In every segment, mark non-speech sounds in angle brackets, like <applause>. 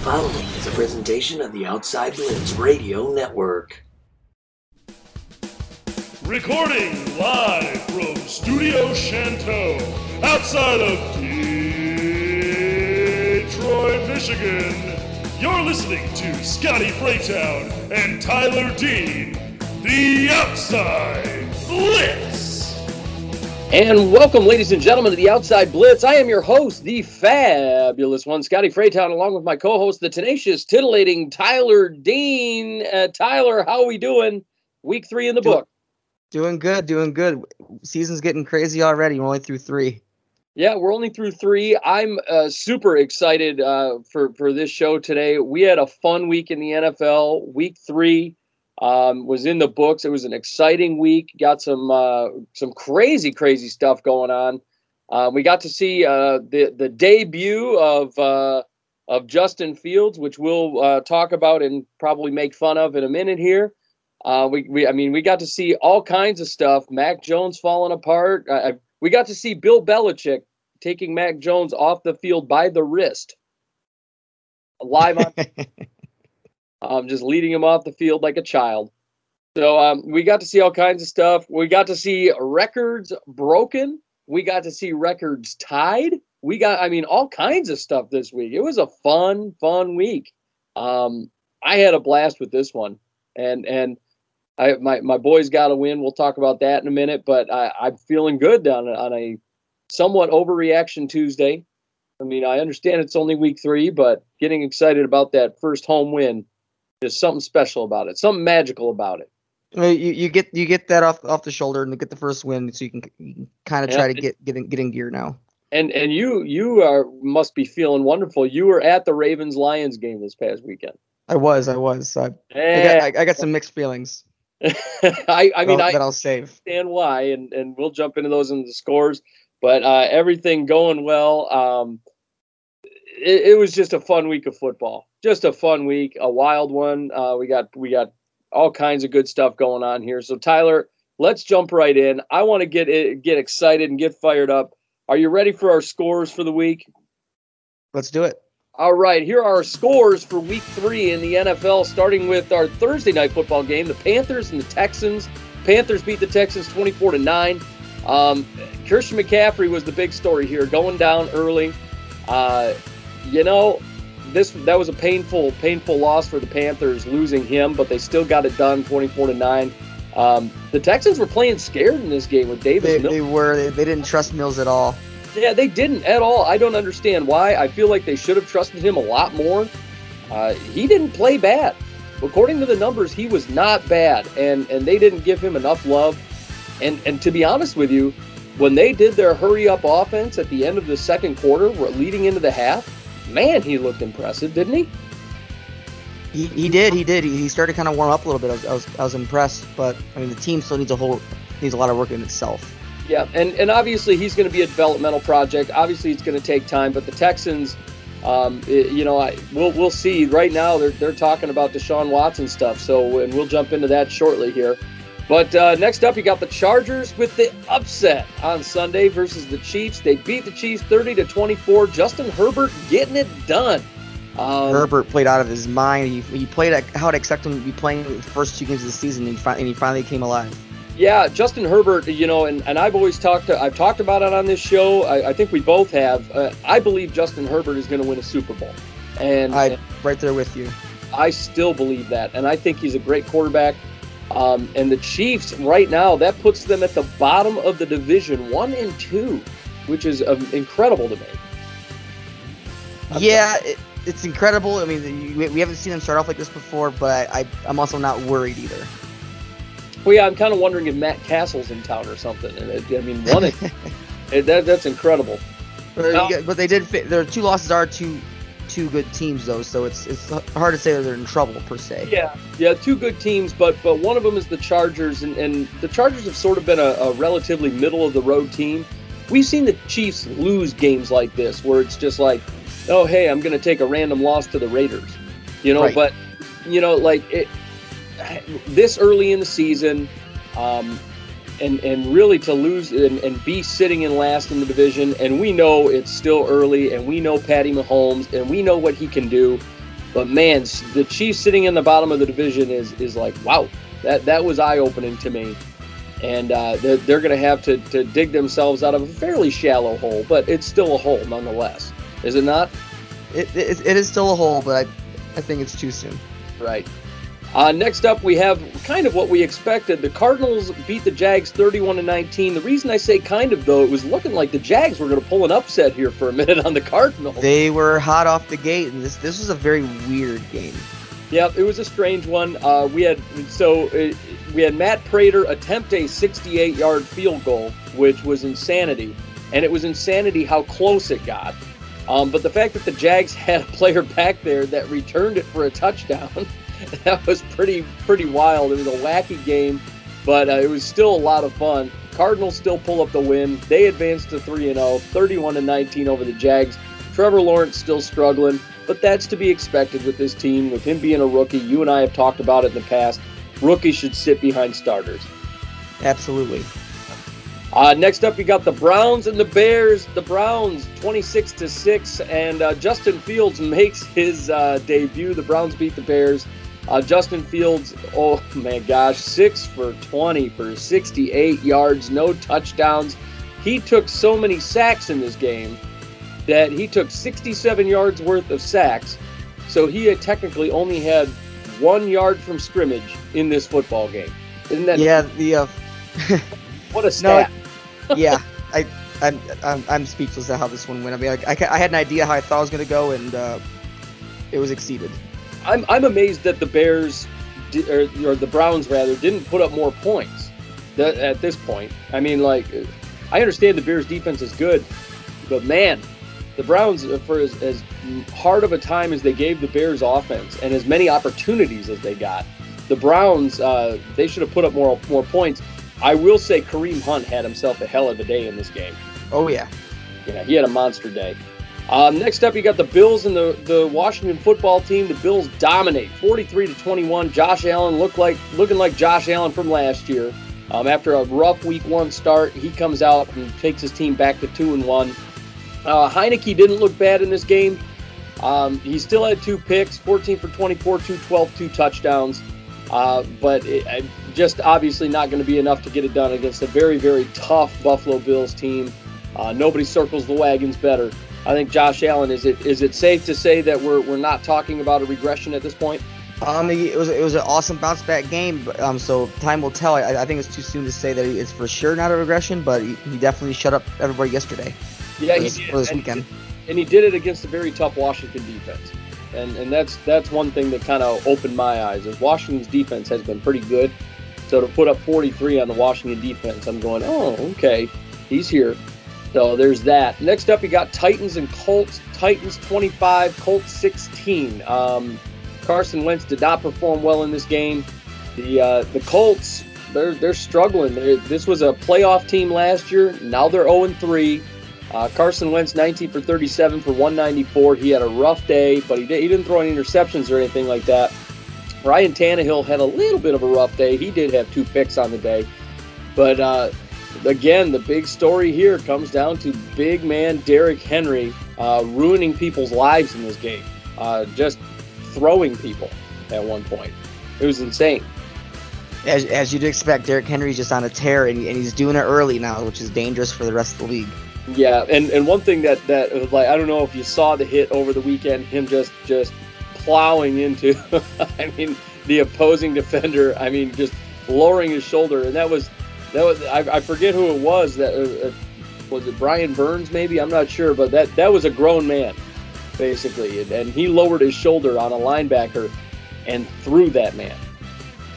following is a presentation of the Outside Blitz Radio Network. Recording live from Studio Chanteau, outside of Detroit, Michigan. You're listening to Scotty Freytown and Tyler Dean, the Outside Blitz. And welcome, ladies and gentlemen, to the Outside Blitz. I am your host, the fabulous one, Scotty Freytown, along with my co-host, the tenacious, titillating Tyler Dean. Uh, Tyler, how are we doing? Week three in the Do- book. Doing good, doing good. Season's getting crazy already. We're only through three. Yeah, we're only through three. I'm uh, super excited uh, for for this show today. We had a fun week in the NFL. Week three um, was in the books. It was an exciting week. Got some uh, some crazy crazy stuff going on. Uh, we got to see uh, the the debut of uh, of Justin Fields, which we'll uh, talk about and probably make fun of in a minute here. Uh, we, we, I mean, we got to see all kinds of stuff. Mac Jones falling apart. We got to see Bill Belichick taking Mac Jones off the field by the wrist, live on, <laughs> um, just leading him off the field like a child. So um, we got to see all kinds of stuff. We got to see records broken. We got to see records tied. We got, I mean, all kinds of stuff this week. It was a fun, fun week. Um, I had a blast with this one, and and I my my boys got a win. We'll talk about that in a minute. But I, I'm feeling good on on a somewhat overreaction Tuesday. I mean, I understand it's only week three, but getting excited about that first home win, there's something special about it, something magical about it. You, you get you get that off off the shoulder and get the first win, so you can, can kind of try to get get in, get in gear now. And and you you are must be feeling wonderful. You were at the Ravens Lions game this past weekend. I was, I was. I, I, got, I, I got some mixed feelings. <laughs> I, I mean that I'll- that I'll save. understand why, and and we'll jump into those in the scores. But uh, everything going well. Um, it, it was just a fun week of football. Just a fun week, a wild one. Uh, we got we got all kinds of good stuff going on here. So Tyler, let's jump right in. I want to get get excited and get fired up. Are you ready for our scores for the week? Let's do it. All right, here are our scores for week three in the NFL, starting with our Thursday night football game, the Panthers and the Texans. Panthers beat the Texans 24 to 9. Um, Christian McCaffrey was the big story here, going down early. Uh, you know, this that was a painful, painful loss for the Panthers losing him, but they still got it done 24 to 9. Um, the Texans were playing scared in this game with Davis They, they were they, they didn't trust Mills at all. Yeah, they didn't at all. I don't understand why. I feel like they should have trusted him a lot more. Uh, he didn't play bad. According to the numbers, he was not bad, and and they didn't give him enough love. And and to be honest with you, when they did their hurry up offense at the end of the second quarter, we're leading into the half. Man, he looked impressive, didn't he? He, he did, he did. He, he started kind of warm up a little bit. I was, I was I was impressed, but I mean the team still needs a whole needs a lot of work in itself. Yeah, and, and obviously he's going to be a developmental project. Obviously, it's going to take time, but the Texans, um, i- you know, I, we'll we'll see. Right now, they're they're talking about Deshaun Watson stuff. So, and we'll jump into that shortly here. But uh, next up, you got the Chargers with the upset on Sunday versus the Chiefs. They beat the Chiefs 30 to 24. Justin Herbert getting it done. Um, Herbert played out of his mind. He, he played how I'd expect him to be playing the first two games of the season, and he, fi- and he finally came alive. Yeah, Justin Herbert, you know, and, and I've always talked to, I've talked about it on this show. I, I think we both have. Uh, I believe Justin Herbert is going to win a Super Bowl. And I right there with you. I still believe that. And I think he's a great quarterback. Um, and the Chiefs, right now, that puts them at the bottom of the division, one and two, which is um, incredible to me. Yeah, it, it's incredible. I mean, we, we haven't seen them start off like this before, but I, I'm also not worried either. Well, yeah, I'm kind of wondering if Matt Cassel's in town or something. And it, I mean, one, <laughs> it, that, that's incredible. But, No. but they did. Fit, their two losses are two two good teams though, so it's it's hard to say that they're in trouble per se. Yeah, yeah, two good teams, but but one of them is the Chargers, and, and the Chargers have sort of been a, a relatively middle of the road team. We've seen the Chiefs lose games like this, where it's just like, oh hey, I'm going to take a random loss to the Raiders, you know. Right. But you know, like it, this early in the season, um, and and really to lose and, and be sitting in last in the division, and we know it's still early, and we know Patty Mahomes, and we know what he can do. But man, the Chiefs sitting in the bottom of the division is is like wow, that that was eye opening to me. And uh, they're, they're going to have to to dig themselves out of a fairly shallow hole, but it's still a hole nonetheless, is it not? It, it, it is still a hole, but I, I think it's too soon. Right. Uh, next up, we have kind of what we expected. The Cardinals beat the Jags 31 to 19. The reason I say kind of, though, it was looking like the Jags were going to pull an upset here for a <laughs> minute on the Cardinals. They were hot off the gate, and this this was a very weird game. Yep, it was a strange one. Uh, we had so uh, we had Matt Prater attempt a 68-yard field goal, which was insanity, and it was insanity how close it got. Um, but the fact that the Jags <laughs> had a player back there that returned it for a touchdown, <laughs> <laughs> that was pretty pretty wild. It was a wacky game, but uh, it was still a lot of fun. Cardinals still pull up the win. They advance to 3 and 0, 31 to 19 over the Jags. Trevor Lawrence still struggling, but that's to be expected with this team. With him being a rookie, you and I have talked about it in the past. Rookies should sit behind starters. Absolutely. Uh, next up, you got the Browns and the Bears. The Browns, 26 to six, and uh, Justin Fields makes his uh, debut. The Browns beat the Bears. Uh, Justin Fields, oh my gosh, six for 20 for 68 yards, no touchdowns. He took so many sacks in this game that he took 67 yards worth of sacks. So he technically only had one yard from scrimmage in this football game. Isn't that Yeah, the uh, <laughs> what a <laughs> stat. no, yeah, <laughs> I, I'm, I'm, I'm speechless at how this one went. I mean, like, I, I had an idea how I thought it was gonna go, and uh, it was exceeded. I'm I'm amazed that the Bears or, or the Browns rather didn't put up more points th- at this point. I mean, like I understand the Bears defense is good, but man, the Browns uh, for as, as hard of a time as they gave the Bears offense and as many opportunities as they got, the Browns uh, they should have put up more more points. I will say Kareem Hunt had himself a hell of a day in this game. Oh yeah, Yeah, he had a monster day. Um, next up, you got the Bills and the, the Washington football team. The Bills dominate, 43 to 21. Josh Allen looked like looking like Josh Allen from last year. Um, after a rough Week One start, he comes out and takes his team back to two and one. Uh, Heinicke didn't look bad in this game. Um, he still had two picks, 14 for 24, 212, two touchdowns. Uh, but it, just obviously not going to be enough to get it done against a very, very tough Buffalo Bills team. Uh, nobody circles the wagons better. I think Josh Allen. Is it is it safe to say that we're we're not talking about a regression at this point? um, it was it was an awesome bounce back game. But, um, so time will tell. I, I think it's too soon to say that it's for sure not a regression, but he, he definitely shut up everybody yesterday. Yeah, for he this, did. for this And- weekend. and he did it against a very tough Washington defense. And and that's that's one thing that kind of opened my eyes. Is Washington's defense has been pretty good. So to put up 43 on the Washington defense, I'm going, oh, okay, he's here. So there's that. Next up, you got Titans and Colts. Titans 25, Colts 16. Um, Carson Wentz did not perform well in this game. The uh, the Colts, they're they're struggling. They're, this was a playoff team last year. Now they're 0 and 3. Uh, Carson Wentz 19 for 37 for 194. He had a rough day, but he, did, he didn't throw any interceptions or anything like that. Ryan Tannehill had a little bit of a rough day. He did have two picks on the day. But uh, again, the big story here comes down to big man Derrick Henry uh, ruining people's lives in this game, uh, just throwing people at one point. It was insane. As, as you'd expect, Derrick Henry's just on a tear, and, and he's doing it early now, which is dangerous for the rest of the league. Yeah, and, and one thing that that was like I don't know if you saw the hit over the weekend, him just just plowing into, <laughs> I mean the opposing defender. I mean just lowering his shoulder, and that was that was I, I forget who it was that uh, uh, was it Brian Burns maybe I'm not sure, but that that was a grown man basically, and, and he lowered his shoulder on a linebacker and threw that man.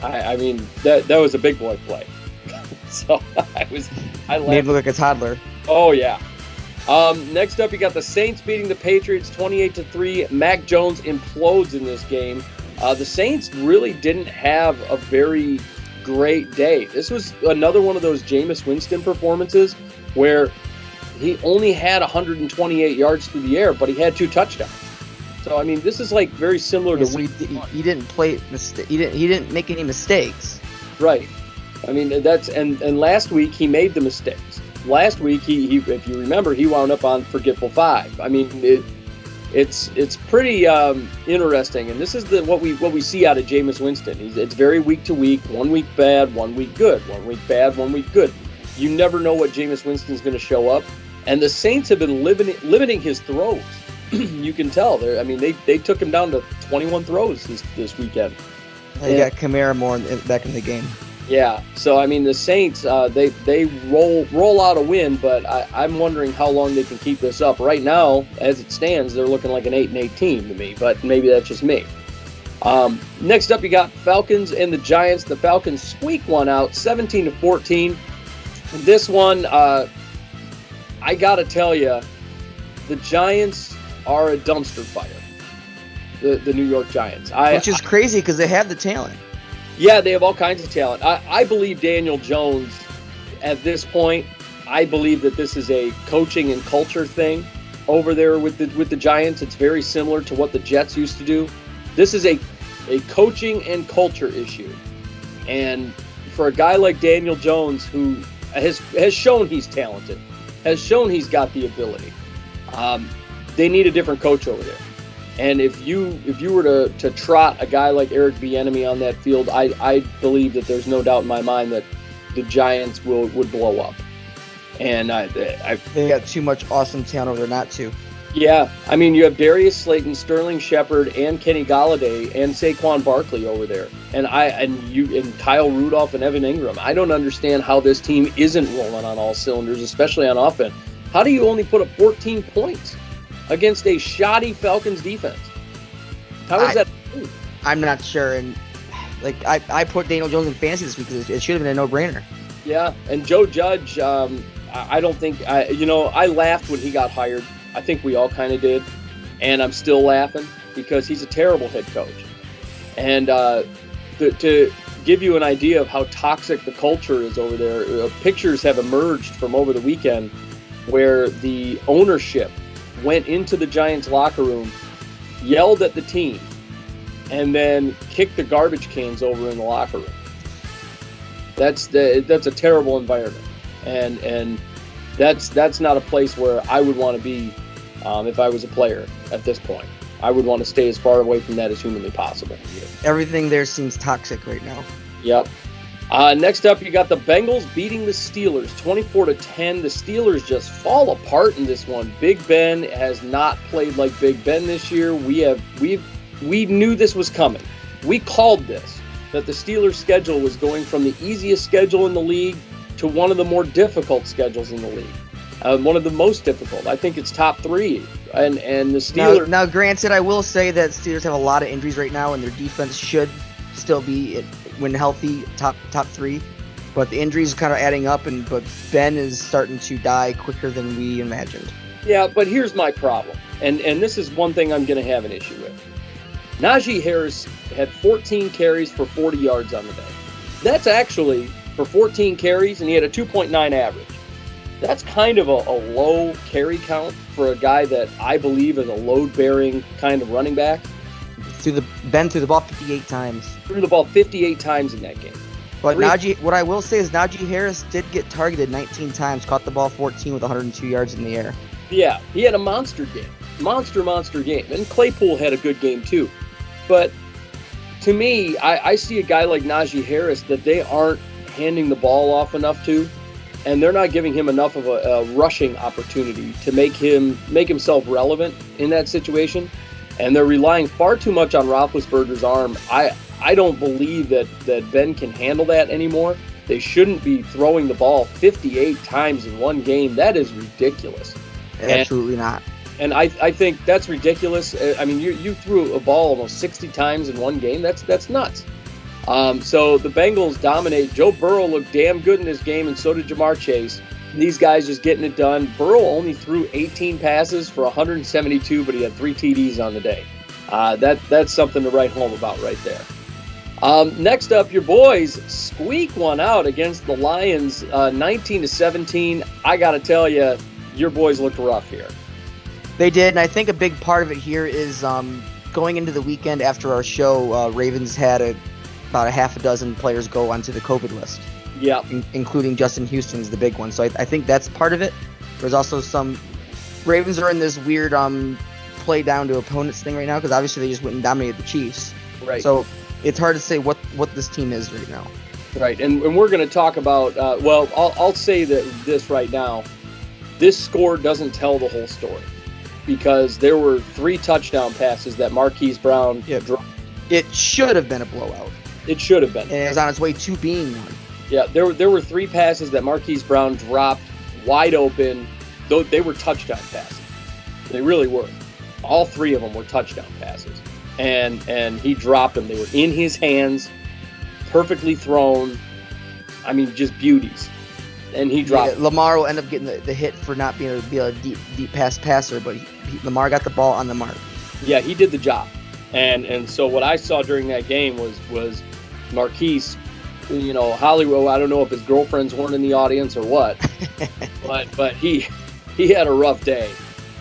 I, I mean that that was a big boy play. <laughs> so <laughs> I was I laughed. Made look like a toddler. Oh yeah. Um, next up, you got the Saints beating the Patriots 28 to three. Mac Jones implodes in this game. Uh, the Saints really didn't have a very great day. This was another one of those Jameis Winston performances where he only had 128 yards through the air, but he had two touchdowns. So I mean, this is like very similar to So he, week he, he didn't play. Mista- he didn't. He didn't make any mistakes. Right. I mean, that's and and last week he made the mistakes. Last week he, he if you remember, he wound up on forgetful five. I mean, it, it's it's pretty um, interesting, and this is the what we what we see out of Jameis Winston. He's, it's very week to week, one week bad, one week good, one week bad, one week good. You never know what Jameis Winston's going to show up, and the Saints have been limiting limiting his throws. <clears throat> you can tell. They're, I mean, they they took him down to 21 throws this this weekend. They got Kamara more in, back in the game. Yeah. So I mean, the Saints uh, they they roll roll out a win, but I, I'm wondering how long they can keep this up. Right now, as it stands, they're looking like an eight and eight team to me, but maybe that's just me. Um, next up, you got Falcons and the Giants. The Falcons squeak one out, 17 to 14. This one, uh, I gotta tell you, the Giants are a dumpster fire. The the New York Giants. I, Which is crazy because they have the talent. Yeah, they have all kinds of talent. I, I believe Daniel Jones, at this point, I believe that this is a coaching and culture thing over there with the with the Giants. It's very similar to what the Jets used to do. This is a a coaching and culture issue, and for a guy like Daniel Jones, who has has shown he's talented, has shown he's got the ability, um, they need a different coach over there. And if you if you were to, to trot a guy like Eric Bieniemy on that field, I, I believe that there's no doubt in my mind that the Giants will would blow up. And I, I They got too much awesome talent over there not to. yeah, I mean you have Darius Slayton, Sterling Shepard, and Kenny Golladay, and Saquon Barkley over there, and I and you and Kyle Rudolph and Evan Engram. I don't understand how this team isn't rolling on all cylinders, especially on offense. How do you only put up 14 points against a shoddy Falcons defense? How is I- that? I'm not sure. And like I, I put Daniel Jones in fantasy this week because it should have been a no-brainer. Yeah, and Joe Judge, um, I I don't think I, you know, I laughed when he got hired. I think we all kind of did, and I'm still laughing because he's a terrible head coach. And uh, to, to give you an idea of how toxic the culture is over there, uh, pictures have emerged from over the weekend where the ownership went into the Giants locker room, yelled at the team, and then kicked the garbage cans over in the locker room. That's the that's a terrible environment, and and that's that's not a place where I would want to be um, if I was a player at this point. I would want to stay as far away from that as humanly possible. Everything there seems toxic right now. Yep. Uh, next up, you got the Bengals beating the Steelers, 24 to 10. The Steelers just fall apart in this one. Big Ben has not played like Big Ben this year. We have we we knew this was coming. We called this that the Steelers' schedule was going from the easiest schedule in the league to one of the more difficult schedules in the league. Uh, one of the most difficult. I think it's top three. And and the Steelers. now, granted, I will say that Steelers have a lot of injuries right now, and their defense should still be, when healthy, top top three. But the injuries are kind of adding up, and but Ben is starting to die quicker than we imagined. Yeah, but here's my problem, and and this is one thing I'm going to have an issue with. Najee Harris had 14 carries for 40 yards on the day. That's actually for 14 carries, and he had a 2.9 average. That's kind of a, a low carry count for a guy that I believe is a load-bearing kind of running back. Through the Ben threw the ball 58 times. Threw the ball 58 times in that game. But Three- Najee, what I will say is Najee Harris did get targeted 19 times, caught the ball 14 with 102 yards in the air. Yeah, he had a monster game. Monster, monster game. And Claypool had a good game too. But to me, I, I see a guy like Najee Harris that they aren't handing the ball off enough to, and they're not giving him enough of a, a rushing opportunity to make him make himself relevant in that situation. And they're relying far too much on Roethlisberger's arm. I I don't believe that that Ben can handle that anymore. They shouldn't be throwing the ball 58 times in one game. That is ridiculous. And- Absolutely not. And I, I think that's ridiculous. Uh, I mean, you, you threw a ball almost 60 times in one game. That's that's nuts. Um, so the Bengals dominate. Joe Burrow looked damn good in this game, and so did Ja'Marr Chase. These guys just getting it done. Burrow only threw 18 passes for 172, but he had three TDs on the day. Uh, that that's something to write home about right there. Um, next up, your boys squeak one out against the Lions, uh, 19 to 17. I got to tell you, your boys looked rough here. They did, and I think a big part of it here is um, going into the weekend after our show. Uh, Ravens had a, about a half a dozen players go onto the COVID list, Yeah, in- including Justin Houston's the big one. So I, I think that's part of it. There's also some Ravens are in this weird um, play down to opponent's thing right now because obviously they just went and dominated the Chiefs. Right. So it's hard to say what what this team is right now. Right, and, and we're going to talk about. Uh, well, I'll, I'll say that this right now. This score doesn't tell the whole story because there were three touchdown passes that Marquise Brown Yeah. dropped. It should have been a blowout, It should have been. and it was on its way to being one. Yeah, there were there were three passes that Marquise Brown dropped wide open. Though they were touchdown passes, they really were. All three of them were touchdown passes, and and he dropped them. They were in his hands, perfectly thrown. I mean, just beauties, and he dropped. Yeah, Lamar will end up getting the, the hit for not being able to be a deep deep pass passer, but he, he, Lamar got the ball on the mark. Yeah, he did the job. And and so what I saw during that game was was Marquise, you know, Hollywood. I don't know if his girlfriends weren't in the audience or what, <laughs> but but he he had a rough day.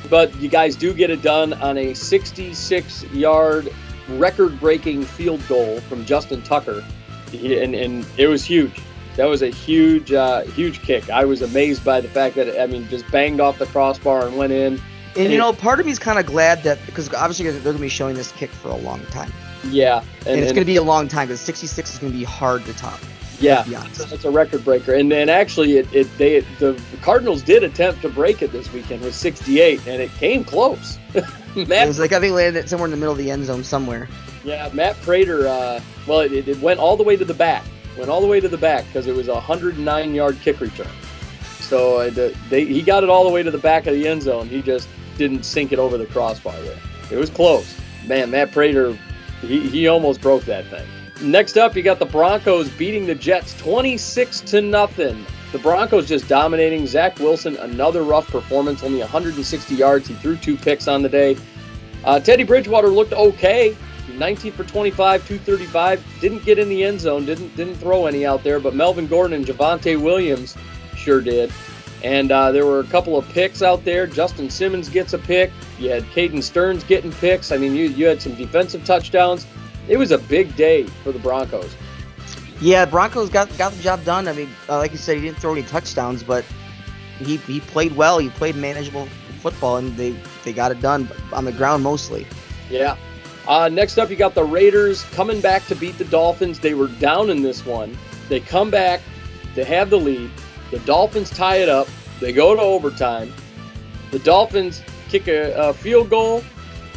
But you guys do get it done on a 66 yard record breaking field goal from Justin Tucker, and and it was huge. That was a huge uh, huge kick. I was amazed by the fact that I mean just banged off the crossbar and went in. And And you it- know, part of me is kind of glad that because obviously they're going to be showing this kick for a long time, Yeah, and, it's going to be a long time because 66 is going to be hard to top. yeah. To. It's a record breaker, and then actually, it, it they the Cardinals did attempt to break it this weekend with 68, and it came close. <laughs> <laughs> It Matt, was like I think it landed somewhere in the middle of the end zone somewhere. yeah, Matt Prater. Uh, well, it, it went all the way to the back, went all the way to the back because it was a 109 yard kick return. So uh, the, they he got it all the way to the back of the end zone. He just didn't sink it over the crossbar there. It was close. Man, Matt Prater, he, he almost broke that thing. Next up, you got the Broncos beating the Jets 26 to nothing. The Broncos just dominating. Zach Wilson, another rough performance, only 160 yards. He threw two picks on the day. Uh, Teddy Bridgewater looked okay. 19 for 25, 235. Didn't get in the end zone. Didn't didn't throw any out there. But Melvin Gordon and Javonte Williams sure did. And uh, there were a couple of picks out there. Justin Simmons gets a pick. You had Caden Sterns getting picks. I mean, you you had some defensive touchdowns. It was a big day for the Broncos. Yeah, Broncos got got the job done. I mean, uh, like you said, he didn't throw any touchdowns, but he he played well. He played manageable football, and they they got it done on the ground mostly. Yeah. Uh, next up, you got the Raiders coming back to beat the Dolphins. They were down in this one. They come back. They have the lead. The Dolphins tie it up. They go to overtime. The Dolphins kick a, a field goal,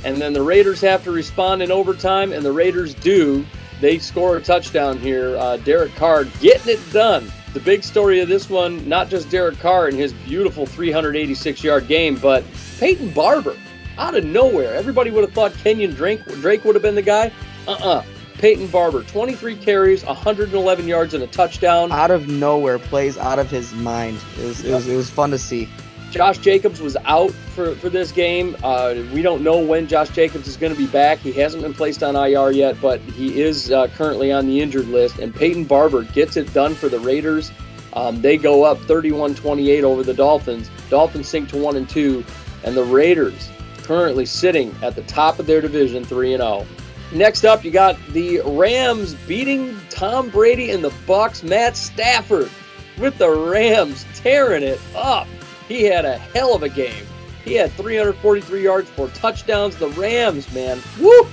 and then the Raiders have to respond in overtime, and the Raiders do. They score a touchdown here. Uh, Derek Carr getting it done. The big story of this one, not just Derek Carr and his beautiful 386 yard game, but Peyton Barber out of nowhere. Everybody would have thought Kenyon Drake, Drake would have been the guy. Uh-uh. Peyton Barber, 23 carries, 111 yards, and a touchdown. Out of nowhere, plays out of his mind. It was it was, it was fun to see. Josh Jacobs was out for, for this game. Uh, we don't know when Josh Jacobs is going to be back. He hasn't been placed on IR yet, but he is uh, currently on the injured list. And Peyton Barber gets it done for the Raiders. Um, they go up 31-28 over the Dolphins. Dolphins sink to one and two, and the Raiders currently sitting at the top of their division, three and zero. Next up, you got the Rams beating Tom Brady and the Bucs. Matt Stafford with the Rams tearing it up. He had a hell of a game. He had 343 yards, for touchdowns. The Rams, man, whoop,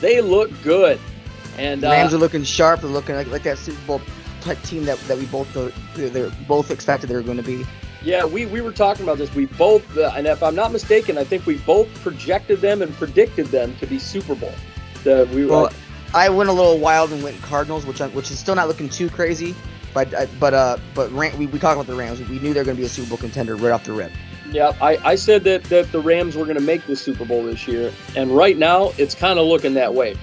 they look good. And The uh, Rams are looking sharp. They're looking like, like that Super Bowl type team that, that we both thought- they're, they're both expected they were going to be. Yeah, we, we were talking about this. We both, uh, and if I'm not mistaken, I think we both projected them and predicted them to be Super Bowl. The, we, Well, I went a little wild and went Cardinals, which I, which is still not looking too crazy. But I- but uh but Ram, we, we talked about the Rams. We knew they're going to be a Super Bowl contender right off the rip. yeah, I, I said that, that the Rams were going to make the Super Bowl this year, and right now it's kind of looking that way.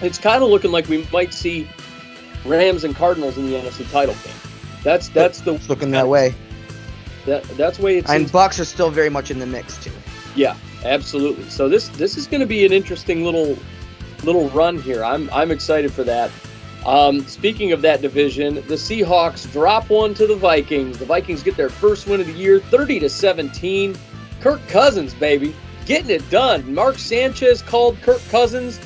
It's kind of looking like we might see Rams and Cardinals in the NFC title game. That's that's the It's looking that way. that, that's way it's And Bucs are still very much in the mix too. Yeah, absolutely. So this this is going to be an interesting little little run here. I'm I'm excited for that. Um, speaking of that division, the Seahawks drop one to the Vikings. The Vikings get their first win of the year, 30 to 17. Kirk Cousins, baby, getting it done. Mark Sanchez called Kirk Cousins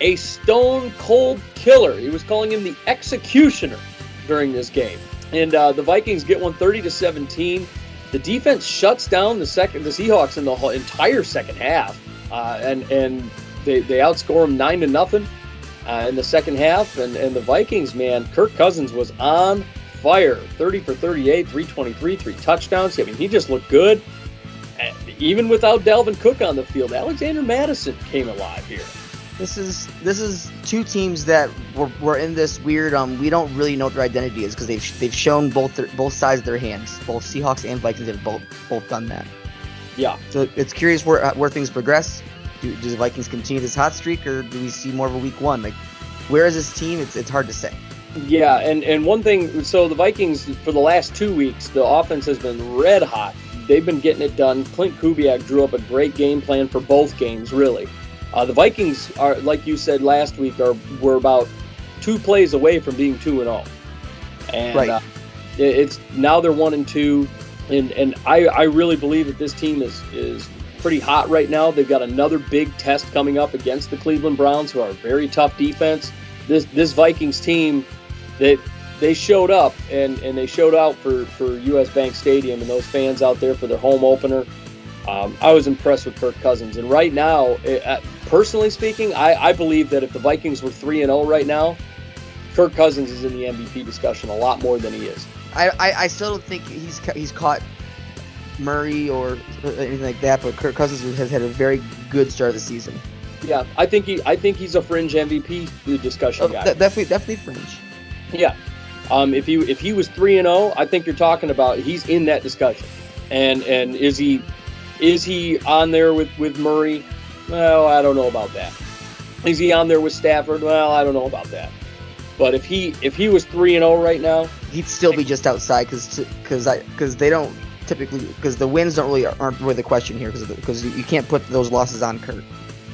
a stone cold killer. He was calling him the executioner during this game. And uh, the Vikings get one 30 to 17. The defense shuts down the second the Seahawks in the whole entire second half. uh, and and they they outscore them nine to nothing uh, in the second half. And and the Vikings, man, Kirk Cousins was on fire, 30 for 38, 323, three touchdowns. I mean, he just looked good. Even without Dalvin Cook on the field, Alexander Mattison came alive here. This is this is two teams that were, were in this weird. Um, we don't really know what their identity is because they've they've shown both their, both sides of their hands. Both Seahawks and Vikings have both both done that. Yeah. So it's curious where uh, where things progress. Do, do the Vikings continue this hot streak, or do we see more of a week one? Like, where is this team? It's it's hard to say. Yeah, and and one thing. So the Vikings for the last two weeks, the offense has been red hot. They've been getting it done. Klint Kubiak drew up a great game plan for both games, really. Uh, the Vikings are, like you said last week, are were about two plays away from being two and zero, and Right. uh, it- it's now they're one and two, and and I I really believe that this team is is pretty hot right now. They've got another big test coming up against the Cleveland Browns, who are a very tough defense. This this Vikings team, they they showed up and and they showed out for for U.S. Bank Stadium and those fans out there for their home opener. Um, I was impressed with Kirk Cousins, and right now, eh, uh, personally speaking, I, I believe that if the Vikings were three and zero right now, Kirk Cousins is in the MVP discussion a lot more than he is. I, I, I still don't think he's he's caught Murray or anything like that, but Kirk Cousins has had a very good start of the season. Yeah, I think he I think he's a fringe MVP discussion Oh, guy. de- definitely, definitely fringe. Yeah. Um, if he if he was three and zero, I think you're talking about he's in that discussion. And and is he is he on there with with Murray? Well, I don't know about that. Is he on there with Stafford? Well, I don't know about that. But if he if he was three and zero right now, He'd still be just outside because because I because they don't typically because the wins don't really aren't really the question here because because you can't put those losses on Kirk.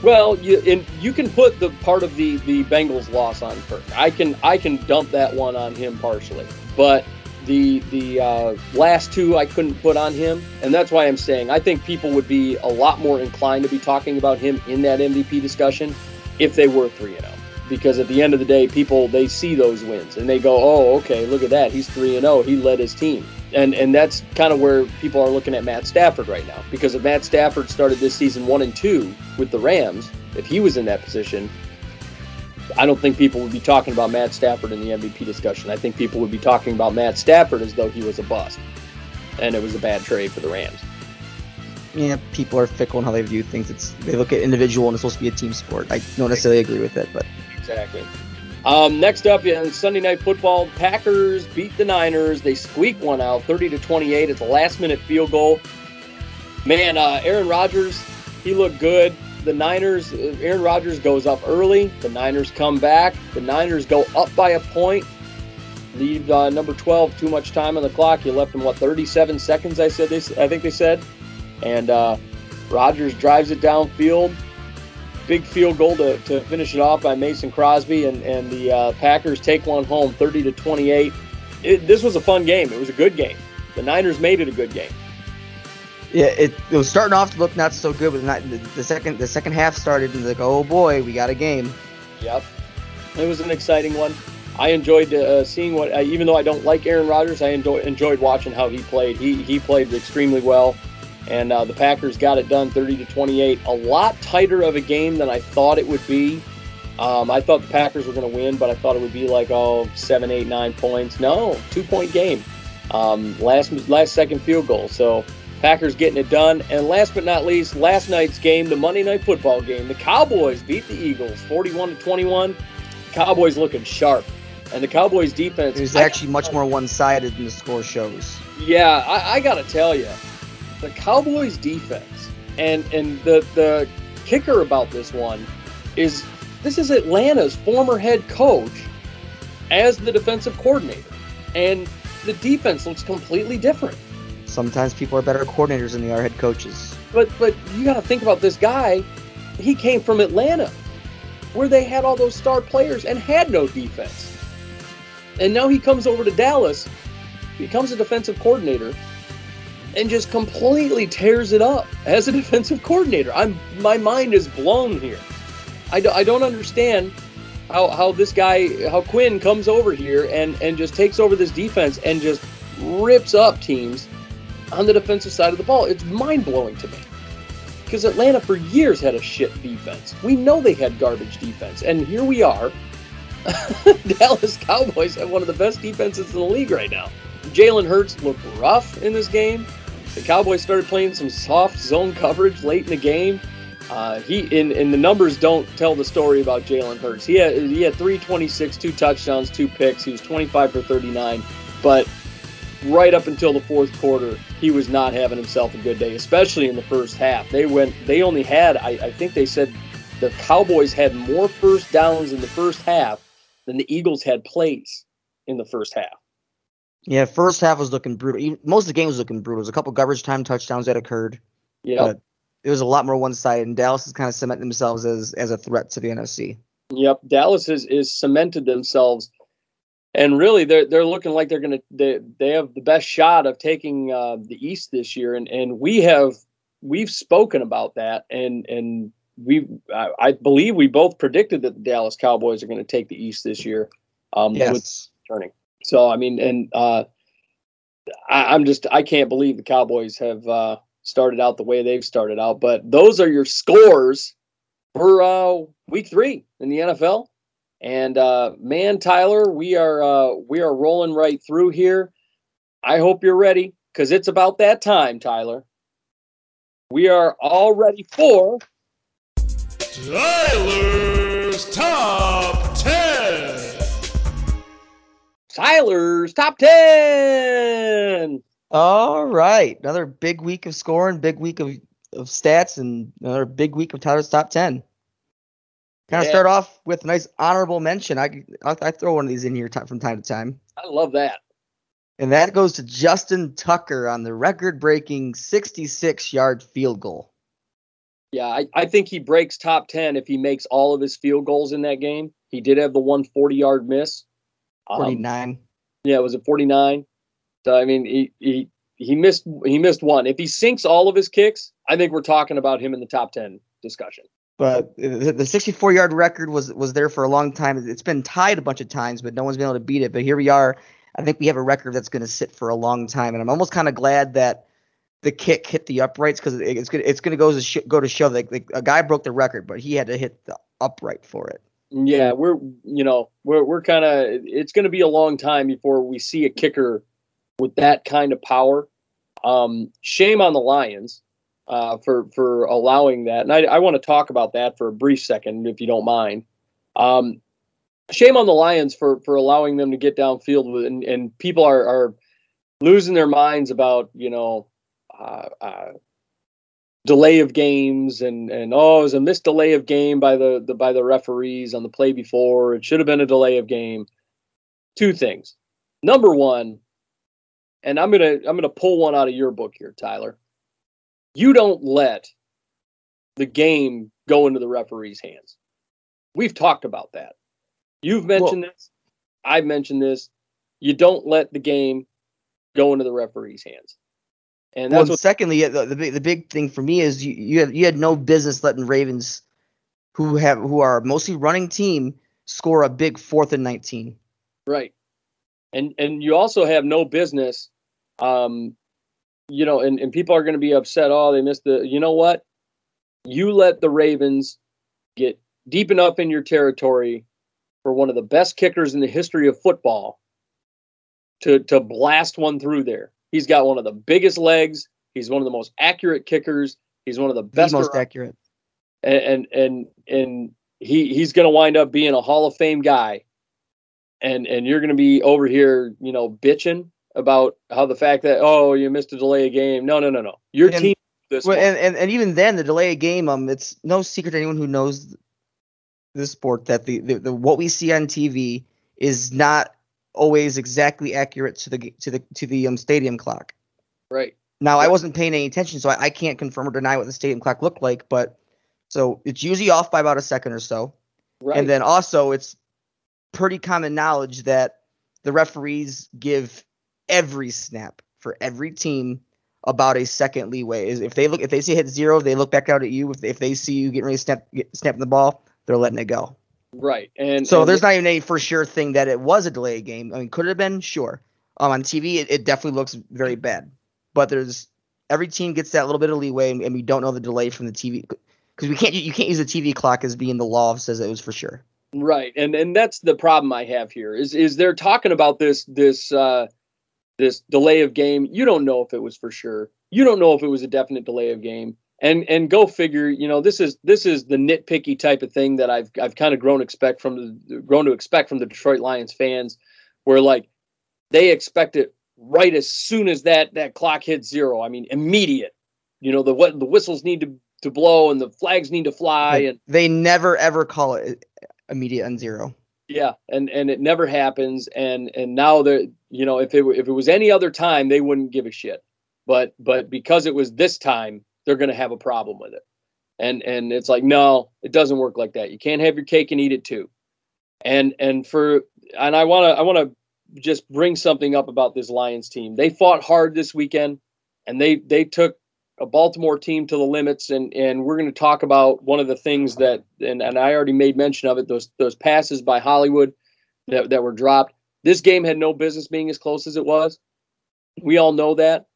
well, you and you can put the part of the the Bengals loss on Kirk. I can I can dump that one on him partially, but the the uh, last two I couldn't put on him, and that's why I'm saying I think people would be a lot more inclined to be talking about him in that MVP discussion if they were three and zero. Because at the end of the day, people they see those wins and they go, "Oh, okay, look at that. He's three and zero. He led his team." And and that's kind of where people are looking at Matt Stafford right now. Because if Matt Stafford started this season one and two with the Rams, if he was in that position, I don't think people would be talking about Matt Stafford in the MVP discussion. I think people would be talking about Matt Stafford as though he was a bust, and it was a bad trade for the Rams. Yeah, people are fickle in how they view things. It's they look at individual and it's supposed to be a team sport. I don't necessarily agree with it, but Exactly. Um, next up, yeah, Sunday Night Football, Packers beat the Niners. They squeak one out, 30 to 28. It's a last-minute field goal. Man, uh, Aaron Rodgers, he looked good. The Niners, uh, Aaron Rodgers goes up early. The Niners come back. The Niners go up by a point. Leave uh, number 12 too much time on the clock. You left them what 37 seconds? I said. They, s- I think they said. And uh, Rodgers drives it downfield big field goal to, to finish it off by Mason Crosby, and, and the uh, Packers take one home, 30 to 28. It, this was a fun game. It was a good game. The Niners made it a good game. yeah, it, it was starting off to look not so good, but not, the, the second the second half started and like, oh boy, we got a game. Yep, it was an exciting one. I enjoyed uh, seeing what, uh, even though I don't like Aaron Rodgers, I enjoy, enjoyed watching how he played. He he played extremely well, and uh, the Packers got it done, 30 to 28. A lot tighter of a game than I thought it would be. Um, I thought the Packers were going to win, but I thought it would be like oh seven, eight, nine points. No, two point game. Um, last last second field goal. So Packers getting it done. And last but not least, last night's game, the Monday Night Football game, the Cowboys beat the Eagles 41 to 21. Cowboys looking sharp, and the Cowboys defense is actually much more one-sided than the score shows. yeah, I, I gotta tell you, the Cowboys defense and and the the kicker about this one is this is Atlanta's former head coach as the defensive coordinator, and the defense looks completely different. Sometimes people are better coordinators than they are head coaches. But but you got to think about this guy. He came from Atlanta, where they had all those star players and had no defense. And now he comes over to Dallas, becomes a defensive coordinator, and just completely tears it up as a <laughs> defensive coordinator. I'm my mind is blown here. I, do, I don't understand how, how this guy how Quinn comes over here and and just takes over this defense and just rips up teams on the defensive side of the ball. It's mind blowing to me. because Atlanta for years had a shit defense. We know they had garbage defense, and here we are. <laughs> Dallas Cowboys have one of the best defenses in the league right now. Jalen Hurts looked rough in this game. The Cowboys started playing some soft zone coverage late in the game. Uh, he in and the numbers don't tell the story about Jalen Hurts. He had he had 326, two touchdowns, two picks. He was 25 for 39, but right up until the fourth quarter, he was not having himself a good day, especially in the first half. They went they only had I, I think they said the Cowboys had more first downs in the first half than the Eagles had plays in the first half. Yeah, first half was looking brutal. Most of the game was looking brutal. There was a couple garbage time touchdowns that occurred. Yeah, But it was a lot more one sided, and Dallas has kind of cemented themselves as as a threat to the NFC. Yep, Dallas has is cemented themselves, and really they're they're looking like they're gonna they they have the best shot of taking uh, the East this year, and and we have we've spoken about that, and and we I, I believe we both predicted that the Dallas Cowboys are going to take the East this year. Um, with Yes. turning. So I mean, and uh, I, I'm just I can't believe the Cowboys have uh, started out the way they've started out. But those are your scores for uh, week three in the NFL. And uh, man, Tyler, we are uh, we are rolling right through here. I hope you're ready because it's about that time, Tyler. We are all ready for Tyler's Top 10. Tyler's top ten. All right, another big week of scoring, big week of, of stats, and another big week of Tyler's top ten. Kind of Yeah. start off with a nice honorable mention. I I, I throw one of these in here ti- from time to time, I love that. and that goes to Justin Tucker on the record-breaking 66-yard field goal. Yeah, I, I think he breaks top 10 if he makes all of his field goals in that game. He did have the one 40 yard miss. Um, 49. yeah, was it 49? So, I mean, he, he, he missed he missed one. If he sinks all of his kicks, I think we're talking about him in the top 10 discussion. But the the 64 yard record was was there for a long time. It's been tied a bunch of times, but no one's been able to beat it. But here we are. I think we have a record that's going to sit for a long time, and I'm almost kind of glad that the kick hit the uprights because it's gonna it's gonna go to sh- go to show that like, a guy broke the record, but he had to hit the upright for it. Yeah, we're you know we're we're kind of it's going to be a long time before we see a kicker with that kind of power. Um, shame on the Lions uh, for for allowing that, and I, I want to talk about that for a brief second, if you don't mind. Um, shame on the Lions for for allowing them to get downfield with, and, and people are are losing their minds about you know. Uh, uh, delay of games and and oh it was a missed delay of game by the, the by the referees on the play before. It should have been a delay of game. Two things. Number one and i'm gonna i'm gonna pull one out of your book here tyler. You don't let the game go into the referee's hands. We've talked about that. You've mentioned this. I've mentioned this. You don't let the game go into the referee's hands and Well, that's what secondly, the, the big the big thing for me is you you had, you had no business letting Ravens, who have who are mostly running team, score a big fourth and 19. Right. And and you also have no business um you know and, and people are going to be upset oh they missed the you know what you let the ravens get deep enough in your territory for one of the best kickers in the history of football to to blast one through there he's got one of the biggest legs he's one of the most accurate kickers he's one of the The best most around accurate. and and and, and he he's going to wind up being a Hall of Fame guy, and and you're going to be over here, you know, bitching about how the fact that oh you missed a delay of game. No, no, no, no. Your And- team this Well, and, and, and even then, the delay of game, um, it's no secret to anyone who knows this sport that the, the, the what we see on TV is not always exactly accurate to the to the to the um stadium clock. right. Now, I wasn't paying any attention, so I, I can't confirm or deny what the stadium clock looked like. But so it's usually off by about a second or so, Right. and then also it's pretty common knowledge that the referees give every snap for every team about a second leeway. Is if they look if they see hit zero, they look back out at you. If they, if they see you getting ready to snap get, snapping the ball, they're letting it go. Right. And So and there's not even any for sure thing that it was a delay game. I mean, could it have been? Sure. Um, on TV, it, it definitely looks very bad. But there's every team gets that little bit of leeway, and, and we don't know the delay from the TV because we can't you can't use the TV clock as being the law says it was for sure. Right, and and that's the problem I have here is is they're talking about this this uh, this delay of game. You don't know if it was for sure. You don't know if it was a definite delay of game. And and go figure. You know this is this is the nitpicky type of thing that I've I've kind of grown expect from the grown to expect from the Detroit Lions fans, where like they expect it right as soon as that that clock hits zero. I mean immediate. You know the what the whistles need to to blow and the flags need to fly and they never ever call it uh, immediate and zero. Yeah, and and it never happens. And and now they you know, if it if it was any other time, they wouldn't give a shit. But but because it was this time, they're going to have a problem with it. And and it's like no, it doesn't work like that. You can't have your cake and eat it too. And and for and I want to I want to just bring something up about this Lions team. They fought hard this weekend, and they they took a Baltimore team to the limits, and and we're going to talk about one of the things that and, and I already made mention of it those those passes by Hollywood that that were dropped. This game had no business being as close as it was. We all know that.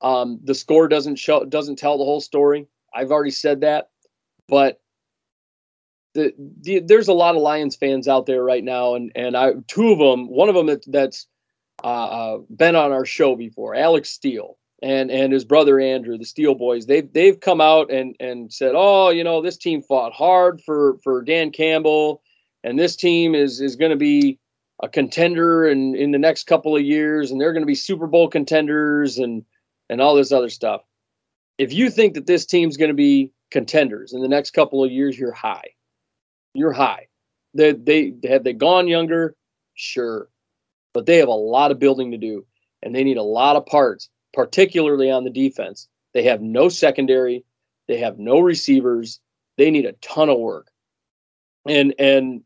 Um, the score doesn't show doesn't tell the whole story. I've already said that, but the, the, there's a lot of Lions fans out there right now, and and I two of them, one of them that, that's uh, uh, been on our show before, Alex Steele and and his brother Andrew, the Steel Boys, they've they've come out and and said, oh, you know, this team fought hard for for Dan Campbell, and this team is is going to be a contender in in the next couple of years, and they're going to be Super Bowl contenders and and all this other stuff. If you think that this team's going to be contenders in the next couple of years, you're high. You're high. They they have they gone younger, sure, but they have a lot of building to do, and they need a lot of parts particularly on the defense. They have no secondary, they have no receivers. They need a ton of work. And and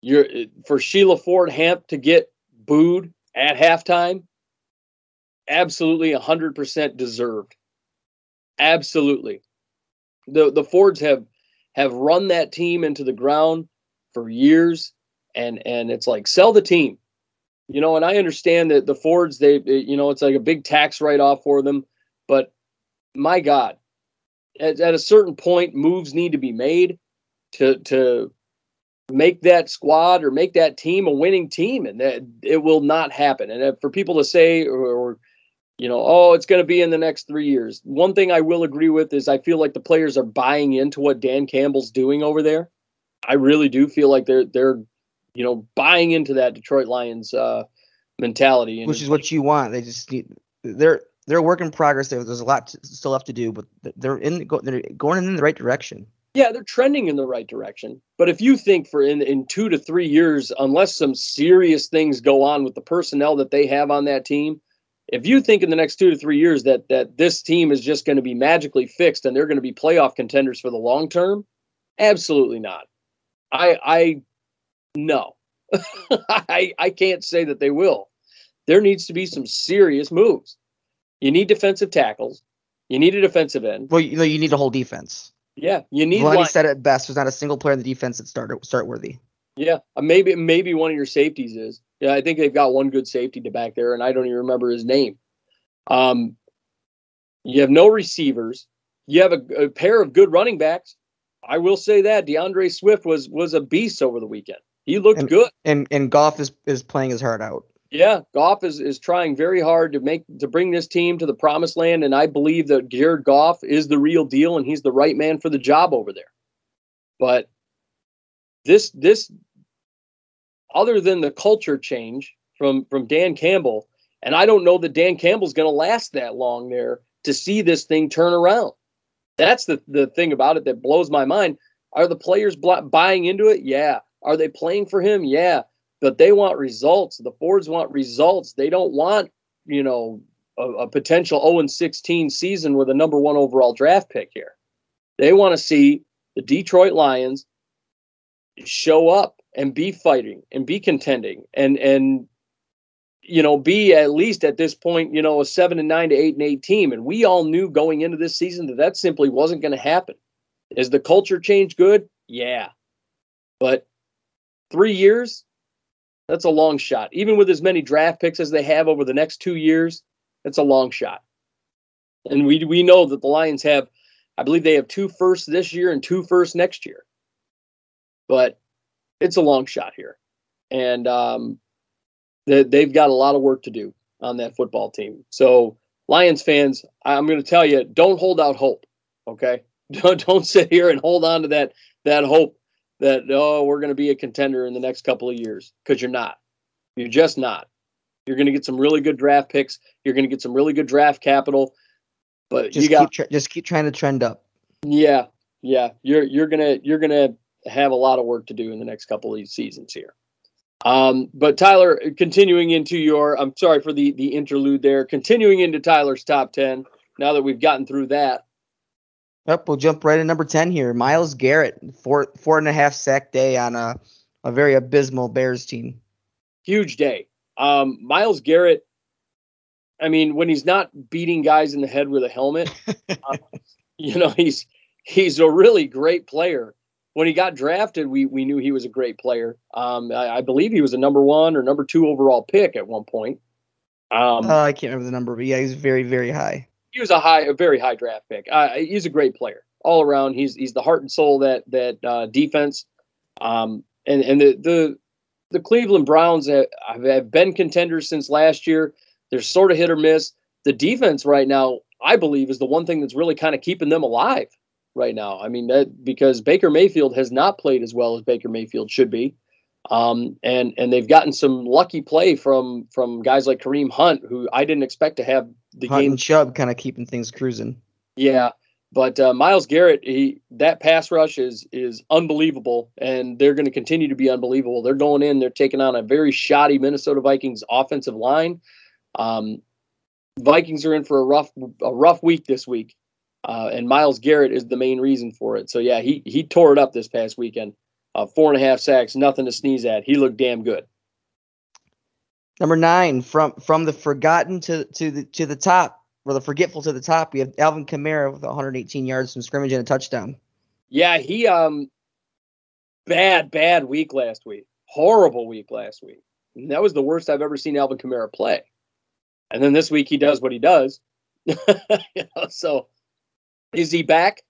you're for Sheila Ford Hamp to get booed at halftime, absolutely 100% deserved. Absolutely. The the Fords have have run that team into the ground for years and and it's like sell the team you know, and I understand that the Fords, they, you know, it's like a big tax write off for them. But my God, at, at a certain point, moves need to be made to to make that squad or make that team a winning team, and that it will not happen. And for people to say or, or you know, oh, it's going to be in the next three years. One thing I will agree with is I feel like the players are buying into what Dan Campbell's doing over there. I really do feel like they're they're you know, buying into that Detroit Lions uh, mentality. And Which is what you want. They just need they're they're a work in progress. There's a lot to, still left to do, but they're in they're going in the right direction. Yeah, they're trending in the right direction. But if you think for in in two to three years, unless some serious things go on with the personnel that they have on that team, if you think in the next two to three years that that this team is just going to be magically fixed and they're going to be playoff contenders for the long term, absolutely not. I I no, <laughs> I, I can't say that they will. There needs to be some serious moves. You need defensive tackles. You need a defensive end. Well, you know, you need a whole defense. Yeah, you need. Well, he said it best. There's not a single player in the defense that started start worthy. Yeah, maybe maybe one of your safeties is. Yeah, I think they've got one good safety to back there, and I don't even remember his name. Um, you have no receivers. You have a, a pair of good running backs. I will say that DeAndre Swift was was a beast over the weekend. He looked and, good. And and Goff is is playing his heart out. Yeah, Goff is is trying very hard to make to bring this team to the promised land, and I believe that Jared Goff is the real deal, and he's the right man for the job over there. But this this other than the culture change from from Dan Campbell, and I don't know that Dan Campbell's going to last that long there to see this thing turn around. That's the the thing about it that blows my mind. Are the players buying into it? Yeah. Are they playing for him? Yeah, but they want results. The Fords want results. They don't want, you know, a, a potential 0 16 season with a number one overall draft pick here. They want to see the Detroit Lions show up and be fighting and be contending and and you know be at least at this point you know a seven and nine to eight and eight team and we all knew going into this season that that simply wasn't going to happen is the culture change good yeah but three years, that's a long shot. Even with as many draft picks as they have over the next two years, that's a long shot. And we we know that the Lions have, I believe they have two firsts this year and two firsts next year. But it's a long shot here, and um, they, they've got a lot of work to do on that football team. So Lions fans, I'm going to tell you, don't hold out hope. Okay, <laughs> don't don't sit here and hold on to that that hope that oh we're going to be a contender in the next couple of years because you're not. You're just not. You're going to get some really good draft picks. You're going to get some really good draft capital, but Just you got keep tra- just keep trying to trend up. yeah, yeah. You're you're gonna you're gonna have a lot of work to do in the next couple of these seasons here. Um, but Tyler, continuing into your, I'm sorry for the the interlude there. Continuing into Tyler's top ten. Now that we've gotten through that, Yep, we'll jump right in number ten here. Myles Garrett, four four and a half sack day on a a very abysmal Bears team. huge day. Um, Myles Garrett. I mean, when he's not beating guys in the head with a helmet, <laughs> uh, you know, he's he's a really great player. When he got drafted, we we knew he was a great player. Um, I, I believe he was a number one or number two overall pick at one point. Um, Uh, I can't remember the number, but yeah, he's very very high. he was a high, a very high draft pick. Uh, he's a great player all around. He's he's the heart and soul of that that uh, defense. Um, and and the the the Cleveland Browns have, have been contenders since last year. They're sort of hit or miss. The defense right now, I believe, is the one thing that's really kind of keeping them alive right now. I mean that because Baker Mayfield has not played as well as Baker Mayfield should be. Um, and and they've gotten some lucky play from from guys like Kareem Hunt, who I didn't expect to have the Hunt game and Chubb kind of keeping things cruising. yeah, but uh, Myles Garrett, he that pass rush is is unbelievable, and they're going to continue to be unbelievable. They're going in, they're taking on a very shoddy Minnesota Vikings offensive line. Um, Vikings are in for a rough a rough week this week, uh, and Myles Garrett is the main reason for it. So yeah, he he tore it up this past weekend. Uh, four and a half sacks, nothing to sneeze at. He looked damn good. Number nine, from from the forgotten to to the to the top, or the forgetful to the top, we have Alvin Kamara with 118 yards from scrimmage and a touchdown. Yeah, he um bad, bad week last week. Horrible week last week. And that was the worst I've ever seen Alvin Kamara play. And then this week he does what he does. <laughs> you know, so is he back?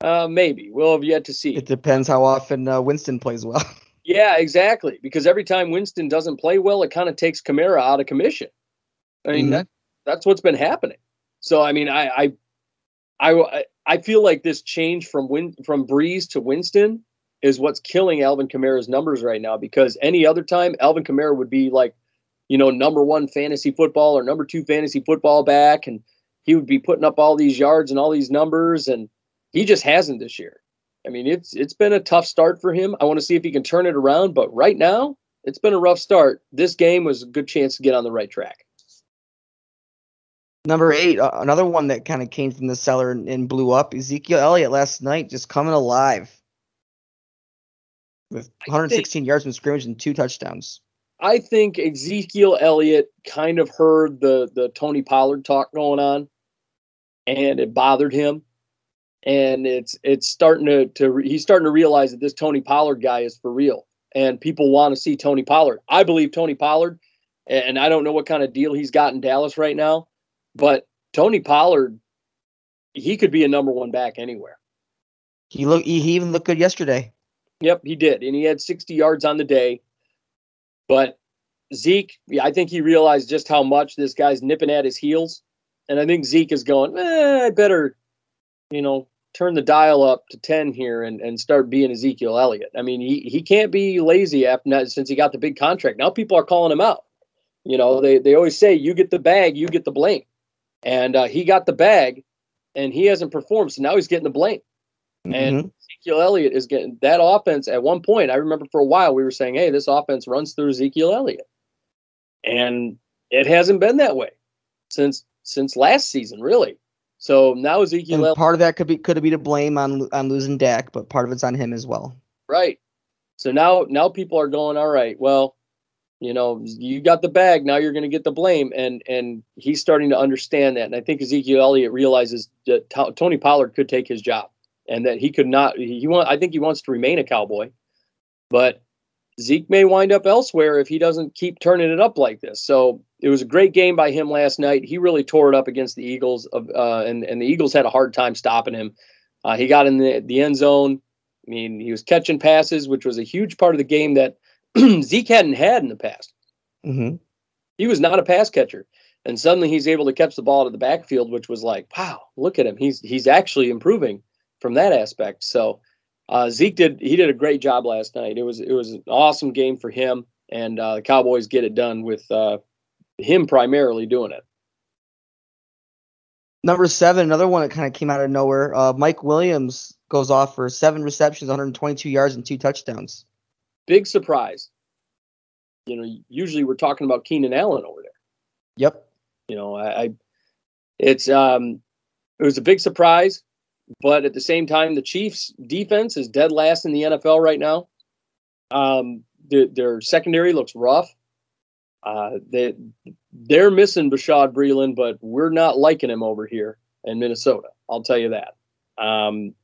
Uh, maybe. We'll have yet to see. It depends how often uh, Winston plays well. <laughs> Yeah, exactly. Because every time Winston doesn't play well, it kind of takes Kamara out of commission. I mean, Mhm. that, that's what's been happening. So, I mean, I, I, I, I feel like this change from Win from Brees to Winston is what's killing Alvin Kamara's numbers right now. Because any other time, Alvin Kamara would be like, you know, number one fantasy football or number two fantasy football back, and he would be putting up all these yards and all these numbers, and he just hasn't this year. I mean, it's it's been a tough start for him. I want to see if he can turn it around, but right now, it's been a rough start. This game was a good chance to get on the right track. Number eight, uh, another one that kind of came from the cellar and, and blew up. Ezekiel Elliott last night just coming alive with I 116 yards from scrimmage and two touchdowns. I think Ezekiel Elliott kind of heard the the Tony Pollard talk going on, and it bothered him. And it's it's starting to to he's starting to realize that this Tony Pollard guy is for real, and people want to see Tony Pollard. I believe Tony Pollard, and I don't know what kind of deal he's got in Dallas right now, but Tony Pollard, he could be a number one back anywhere. He look he, he even looked good yesterday. Yep, he did, and he had 60 yards on the day. But Zeke, I think he realized just how much this guy's nipping at his heels, and I think Zeke is going. Eh, I better, you know, turn the dial up to 10 here and, and start being Ezekiel Elliott. I mean, he he can't be lazy after that since he got the big contract. Now people are calling him out. You know, they they always say you get the bag, you get the blame, and uh, he got the bag, and he hasn't performed, so now he's getting the blame. And Mhm. Ezekiel Elliott is getting that offense at one point. I remember for a while we were saying, hey, this offense runs through Ezekiel Elliott. And it hasn't been that way since since last season, really. So now Ezekiel and Elliott, part of that could be could be to blame on on losing Dak, but part of it's on him as well. right. So now now people are going, all right, well, you know, you got the bag, now you're gonna get the blame. And and he's starting to understand that. And I think Ezekiel Elliott realizes that T- Tony Pollard could take his job and that he could not he want I think he wants to remain a cowboy. But Zeke may wind up elsewhere if he doesn't keep turning it up like this. So it was a great game by him last night. He really tore it up against the Eagles, uh, and and the Eagles had a hard time stopping him. Uh, he got in the, the end zone. I mean, he was catching passes, which was a huge part of the game that <clears throat> Zeke hadn't had in the past. Mm-hmm. He was not a pass catcher, and suddenly he's able to catch the ball to the backfield, which was like, wow, look at him. He's he's actually improving from that aspect. So uh, Zeke did he did a great job last night. It was it was an awesome game for him, and uh, the Cowboys get it done with uh, him primarily doing it. Number seven, another one that kind of came out of nowhere. Uh, Mike Williams goes off for seven receptions, 122 yards, and two touchdowns. Big surprise. You know, usually we're talking about Keenan Allen over there. Yep. You know, I, I it's um it was a big surprise, but at the same time, the Chiefs' defense is dead last in the NFL right now. Um, their, their secondary looks rough. Uh, they they're missing Bashaud Breeland, but we're not liking him over here in Minnesota. I'll tell you that. Um,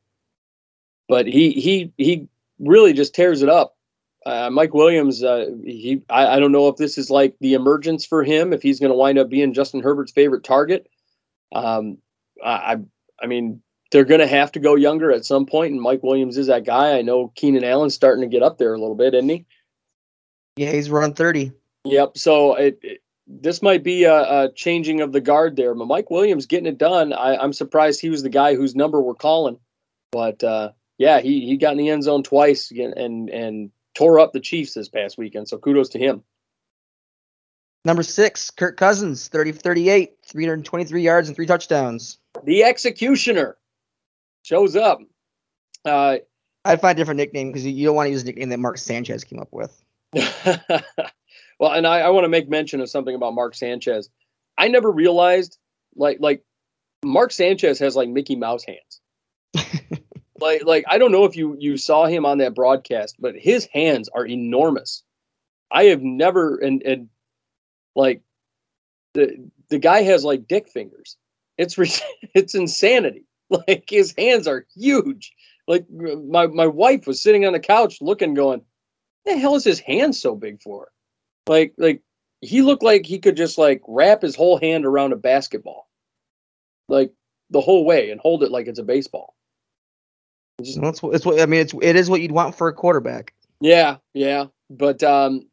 but he he he really just tears it up. Uh, Mike Williams, uh, he I, I don't know if this is like the emergence for him, if he's going to wind up being Justin Herbert's favorite target. Um, I I mean they're going to have to go younger at some point, and Mike Williams is that guy. I know Keenan Allen's starting to get up there a little bit, isn't he? Yeah, he's run 30. Yep. So it, it this might be a, a, changing of the guard there, but Mike Williams getting it done. I, am surprised he was the guy whose number we're calling, but uh, yeah, he he got in the end zone twice and and and tore up the Chiefs this past weekend. So kudos to him. Number six, Kirk Cousins, 30 38, 323 yards and three touchdowns. The executioner shows up. Uh, I'd find a different nickname because you don't want to use a nickname that Mark Sanchez came up with. <laughs> well, and I, I want to make mention of something about Mark Sanchez. I never realized like like Mark Sanchez has like Mickey Mouse hands. <laughs> like like I don't know if you you saw him on that broadcast, but his hands are enormous. I have never and and like the the guy has like dick fingers. It's <laughs> it's insanity. <laughs> Like his hands are huge. Like my my wife was sitting on the couch looking, going, "The hell is his hand so big for?" Like like he looked like he could just like wrap his whole hand around a basketball, like the whole way, and hold it like it's a baseball. Just, it's, it's what I mean. It's it is what you'd want for a quarterback. Yeah, yeah, but um,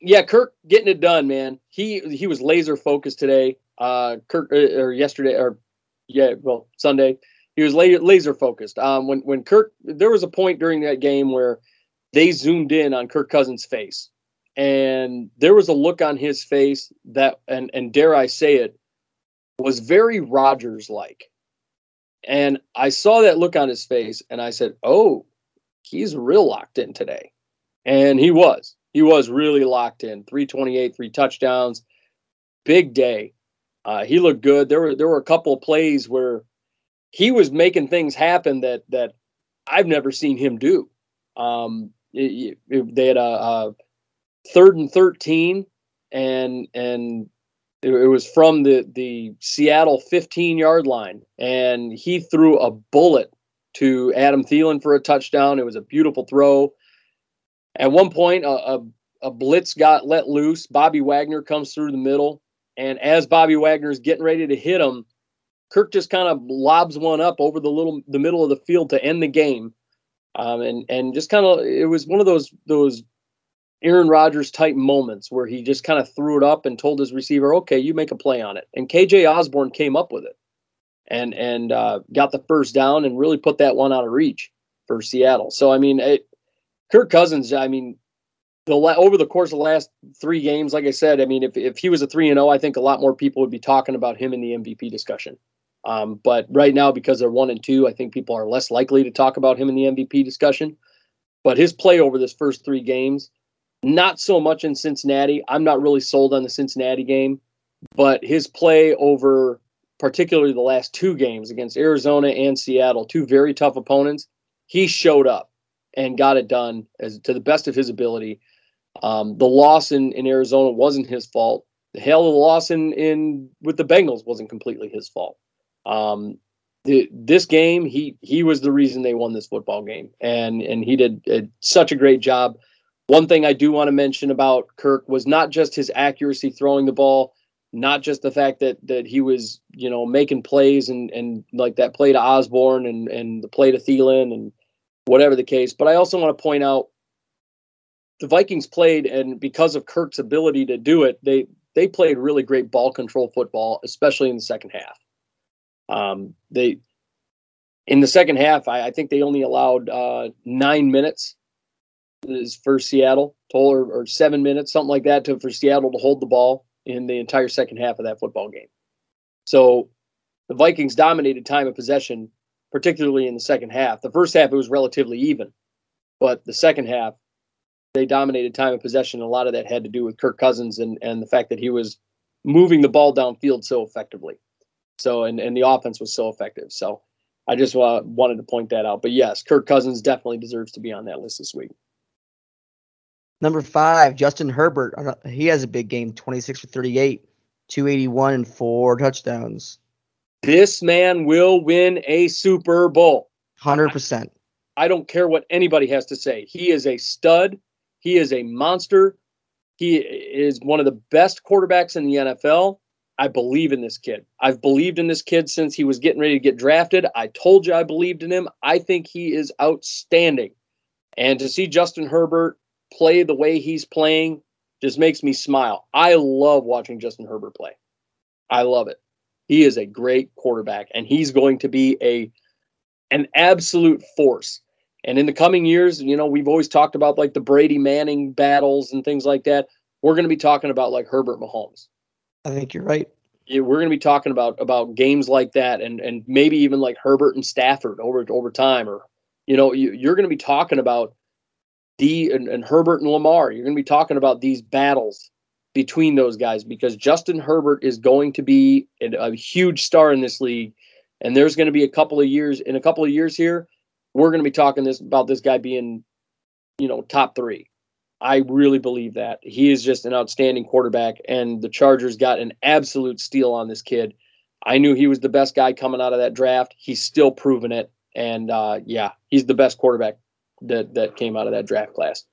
yeah, Kirk getting it done, man. He he was laser focused today. Uh, Kirk uh, or yesterday or yeah, well, Sunday. He was laser focused. Um, when when Kirk, there was a point during that game where they zoomed in on Kirk Cousins' face, and there was a look on his face that, and and dare I say it, was very Rodgers like. And I saw that look on his face, and I said, "Oh, he's real locked in today," and he was. He was really locked in. 328, three touchdowns, big day. Uh, he looked good. There were there were a couple of plays where he was making things happen that that I've never seen him do. Um, it, it, they had a, a, third and thirteen, and and it, it was from the the Seattle 15 yard line, and he threw a bullet to Adam Thielen for a touchdown. It was a beautiful throw. At one point, a, a, a blitz got let loose. Bobby Wagner comes through the middle and as Bobby Wagner's getting ready to hit him, Kirk just kind of lobs one up over the little the middle of the field to end the game. Um, and and just kind of it was one of those those Aaron Rodgers type moments where he just kind of threw it up and told his receiver, "Okay, you make a play on it." And KJ Osborne came up with it and and uh, got the first down and really put that one out of reach for Seattle. So I mean, it, Kirk Cousins, I mean, the over the course of the last three games, like I said, I mean, if if he was a three and zero, oh, I think a lot more people would be talking about him in the MVP discussion. Um, but right now, because they're one and two, I think people are less likely to talk about him in the MVP discussion. But his play over this first three games, not so much in Cincinnati. I'm not really sold on the Cincinnati game, but his play over particularly the last two games against Arizona and Seattle, two very tough opponents, he showed up and got it done as to the best of his ability. Um, the loss in, in Arizona wasn't his fault. The hell of the loss in, in with the Bengals wasn't completely his fault. Um, the, this game, he he was the reason they won this football game, and and he did, did such a great job. One thing I do want to mention about Kirk was not just his accuracy throwing the ball, not just the fact that that he was, you know, making plays and and like that play to Osborne and and the play to Thielen and whatever the case, but I also want to point out the Vikings played and because of Kirk's ability to do it, they they played really great ball control football, especially in the second half. Um, they in the second half, I, I think they only allowed uh, nine minutes is for Seattle, or, or seven minutes, something like that, to for Seattle to hold the ball in the entire second half of that football game. So the Vikings dominated time of possession, particularly in the second half. The first half it was relatively even, but the second half they dominated time of possession. A lot of that had to do with Kirk Cousins and and the fact that he was moving the ball downfield so effectively. So and and the offense was so effective. So I just uh, wanted to point that out. But yes, Kirk Cousins definitely deserves to be on that list this week. Number five, Justin Herbert. He has a big game 26 for 38, 281, and four touchdowns. This man will win a Super Bowl. 100%. I don't care what anybody has to say. He is a stud. He is a monster. He is one of the best quarterbacks in the NFL. I believe in this kid. I've believed in this kid since he was getting ready to get drafted. I told you I believed in him. I think he is outstanding. And to see Justin Herbert play the way he's playing just makes me smile. I love watching Justin Herbert play. I love it. He is a great quarterback and he's going to be a an absolute force. And in the coming years, you know, we've always talked about like the Brady Manning battles and things like that. We're going to be talking about like Herbert Mahomes. I think you're right. Yeah, we're going to be talking about about games like that and and maybe even like Herbert and Stafford over over time or you know, you, you're going to be talking about D and, and Herbert and Lamar. You're going to be talking about these battles between those guys because Justin Herbert is going to be a, a huge star in this league, and there's going to be a couple of years in a couple of years here. We're going to be talking this about this guy being, you know, top three. I really believe that he is just an outstanding quarterback, and the Chargers got an absolute steal on this kid. I knew he was the best guy coming out of that draft. He's still proven it, and uh, yeah, he's the best quarterback that that came out of that draft class.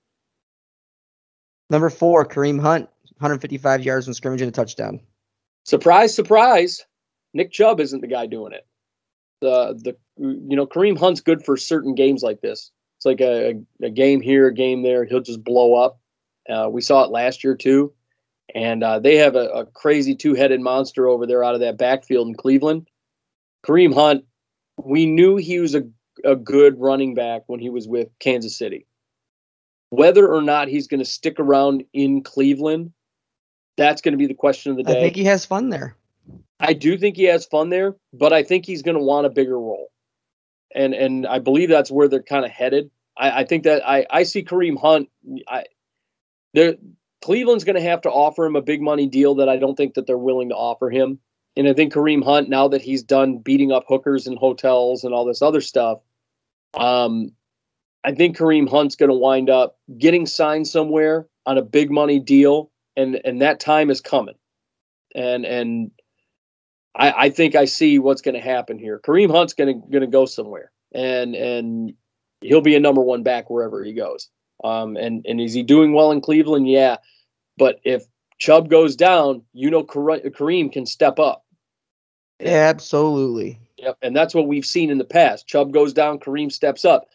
Number four, Kareem Hunt, 155 yards from scrimmage and a touchdown. Surprise, surprise! Nick Chubb isn't the guy doing it. The the you know Kareem Hunt's good for certain games like this. It's like a, a game here, a game there. He'll just blow up. Uh, we saw it last year too, and uh, they have a, a crazy two-headed monster over there out of that backfield in Cleveland. Kareem Hunt, we knew he was a a good running back when he was with Kansas City. Whether or not he's going to stick around in Cleveland, that's going to be the question of the day. I think he has fun there. I do think he has fun there, but I think he's going to want a bigger role, and and I believe that's where they're kind of headed. I, I think that I I see Kareem Hunt. I there Cleveland's going to have to offer him a big money deal that I don't think that they're willing to offer him. And I think Kareem Hunt, now that he's done beating up hookers in hotels and all this other stuff, um, I think Kareem Hunt's going to wind up getting signed somewhere on a big money deal, and and that time is coming. And and I, I think I see what's going to happen here. Kareem Hunt's going to going to go somewhere, and and he'll be a number one back wherever he goes. Um, and and is he doing well in Cleveland? Yeah, but if Chubb goes down, you know Kareem can step up. Absolutely. Yep, and that's what we've seen in the past. Chubb goes down, Kareem steps up.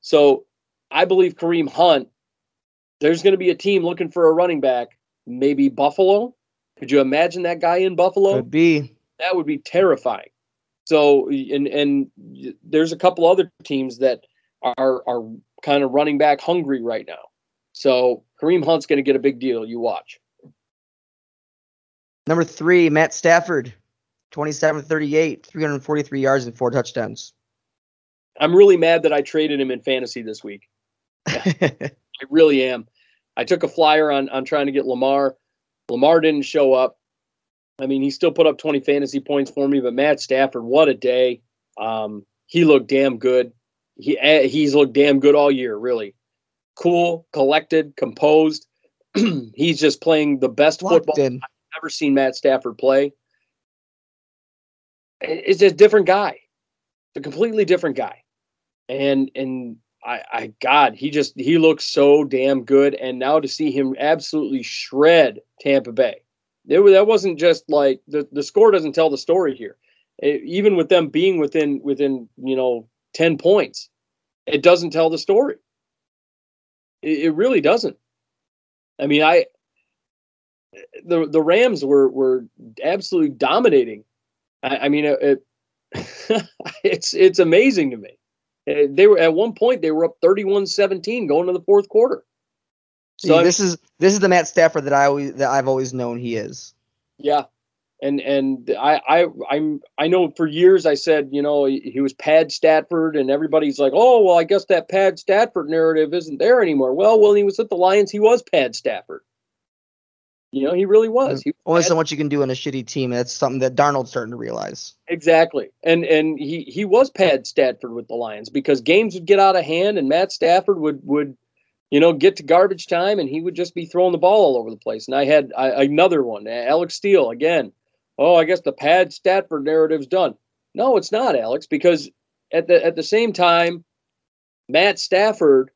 So I believe Kareem Hunt. There's going to be a team looking for a running back. Maybe Buffalo. Could you imagine that guy in Buffalo? Could be. That would be terrifying. So and and there's a couple other teams that are are kind of running back hungry right now. So Kareem Hunt's going to get a big deal. You watch. Number three, Matt Stafford. 27 38, 343 yards and four touchdowns. I'm really mad that I traded him in fantasy this week. <laughs> I really am. I took a flyer on on trying to get Lamar. Lamar didn't show up. I mean, he still put up 20 fantasy points for me, but Matt Stafford, what a day. Um, he looked damn good. He eh, he's looked damn good all year, really. Cool, collected, composed. <clears throat> he's just playing the best Locked football in. I've ever seen Matt Stafford play is a different guy, It's a completely different guy, and and I, I God, he just he looks so damn good, and now to see him absolutely shred Tampa Bay, that wasn't just like the the score doesn't tell the story here. It, even with them being within within you know ten points, it doesn't tell the story. It, it really doesn't. I mean, I the the Rams were were absolutely dominating. I, I mean, it, <laughs> it's it's amazing to me. Uh, they were at one point they were up 31-17 going to the fourth quarter. So See, this is this is the Matt Stafford that I always that I've always known he is. Yeah, and and I I I'm I know for years I said you know he, he was Pad Stafford and everybody's like oh well I guess that Pad Stafford narrative isn't there anymore. Well, when he was at the Lions, he was Pad Stafford. You know, he really was. He Only so much you can do in a shitty team. That's something that Darnold's starting to realize. Exactly, and and he he was Pad Stafford with the Lions because games would get out of hand, and Matt Stafford would would, you know, get to garbage time, and he would just be throwing the ball all over the place. And I had I, another one, Alex Steele again. Oh, I guess the Pad Stafford narrative's done. No, it's not, Alex, because at the at the same time, Matt Stafford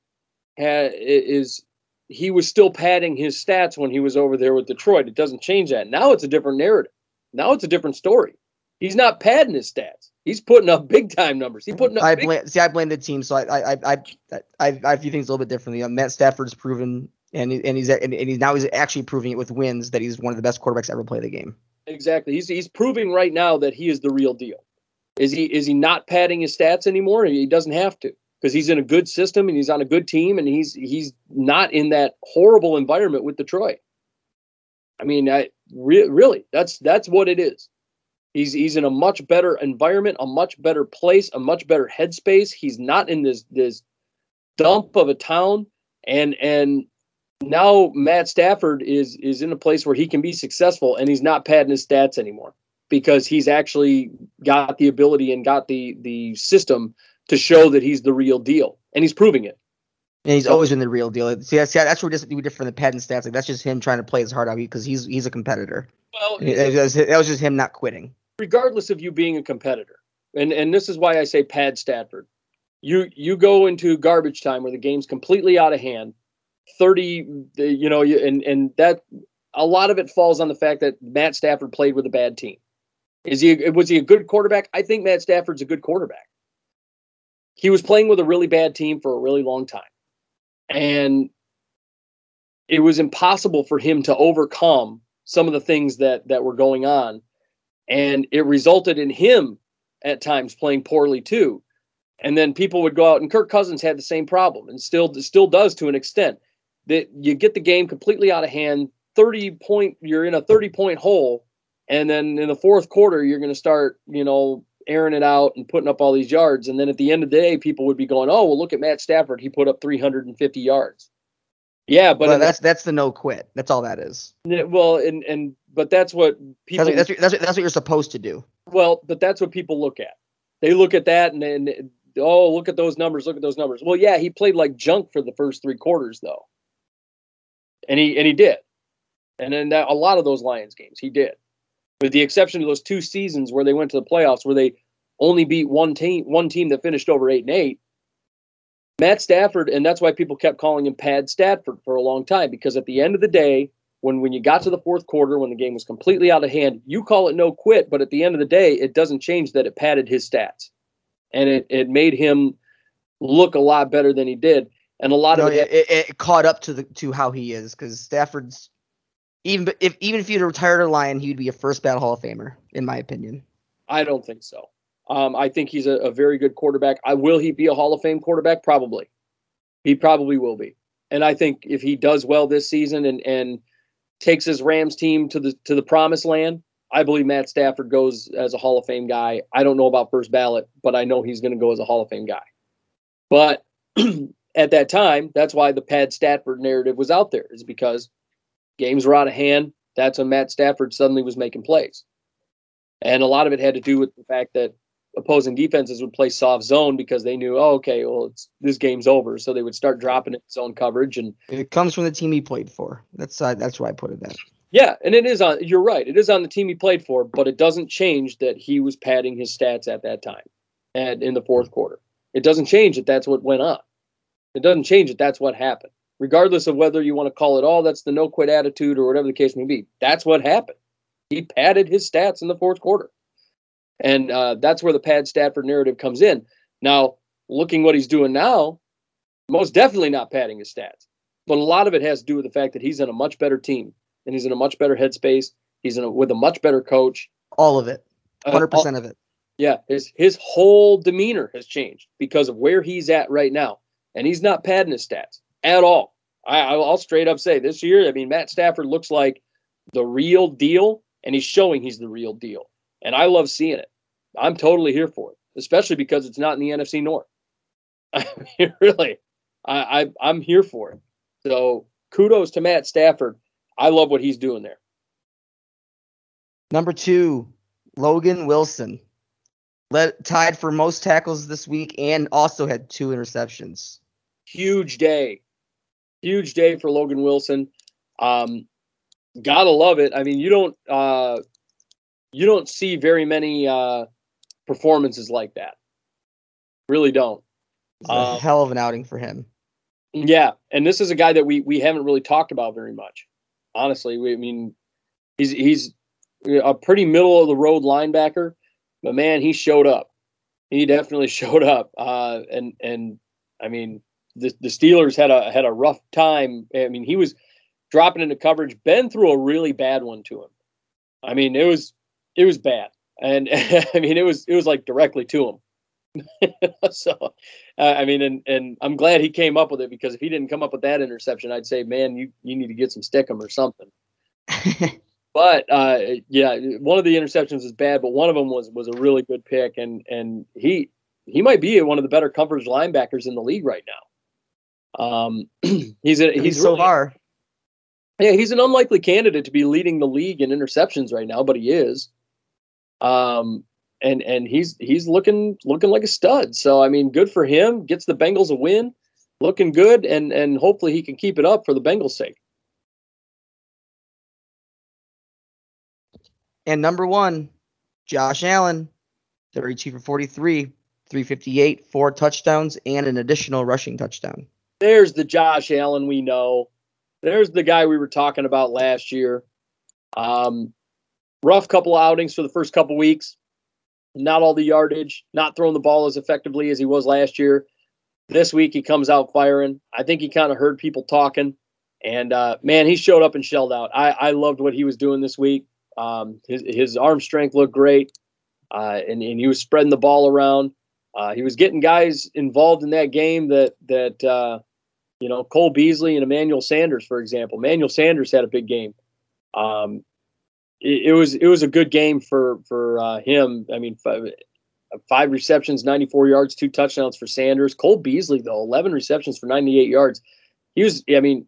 is he was still padding his stats when he was over there with Detroit. It doesn't change that. Now it's a different narrative. Now it's a different story. He's not padding his stats. He's putting up big time numbers. He's putting up. I blame. See, I blame the team. So I, I, I, I, I, view things a little bit differently. Um, Matt Stafford's proven, and and he's and, and he's now he's actually proving it with wins that he's one of the best quarterbacks ever play the game. Exactly. He's he's proving right now that he is the real deal. Is he is he not padding his stats anymore? He doesn't have to because he's in a good system and he's on a good team and he's he's not in that horrible environment with Detroit. I mean, I re- really that's that's what it is. He's he's in a much better environment, a much better place, a much better headspace. He's not in this this dump of a town and and now Matt Stafford is is in a place where he can be successful and he's not padding his stats anymore because he's actually got the ability and got the the system to show that he's the real deal, and he's proving it. And he's always been the real deal. See, that's, that's what just different from the patent stats. Like that's just him trying to play his heart out because he's he's a competitor. Well, that was, that was just him not quitting. Regardless of you being a competitor, and and this is why I say Pad Stafford. You you go into garbage time where the game's completely out of hand. Thirty, you know, and and that a lot of it falls on the fact that Matt Stafford played with a bad team. Is he was he a good quarterback? I think Matt Stafford's a good quarterback he was playing with a really bad team for a really long time. And it was impossible for him to overcome some of the things that that were going on. And it resulted in him at times playing poorly too. And then people would go out and Kirk Cousins had the same problem and still still does to an extent. That you get the game completely out of hand, 30 point you're in a 30 point hole and then in the fourth quarter you're going to start, you know, airing it out and putting up all these yards. And then at the end of the day, people would be going, "Oh, well, look at Matt Stafford. He put up 350 yards." Yeah, but well, that's the, that's the no quit. That's all that is. Well, and and but that's what people. That's what, that's, what, that's what you're supposed to do. Well, but that's what people look at. They look at that and then oh, look at those numbers. Look at those numbers. Well, yeah, he played like junk for the first three quarters though, and he and he did, and then that, a lot of those Lions games he did with the exception of those two seasons where they went to the playoffs where they only beat one team one team that finished over eight and eight. Matt Stafford, and that's why people kept calling him Pad Stafford for a long time, because at the end of the day, when when you got to the fourth quarter, when the game was completely out of hand, you call it no quit, but at the end of the day, it doesn't change that it padded his stats. And it, it made him look a lot better than he did. And a lot no, of it, it, it, caught up to the to how he is because Stafford's even if even if you'd retired a Lion, he would be a first ballot Hall of Famer, in my opinion. I don't think so. Um, I think he's a, a, very good quarterback. I will he be a Hall of Fame quarterback? Probably. He probably will be. And I think if he does well this season and and takes his Rams team to the to the promised land, I believe Matt Stafford goes as a Hall of Fame guy. I don't know about first ballot, but I know he's going to go as a Hall of Fame guy. But <clears throat> at that time, that's why the Pad Stafford narrative was out there, is because games were out of hand. That's when Matt Stafford suddenly was making plays. And a lot of it had to do with the fact that opposing defenses would play soft zone because they knew, oh, okay, well, it's this game's over, so they would start dropping it zone coverage. And it comes from the team he played for. That's uh, that's why I put it that. Yeah, and it is on. You're right. It is on the team he played for, but it doesn't change that he was padding his stats at that time, and in the fourth quarter, it doesn't change that that's what went on. It doesn't change that That's what happened. Regardless of whether you want to call it, oh, that's the no quit attitude or whatever the case may be. That's what happened. He padded his stats in the fourth quarter. And uh, that's where the pad Stafford narrative comes in. Now, looking what he's doing now, most definitely not padding his stats. But a lot of it has to do with the fact that he's in a much better team and he's in a much better headspace. He's in a, with a much better coach. All of it. Uh, 100% of it. Yeah, his his whole demeanor has changed because of where he's at right now, and he's not padding his stats at all. I, I'll straight up say this year. I mean, Matt Stafford looks like the real deal, and he's showing he's the real deal, and I love seeing it. I'm totally here for it, especially because it's not in the NFC North. <laughs> I mean, really, I, I I'm here for it. So kudos to Matt Stafford. I love what he's doing there. Number two, Logan Wilson. Led, tied for most tackles this week and also had two interceptions. Huge day. Huge day for Logan Wilson. Um, gotta love it. I mean, you don't uh, you don't see very many uh, performances like that. Really don't. A um, hell of an outing for him. Yeah, and this is a guy that we we haven't really talked about very much. Honestly, we, I mean, he's he's a pretty middle of the road linebacker, but man, he showed up. He definitely <laughs> showed up. Uh, and and I mean, the the Steelers had a had a rough time. I mean, he was dropping into coverage. Ben threw a really bad one to him. I mean, it was it was bad, and <laughs> I mean, it was it was like directly to him. <laughs> so, uh, I mean, and and I'm glad he came up with it because if he didn't come up with that interception, I'd say, man, you you need to get some stickum or something. <laughs> but uh, yeah, one of the interceptions is bad, but one of them was was a really good pick, and and he he might be one of the better coverage linebackers in the league right now. Um, <clears throat> he's a, he's, so really, far. Yeah, he's an unlikely candidate to be leading the league in interceptions right now, but he is. Um, and and he's he's looking looking like a stud. So I mean, good for him. Gets the Bengals a win, looking good, and and hopefully he can keep it up for the Bengals' sake. And number one, Josh Allen, 32 for 43, 358, four touchdowns, and an additional rushing touchdown. There's the Josh Allen we know. There's the guy we were talking about last year. Um, rough couple of outings for the first couple weeks not all the yardage, not throwing the ball as effectively as he was last year. This week he comes out firing. I think he kind of heard people talking, and uh, man, he showed up and shelled out. I, I loved what he was doing this week. Um, his his arm strength looked great, uh, and and he was spreading the ball around. Uh, he was getting guys involved in that game that that uh, you know Cole Beasley and Emmanuel Sanders, for example. Emmanuel Sanders had a big game. Um, it, was it was a good game for for uh, him. I mean, five, five, receptions, 94 yards, two touchdowns for Sanders. Cole Beasley though, 11 receptions for 98 yards. He was, I mean,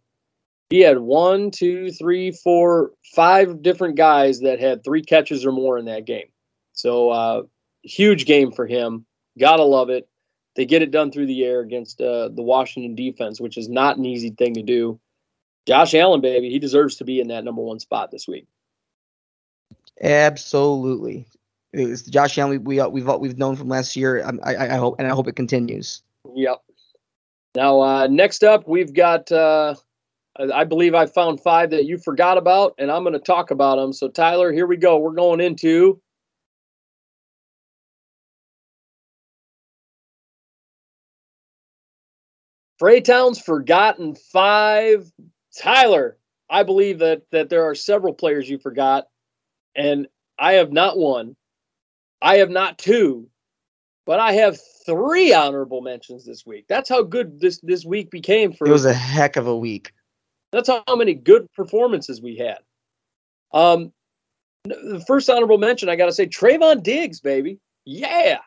he had one, two, three, four, five different guys that had three catches or more in that game. So uh, huge game for him. Gotta love it. They get it done through the air against uh, the Washington defense, which is not an easy thing to do. Josh Allen, baby, he deserves to be in that number one spot this week. Absolutely. It's Josh Allen we, we uh, we've we've known from last year. I, I, I hope and I hope it continues. Yep. Now uh, next up we've got uh, I believe I found five that you forgot about, and I'm going to talk about them. So Tyler, here we go. We're going into Freytown's forgotten five. Tyler, I believe that that there are several players you forgot and I have not one, I have not two, but I have three honorable mentions this week. That's how good this this week became for. It was a heck of a week. That's how many good performances we had. Um, the first honorable mention I got to say Trevon Diggs, baby, yeah.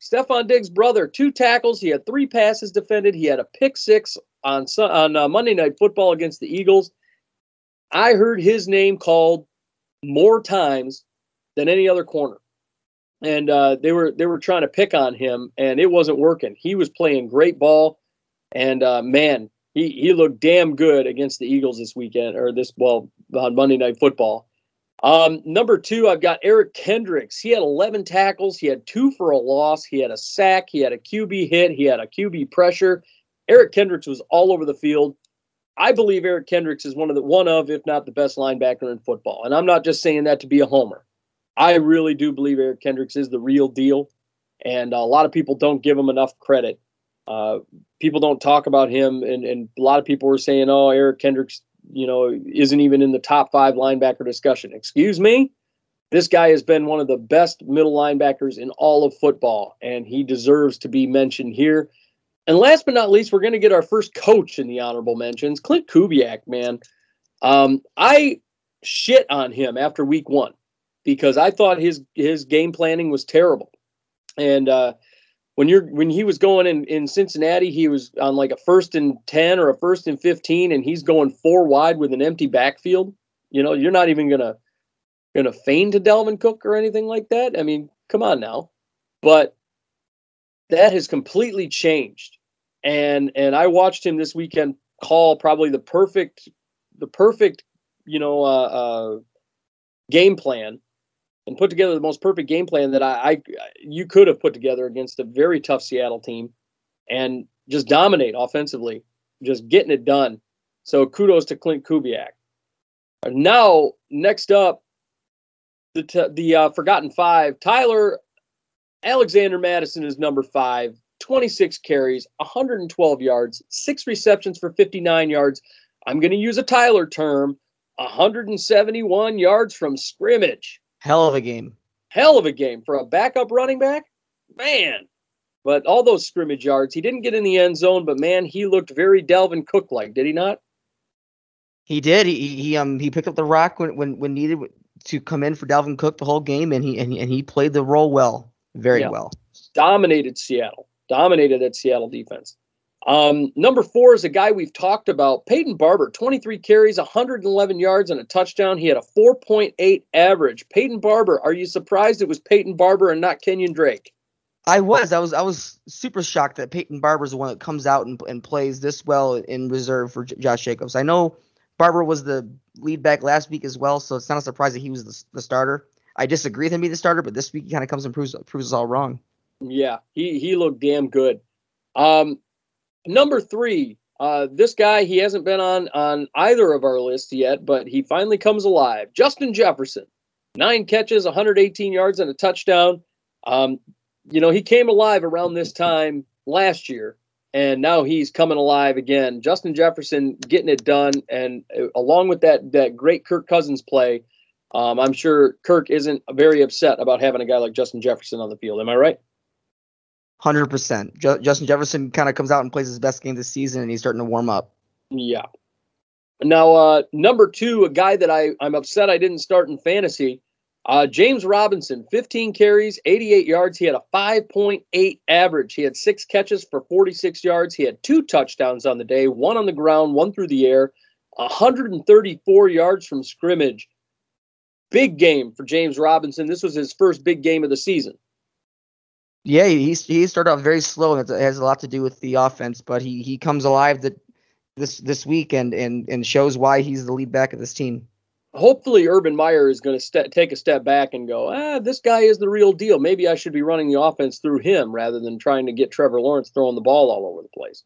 Stefon Diggs' brother, two tackles. He had three passes defended. He had a pick six on on uh, Monday Night Football against the Eagles. I heard his name called more times than any other corner. And uh, they were they were trying to pick on him, and it wasn't working. He was playing great ball, and uh, man, he he looked damn good against the Eagles this weekend or this well on Monday Night Football. Um, number two, I've got Eric Kendricks. He had 11 tackles. He had two for a loss. He had a sack. He had a QB hit. He had a QB pressure. Eric Kendricks was all over the field. I believe Eric Kendricks is one of the one of, if not the best linebacker in football. And I'm not just saying that to be a homer. I really do believe Eric Kendricks is the real deal, and a lot of people don't give him enough credit. Uh, people don't talk about him, and, and a lot of people were saying, "Oh, Eric Kendricks, you know, isn't even in the top five linebacker discussion." Excuse me, this guy has been one of the best middle linebackers in all of football, and he deserves to be mentioned here. And last but not least, we're going to get our first coach in the honorable mentions, Klint Kubiak. Man, um, I shit on him after week one because I thought his his game planning was terrible. And uh, when you're when he was going in in Cincinnati, he was on like a first and ten or a first and fifteen, and he's going four wide with an empty backfield. You know, you're not even gonna gonna feign to Dalvin Cook or anything like that. I mean, come on now. But that has completely changed. And and I watched him this weekend call probably the perfect the perfect you know uh, uh, game plan and put together the most perfect game plan that I, I you could have put together against a very tough Seattle team and just dominate offensively, just getting it done. So kudos to Klint Kubiak. Now, next up, the t- the uh, forgotten five. Tyler Alexander Mattison is number five. 26 carries, 112 yards, six receptions for 59 yards. I'm going to use a Tyler term 171 yards from scrimmage. Hell of a game. Hell of a game for a backup running back. Man. But all those scrimmage yards, he didn't get in the end zone, but man, he looked very Dalvin Cook like, did he not? He did. He he um he picked up the rock when when, when needed to come in for Dalvin Cook the whole game, and he and he, and he played the role well, very yeah. well. Dominated Seattle. Dominated that Seattle defense. Um, number four is a guy we've talked about, Peyton Barber, 23 carries, 111 yards, and a touchdown. He had a 4.8 average. Peyton Barber, are you surprised it was Peyton Barber and not Kenyon Drake? I was. I was. I was super shocked that Peyton Barber is the one that comes out and, and plays this well in reserve for J- Josh Jacobs. I know Barber was the lead back last week as well, so it's not a surprise that he was the, the starter. I disagree with him being the starter, but this week he kind of comes and proves proves us all wrong. Yeah, he he looked damn good. Um, number three, uh, this guy he hasn't been on on either of our lists yet, but he finally comes alive. Justin Jefferson, nine catches, 118 yards, and a touchdown. Um, you know, he came alive around this time last year, and now he's coming alive again. Justin Jefferson getting it done, and uh, along with that that great Kirk Cousins play, um, I'm sure Kirk isn't very upset about having a guy like Justin Jefferson on the field. Am I right? Hundred percent. Justin Jefferson kind of comes out and plays his best game this season, and he's starting to warm up. Yeah. Now, uh, number two, a guy that I I'm upset I didn't start in fantasy. Uh, James Robinson, 15 carries, 88 yards. He had a 5.8 average. He had six catches for 46 yards. He had two touchdowns on the day, one on the ground, one through the air, 134 yards from scrimmage. Big game for James Robinson. This was his first big game of the season. Yeah, he he started off very slow, and it has a lot to do with the offense. But he he comes alive that this this week and and and shows why he's the lead back of this team. Hopefully, Urban Meyer is going to st- take a step back and go, ah, this guy is the real deal. Maybe I should be running the offense through him rather than trying to get Trevor Lawrence throwing the ball all over the place.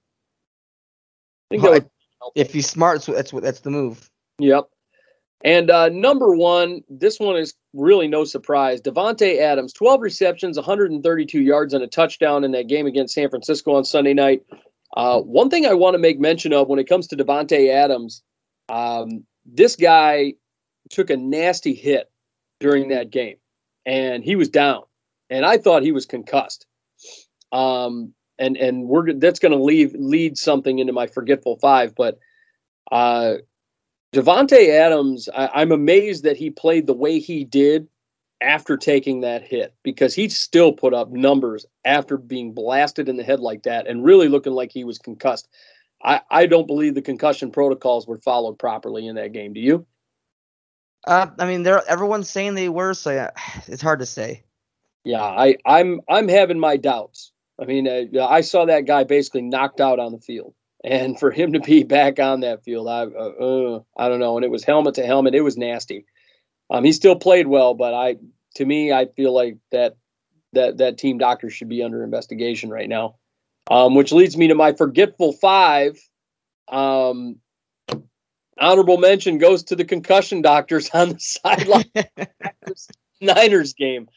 I think well, that would, if he's smart, that's what that's the move. Yep. And uh, number one, this one is really no surprise. Davante Adams, 12 receptions, 132 yards, and a touchdown in that game against San Francisco on Sunday night. Uh, one thing I want to make mention of when it comes to Davante Adams, um, this guy took a nasty hit during that game, and he was down, and I thought he was concussed. Um, and and we're that's going to leave lead something into my forgetful five, but uh, Davante Adams, I, am amazed that he played the way he did after taking that hit because he still put up numbers after being blasted in the head like that and really looking like he was concussed. I, I don't believe the concussion protocols were followed properly in that game. Do you? Uh, I mean, they're everyone's saying they were, so yeah, <sighs> it's hard to say. Yeah, I, I'm I'm having my doubts. I mean, uh, I saw that guy basically knocked out on the field and for him to be <laughs> back on that field, I uh, uh, I don't know. And it was helmet to helmet. It was nasty. Um, he still played well, but I to me, I feel like that that that team doctor should be under investigation right now. Um, which leads me to my forgetful five. Um, honorable mention goes to the concussion doctors <laughs> on the sideline. <laughs> Niners game.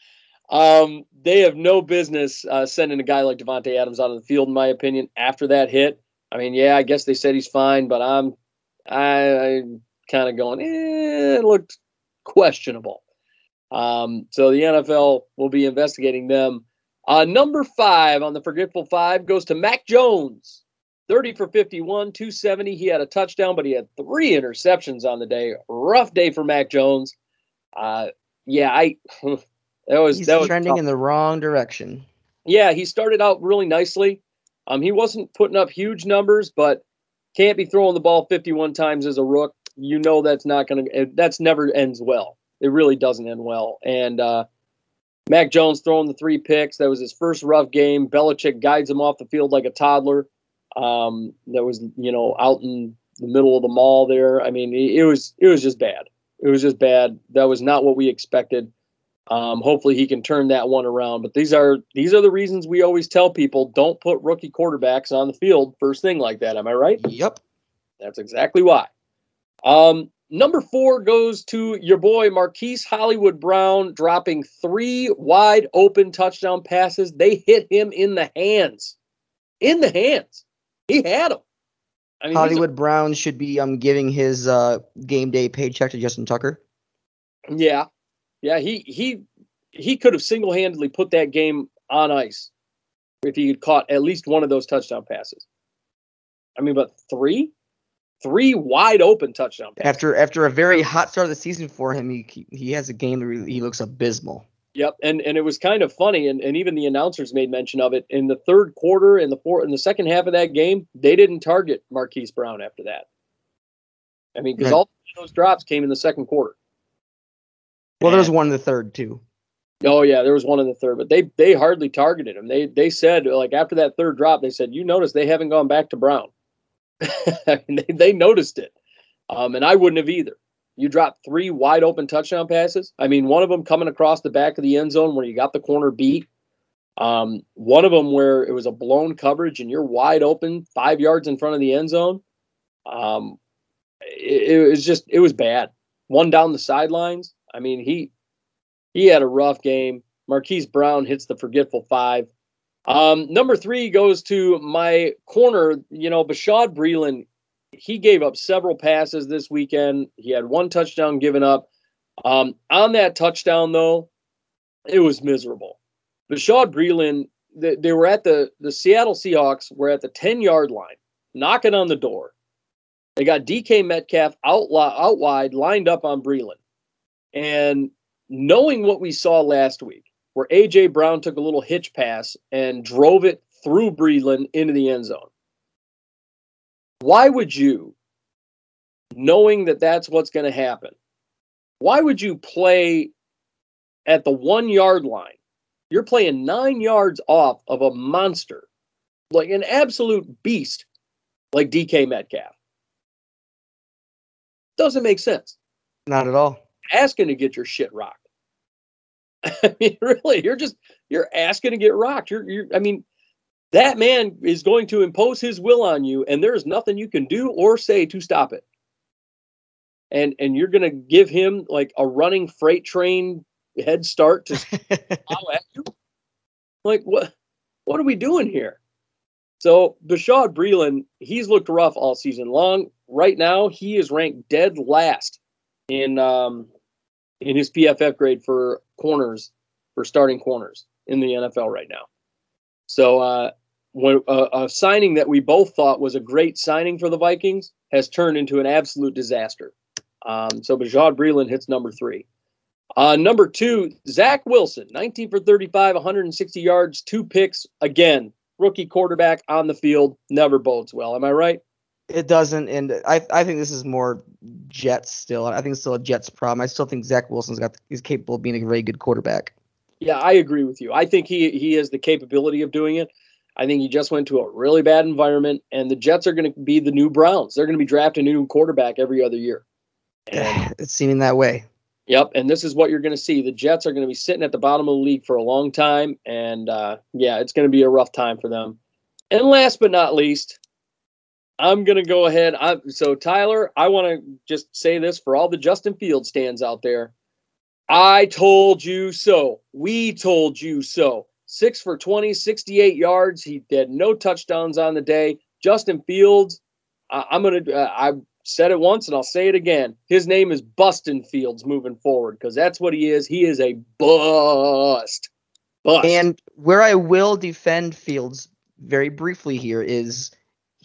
Um, they have no business uh, sending a guy like Davante Adams out of the field, in my opinion. After that hit, I mean, yeah, I guess they said he's fine, but I'm, I, I'm kind of going, eh, it looked questionable. Um, so the NFL will be investigating them. Uh, number five on the forgetful five goes to Mac Jones. 30 for 51, 270. He had a touchdown, but he had three interceptions on the day. Rough day for Mac Jones. Uh, yeah, I <laughs> that was He's that was trending tough. in the wrong direction. Yeah, he started out really nicely. Um, he wasn't putting up huge numbers, but can't be throwing the ball 51 times as a rook. You know that's not going to. That's never ends well. It really doesn't end well. And uh, Mac Jones throwing the three picks. That was his first rough game. Belichick guides him off the field like a toddler. Um, that was you know out in the middle of the mall there. I mean, it, it was it was just bad. It was just bad. That was not what we expected. Um, hopefully he can turn that one around. But these are these are the reasons we always tell people don't put rookie quarterbacks on the field first thing like that. Am I right? Yep. That's exactly why. Um, number four goes to your boy Marquise Hollywood Brown, dropping three wide open touchdown passes. They hit him in the hands, in the hands. He had them. I mean, he's a- Hollywood Brown should be um giving his uh game day paycheck to Justin Tucker. Yeah, yeah. He he he could have single handedly put that game on ice if he had caught at least one of those touchdown passes. I mean, but three, three wide open touchdown passes. After after a very hot start of the season for him, he he has a game that he looks abysmal. Yep, and and it was kind of funny, and, and even the announcers made mention of it in the third quarter, in the fourth, in the second half of that game, they didn't target Marquise Brown after that. I mean, because Right. all those drops came in the second quarter. Well, there was one in the third too. Oh yeah, there was one in the third, but they they hardly targeted him. They they said like after that third drop, they said you notice they haven't gone back to Brown. <laughs> I mean, they they noticed it, um, and I wouldn't have either. You dropped three wide open touchdown passes. I mean, one of them coming across the back of the end zone where you got the corner beat. Um, one of them where it was a blown coverage and you're wide open five yards in front of the end zone. Um, it, it was just it was bad. One down the sidelines. I mean, he he had a rough game. Marquise Brown hits the forgetful five. Um, number three goes to my corner. You know, Bashaud Breeland. He gave up several passes this weekend. He had one touchdown given up. Um, on that touchdown, though, it was miserable. Bashaud Breeland. They, they were at the the Seattle Seahawks were at the ten yard line, knocking on the door. They got DK Metcalf out out wide, lined up on Breeland, and knowing what we saw last week, where AJ Brown took a little hitch pass and drove it through Breeland into the end zone. Why would you, knowing that that's what's going to happen, why would you play at the one yard line? You're playing nine yards off of a monster, like an absolute beast, like DK Metcalf. Doesn't make sense Not at all. Asking to get your shit rocked. <laughs> I mean, really, you're just you're asking to get rocked. You're, you're I mean, that man is going to impose his will on you, and there's nothing you can do or say to stop it. And and you're gonna give him like a running freight train head start to <laughs> plow at you? Like what what are we doing here? So Bashaud Breeland, he's looked rough all season long. Right now, he is ranked dead last in um, in his PFF grade for corners for starting corners in the NFL right now. So uh, when uh, a signing that we both thought was a great signing for the Vikings has turned into an absolute disaster. Um, so Bashaud Breeland hits number three. Uh, number two, Zach Wilson, 19 for 35, 160 yards, two picks. Again, rookie quarterback on the field never bodes well. Am I right? It doesn't, and I I think this is more Jets still. I think it's still a Jets problem. I still think Zach Wilson's got he's capable of being a very good quarterback. Yeah, I agree with you. I think he he has the capability of doing it. I think he just went to a really bad environment, and the Jets are going to be the new Browns. They're going to be drafting a new quarterback every other year. And, <sighs> it's seeming that way. yep, and this is what you're going to see. The Jets are going to be sitting at the bottom of the league for a long time, and uh, yeah, it's going to be a rough time for them. And last but not least, I'm gonna go ahead. I, so Tyler, I want to just say this for all the Justin Field stands out there. I told you so. We told you so. Six for 20, 68 yards. He had no touchdowns on the day. Justin Fields, I'm gonna. Uh, I said it once and I'll say it again. His name is Bustin Fields moving forward because that's what he is. He is a bust. Bust. And where I will defend Fields very briefly here is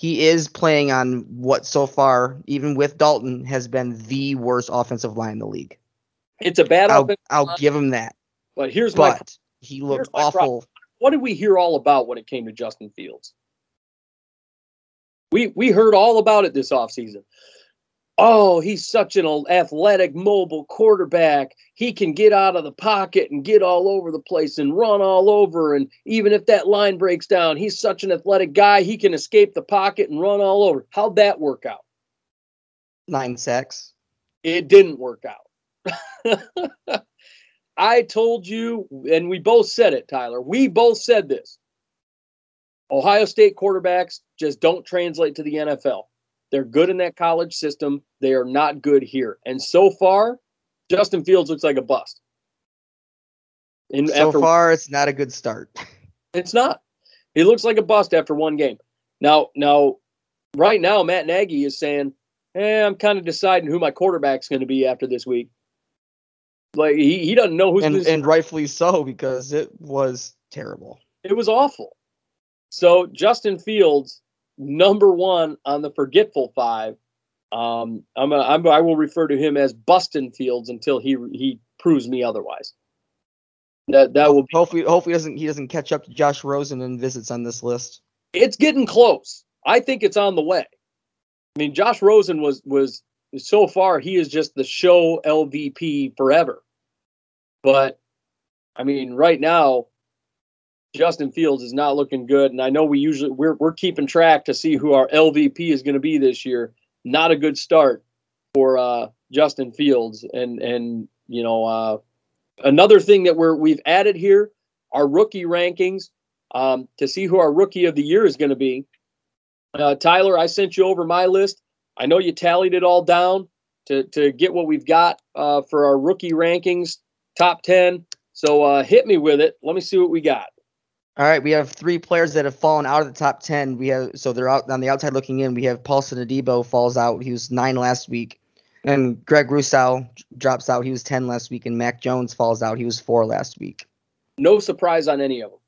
he is playing on what so far, even with Dalton, has been the worst offensive line in the league. it's a bad I'll, I'll give him that. but here's my But he looked my problem. awful. what did we hear all about when it came to Justin Fields? We we heard all about it this offseason. Oh, he's such an athletic, mobile quarterback. He can get out of the pocket and get all over the place and run all over. And even if that line breaks down, he's such an athletic guy. He can escape the pocket and run all over. How'd that work out? Nine sacks. It didn't work out. <laughs> I told you, and we both said it, Tyler. We both said this. Ohio State quarterbacks just don't translate to the NFL. They're good in that college system. They are not good here. And so far, Justin Fields looks like a bust. And So after far, it's not a good start. <laughs> it's not. He looks like a bust after one game. Now, now, right now, Matt Nagy is saying, "Eh, I'm kind of deciding who my quarterback's going to be after this week." Like he, he doesn't know who's and this- and rightfully so because it was terrible. it was awful. So Justin Fields, number one on the forgetful five. Um, I'm, a, I'm I will refer to him as Bustin Fields until he he proves me otherwise. That that will be. Hopefully, hopefully doesn't he doesn't catch up to Josh Rosen and visits on this list. It's getting close. I think it's on the way. I mean, Josh Rosen was was so far he is just the show LVP forever. But I mean, right now, Justin Fields is not looking good, and I know we usually we're we're keeping track to see who our LVP is going to be this year. Not a good start for uh, Justin Fields, and and you know uh, another thing that we're we've added here our rookie rankings um, to see who our rookie of the year is going to be. Uh, Tyler, I sent you over my list. I know you tallied it all down to to get what we've got uh, for our rookie rankings, top ten. So uh, hit me with it. Let me see what we got. All right, we have three players that have fallen out of the top ten. We have so they're out on the outside looking in. We have Paulson Adebo falls out. He was nine last week, and Greg Rousseau drops out. He was ten last week, and Mac Jones falls out. He was four last week. No surprise on any of them.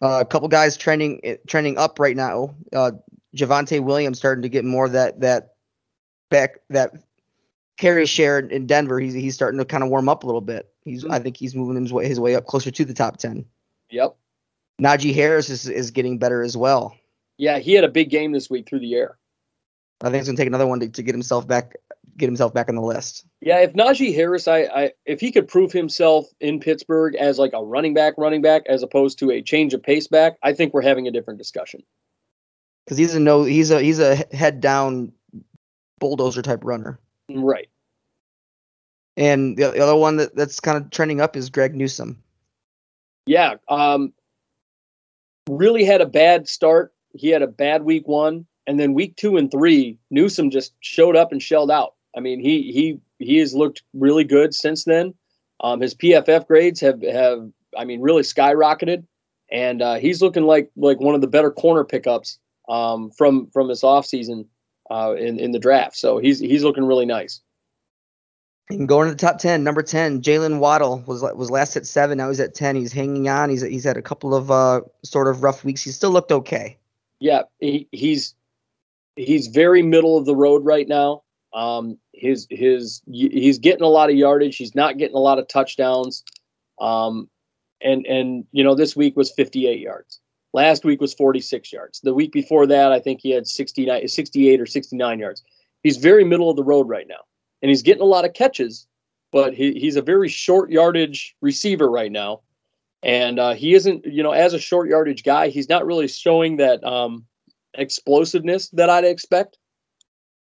Uh, a couple guys trending trending up right now. Uh, Javonte Williams starting to get more of that that back that carry share in Denver. He's he's starting to kind of warm up a little bit. He's I think he's moving his way his way up closer to the top ten. Yep. Najee Harris is is getting better as well. Yeah, he had a big game this week through the air. I think he's gonna take another one to, to get himself back get himself back on the list. Yeah, if Najee Harris, I, I if he could prove himself in Pittsburgh as like a running back, running back, as opposed to a change of pace back, I think we're having a different discussion. Because he's a no he's a he's a head down bulldozer type runner. Right. And the, the other one that, that's kind of trending up is Greg Newsome. Yeah. Um, really had a bad start. He had a bad week one, and then week two and three, Newsome just showed up and shelled out. I mean, he he he has looked really good since then. Um, his PFF grades have have I mean really skyrocketed, and uh, he's looking like like one of the better corner pickups um, from from this offseason uh, in in the draft. So he's he's looking really nice. And going to the top ten, number ten, Jaylen Waddle was was last at seven. Now he's at ten. He's hanging on. He's he's had a couple of uh, sort of rough weeks. He still looked okay. Yeah, he, he's he's very middle of the road right now. Um, his his he's getting a lot of yardage. He's not getting a lot of touchdowns. Um, and and you know this week was 58 yards. Last week was 46 yards. The week before that, I think he had 69, 68 or 69 yards. He's very middle of the road right now, and he's getting a lot of catches. But he, he's a very short yardage receiver right now, and uh, he isn't. You know, as a short yardage guy, he's not really showing that um, explosiveness that I'd expect.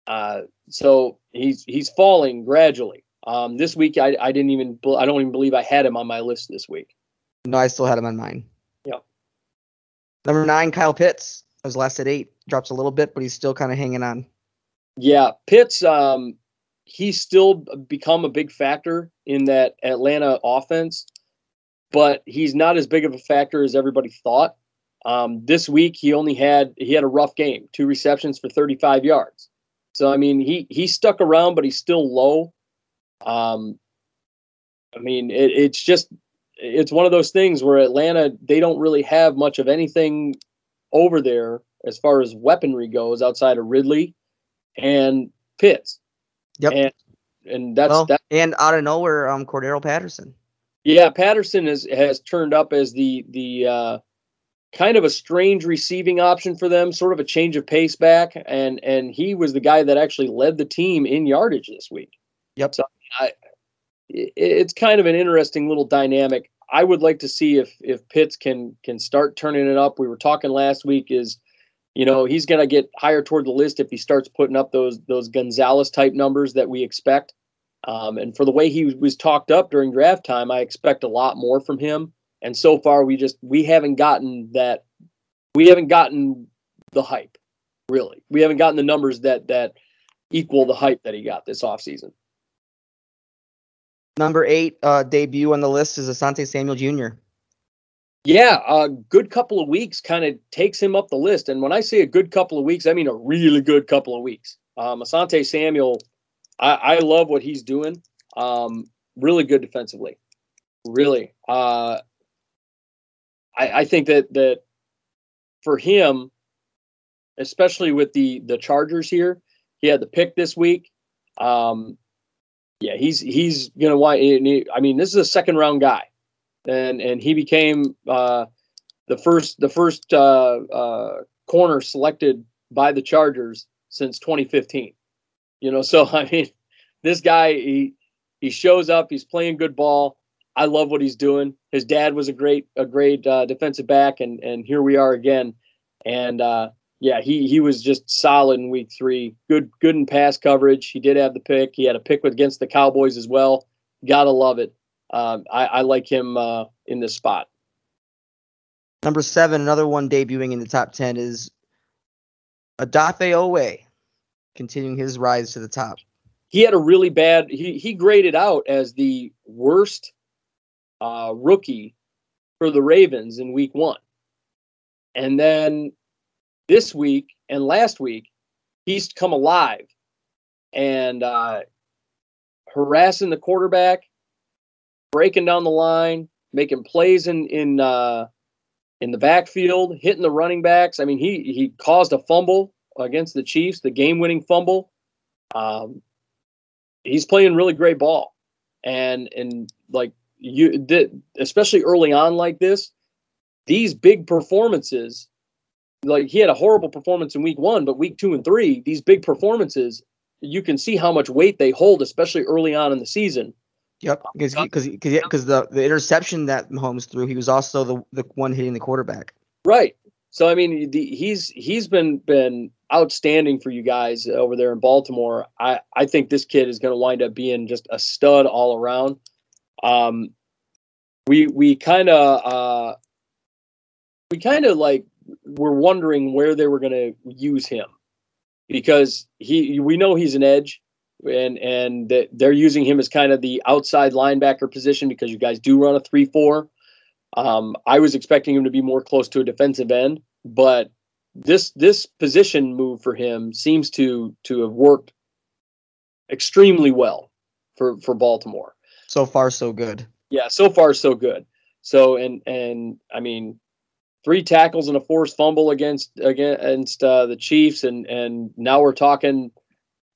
Uh, so he's he's falling gradually. Um, this week, I, I didn't even I don't even believe I had him on my list this week. No, I still had him on mine. Yeah. Number nine, Kyle Pitts. I Was last at eight. Drops a little bit, but he's still kind of hanging on. Yeah, Pitts. Um, he's still become a big factor in that Atlanta offense, but he's not as big of a factor as everybody thought. Um, this week he only had he had a rough game, two receptions for 35 yards. So I mean he he stuck around, but he's still low. Um, I mean it, it's just it's one of those things where Atlanta they don't really have much of anything over there as far as weaponry goes outside of Ridley and Pitts. Yep. And, and that's Well, that. and out of nowhere, um, Cordarrelle Patterson. Yeah, Patterson has has turned up as the the uh, kind of a strange receiving option for them, sort of a change of pace back, and and he was the guy that actually led the team in yardage this week. Yep. So I, it's kind of an interesting little dynamic. I would like to see if if Pitts can can start turning it up. We were talking last week is, you know, he's going to get higher toward the list if he starts putting up those those Gonzalez type numbers that we expect. Um, and for the way he was talked up during draft time, I expect a lot more from him. And so far, we just we haven't gotten that. We haven't gotten the hype, really. We haven't gotten the numbers that that equal the hype that he got this offseason. Number eight uh, debut on the list is Asante Samuel Jr. Yeah, a good couple of weeks kind of takes him up the list. And when I say a good couple of weeks, I mean a really good couple of weeks. Um, Asante Samuel, I, I love what he's doing. Um, really good defensively, really. Uh, I, I think that that for him, especially with the the Chargers here, he had the pick this week. Um, yeah, he's he's gonna want. I mean, this is a second round guy, and and he became uh, the first the first uh, uh, corner selected by the Chargers since 2015. You know, <laughs> so I mean, this guy he he shows up. He's playing good ball. I love what he's doing. His dad was a great a great uh, defensive back, and and here we are again. And uh, yeah, he he was just solid in week three. Good good in pass coverage. He did have the pick. He had a pick against the Cowboys as well. Gotta love it. Um, I, I like him uh, in this spot. Number seven, another one debuting in the top ten is Odafe Oweh, continuing his rise to the top. He had a really bad. He he graded out as the worst uh, rookie for the Ravens in week one, and then this week and last week he's come alive and uh, harassing the quarterback, breaking down the line, making plays in in uh, in the backfield, hitting the running backs. I mean, he he caused a fumble against the Chiefs, the game-winning fumble. Um, he's playing really great ball, and and like you especially early on like this, these big performances. Like he had a horrible performance in week one, but week two and three, these big performances, you can see how much weight they hold, especially early on in the season. Yep, because because because the the interception that Mahomes threw, he was also the the one hitting the quarterback. Right. So I mean, the, he's he's been been outstanding for you guys over there in Baltimore. I I think this kid is going to wind up being just a stud all around. Um, we we kind of uh, we kind of like were wondering where they were going to use him because he we know he's an edge and and they're using him as kind of the outside linebacker position because you guys do run a three four. Um, I was expecting him to be more close to a defensive end, but this this position move for him seems to to have worked extremely well for for Baltimore. So far, so good. Yeah, so far so good. So and and I mean, three tackles and a forced fumble against against uh, the Chiefs, and and now we're talking,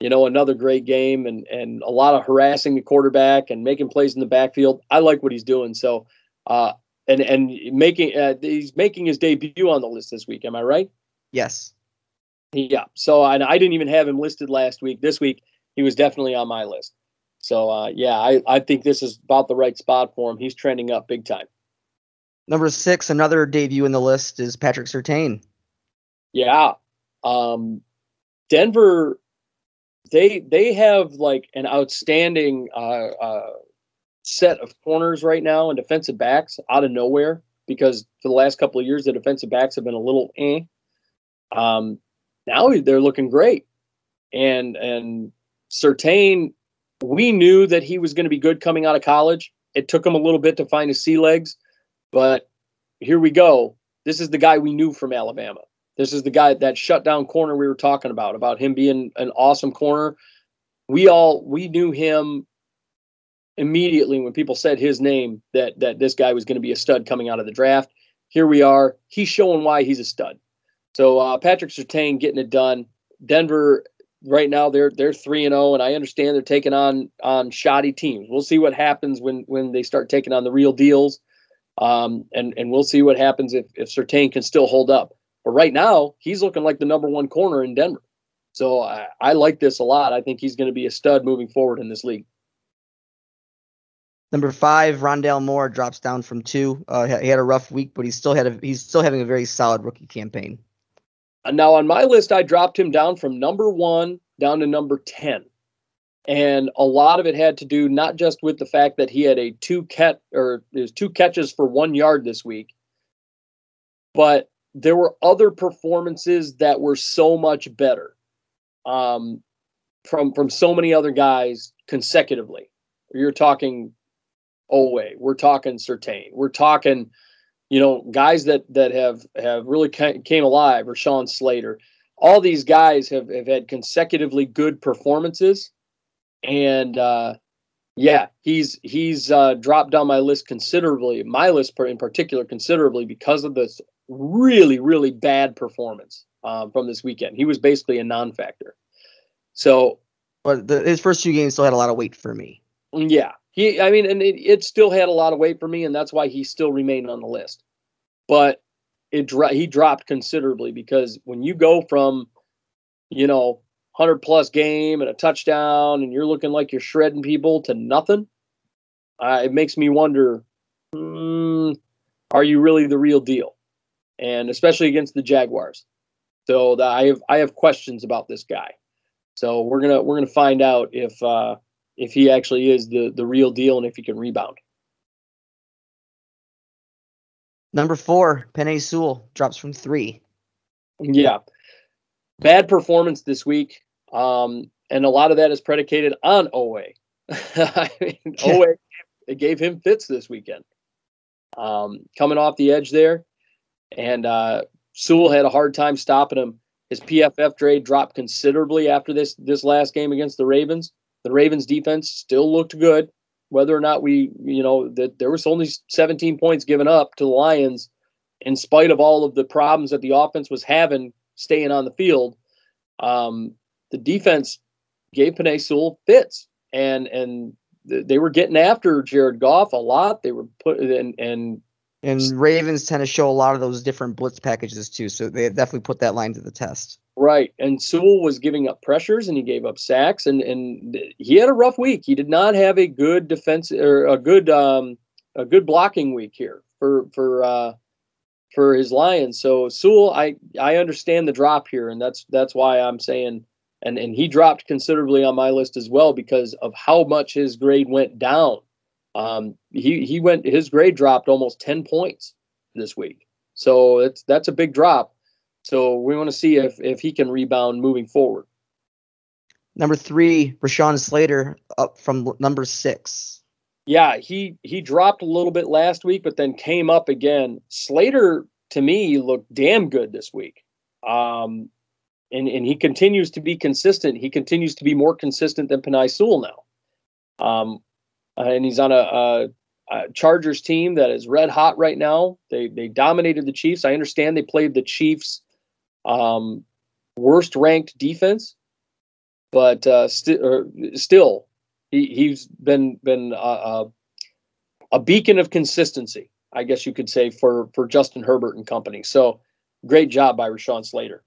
you know, another great game and and a lot of harassing the quarterback and making plays in the backfield. I like what he's doing. So, uh, and and making uh, he's making his debut on the list this week. Am I right? Yes. Yeah. So and I didn't even have him listed last week. This week he was definitely on my list. So uh, yeah, I, I think this is about the right spot for him. He's trending up big time. Number six, another debut in the list is Patrick Surtain. Yeah. Um, Denver, they they have like an outstanding uh, uh, set of corners right now and defensive backs out of nowhere. because for the last couple of years the defensive backs have been a little eh. Um, now they're looking great, and and Surtain, we knew that he was going to be good coming out of college. It took him a little bit to find his sea legs, but here we go. This is the guy we knew from Alabama. This is the guy that shut down corner we were talking about, about him being an awesome corner. We all we knew him immediately when people said his name that that this guy was going to be a stud coming out of the draft. Here we are. He's showing why he's a stud. So uh, Patrick Surtain getting it done. Denver right now they're they're three and zero, oh, and I understand they're taking on on shoddy teams. We'll see what happens when when they start taking on the real deals, um, and and we'll see what happens if if Surtain can still hold up. But right now he's looking like the number one corner in Denver. So I, I like this a lot. I think he's going to be a stud moving forward in this league. Number five, Rondale Moore drops down from two. Uh, he had a rough week, but he's still had a, he's still having a very solid rookie campaign. Now on my list, I dropped him down from number one down to number ten, and a lot of it had to do not just with the fact that he had a two cat or there's two catches for one yard this week, but there were other performances that were so much better um, from from so many other guys consecutively. You're talking Oweh. We're talking Surtain. We're talking, you know, guys that that have have really came alive. Rashawn Slater. All these guys have have had consecutively good performances, and uh, yeah, he's he's uh, dropped down my list considerably. My list in particular considerably because of this really really bad performance um, from this weekend. He was basically a non-factor. So, but the, his first two games still had a lot of weight for me. Yeah, he, I mean, and it, it, still had a lot of weight for me, and that's why he still remained on the list. But it he dropped considerably because when you go from, you know, hundred plus game and a touchdown, and you're looking like you're shredding people to nothing, uh, it makes me wonder: hmm, Are you really the real deal? And especially against the Jaguars. So the, I have I have questions about this guy. So we're gonna we're gonna find out if. Uh, if he actually is the the real deal and if he can rebound. Number four, Penei Sewell drops from three. Yeah, bad performance this week, um, and a lot of that is predicated on Oweh. <laughs> I mean, Oweh it gave him fits this weekend, um, coming off the edge there, and uh, Sewell had a hard time stopping him. His PFF grade dropped considerably after this this last game against the Ravens the Ravens defense still looked good. Whether or not we, you know, that there was only 17 points given up to the Lions, in spite of all of the problems that the offense was having staying on the field, um, the defense gave Penei Sewell fits, and and they were getting after Jared Goff a lot. They were put and and and Ravens tend to show a lot of those different blitz packages too, so they definitely put that line to the test. Right. And Sewell was giving up pressures and he gave up sacks and, and he had a rough week. He did not have a good defense or a good um, a good blocking week here for for uh, for his Lions. So Sewell, I I understand the drop here, and that's that's why I'm saying and and he dropped considerably on my list as well because of how much his grade went down. Um, he he went his grade dropped almost 10 points this week. So it's that's a big drop. So we want to see if if he can rebound moving forward. Number three, Rashawn Slater up from number six. Yeah, he he dropped a little bit last week, but then came up again. Slater to me looked damn good this week. Um, and and he continues to be consistent. He continues to be more consistent than Penei Sewell now. Um, and he's on a, a uh, Chargers team that is red hot right now. They they dominated the Chiefs. I understand they played the Chiefs um, worst ranked defense, but uh, st- still, he, he's been been a, a beacon of consistency, I guess you could say, for for Justin Herbert and company. So, great job by Rashawn Slater.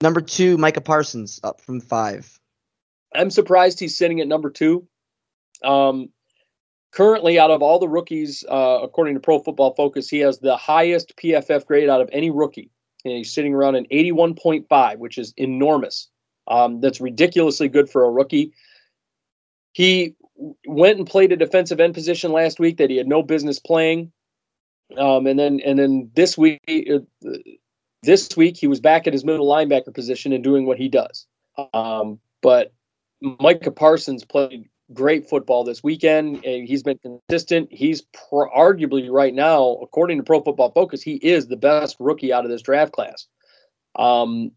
Number two, Micah Parsons up from five. I'm surprised he's sitting at number two. Um, currently out of all the rookies, uh, according to Pro Football Focus, he has the highest PFF grade out of any rookie. And he's sitting around an 81.5, which is enormous. Um, that's ridiculously good for a rookie. He went and played a defensive end position last week that he had no business playing. Um, and then and then this week uh, this week he was back at his middle linebacker position and doing what he does. Um, but Micah Parsons played great football this weekend. He's been consistent. He's pro- arguably right now, according to Pro Football Focus, he is the best rookie out of this draft class. Um,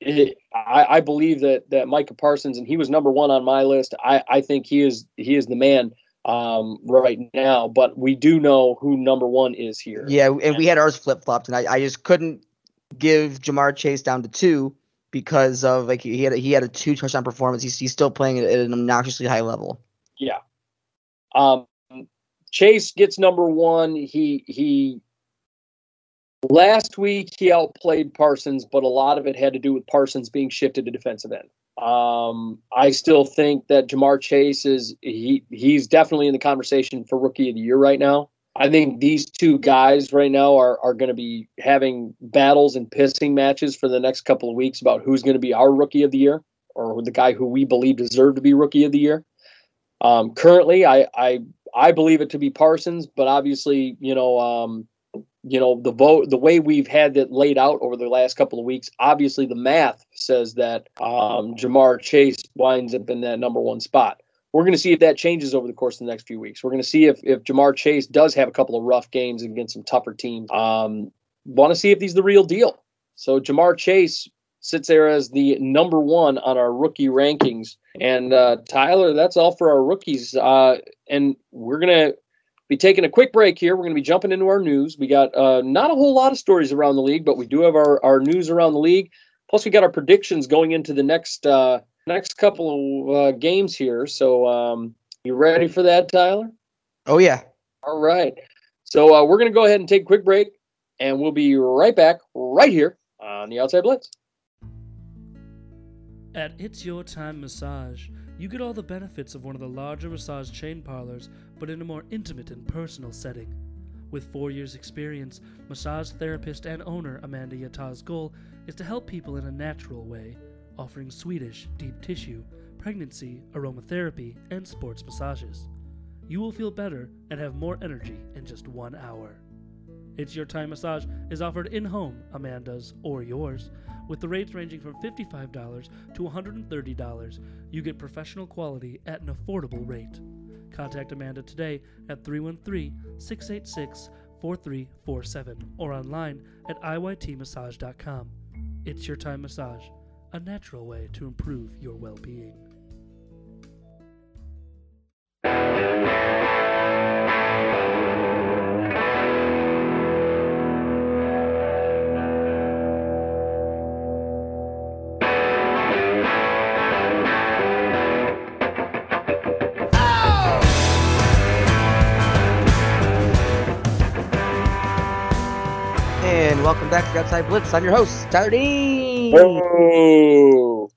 it, I, I, believe that that Micah Parsons, and he was number one on my list. I, I think he is he is the man um, right now. But we do know who number one is here. Yeah, and we had ours flip flopped, and I, I just couldn't give Ja'Marr Chase down to two because of like he had a, he had a two touchdown performance. He's, he's still playing at an obnoxiously high level. Yeah. Um, Chase gets number one. He he last week he outplayed Parsons, but a lot of it had to do with Parsons being shifted to defensive end. Um, I still think that Ja'Marr Chase is he he's definitely in the conversation for rookie of the year right now. I think these two guys right now are are going to be having battles and pissing matches for the next couple of weeks about who's going to be our rookie of the year or the guy who we believe deserved to be rookie of the year. Um, currently, I, I I believe it to be Parsons, but obviously, you know, um, you know the vote, the way we've had it laid out over the last couple of weeks. Obviously, the math says that um, Ja'Marr Chase winds up in that number one spot we're going to see if that changes over the course of the next few weeks. We're going to see if if Ja'Marr Chase does have a couple of rough games against some tougher teams. Um, want to see if he's the real deal. So Ja'Marr Chase sits there as the number one on our rookie rankings. And uh, Tyler, that's all for our rookies. Uh, and we're gonna be taking a quick break here. We're gonna be jumping into our news. We got uh, not a whole lot of stories around the league, but we do have our our news around the league. Plus, we got our predictions going into the next uh, next couple of uh, games here. So, um, you ready for that, Tyler? Oh yeah. All right. So uh, we're gonna go ahead and take a quick break, and we'll be right back right here on the Outside Blitz. At It's Your Time Massage, you get all the benefits of one of the larger massage chain parlors, but in a more intimate and personal setting. With four years' experience, massage therapist and owner Amanda Yata's goal is to help people in a natural way offering Swedish, deep tissue, pregnancy, aromatherapy, and sports massages. You will feel better and have more energy in just one hour. It's Your Time Massage is offered in home, Amanda's or yours, with the rates ranging from $55 to $130. You get professional quality at an affordable rate. Contact Amanda today at 313 686 4347 or online at iytmassage.com. It's Your Time Massage a natural way to improve your well being. Welcome back to the Outside Blitz. I'm your host, Tyler Dean. Oh.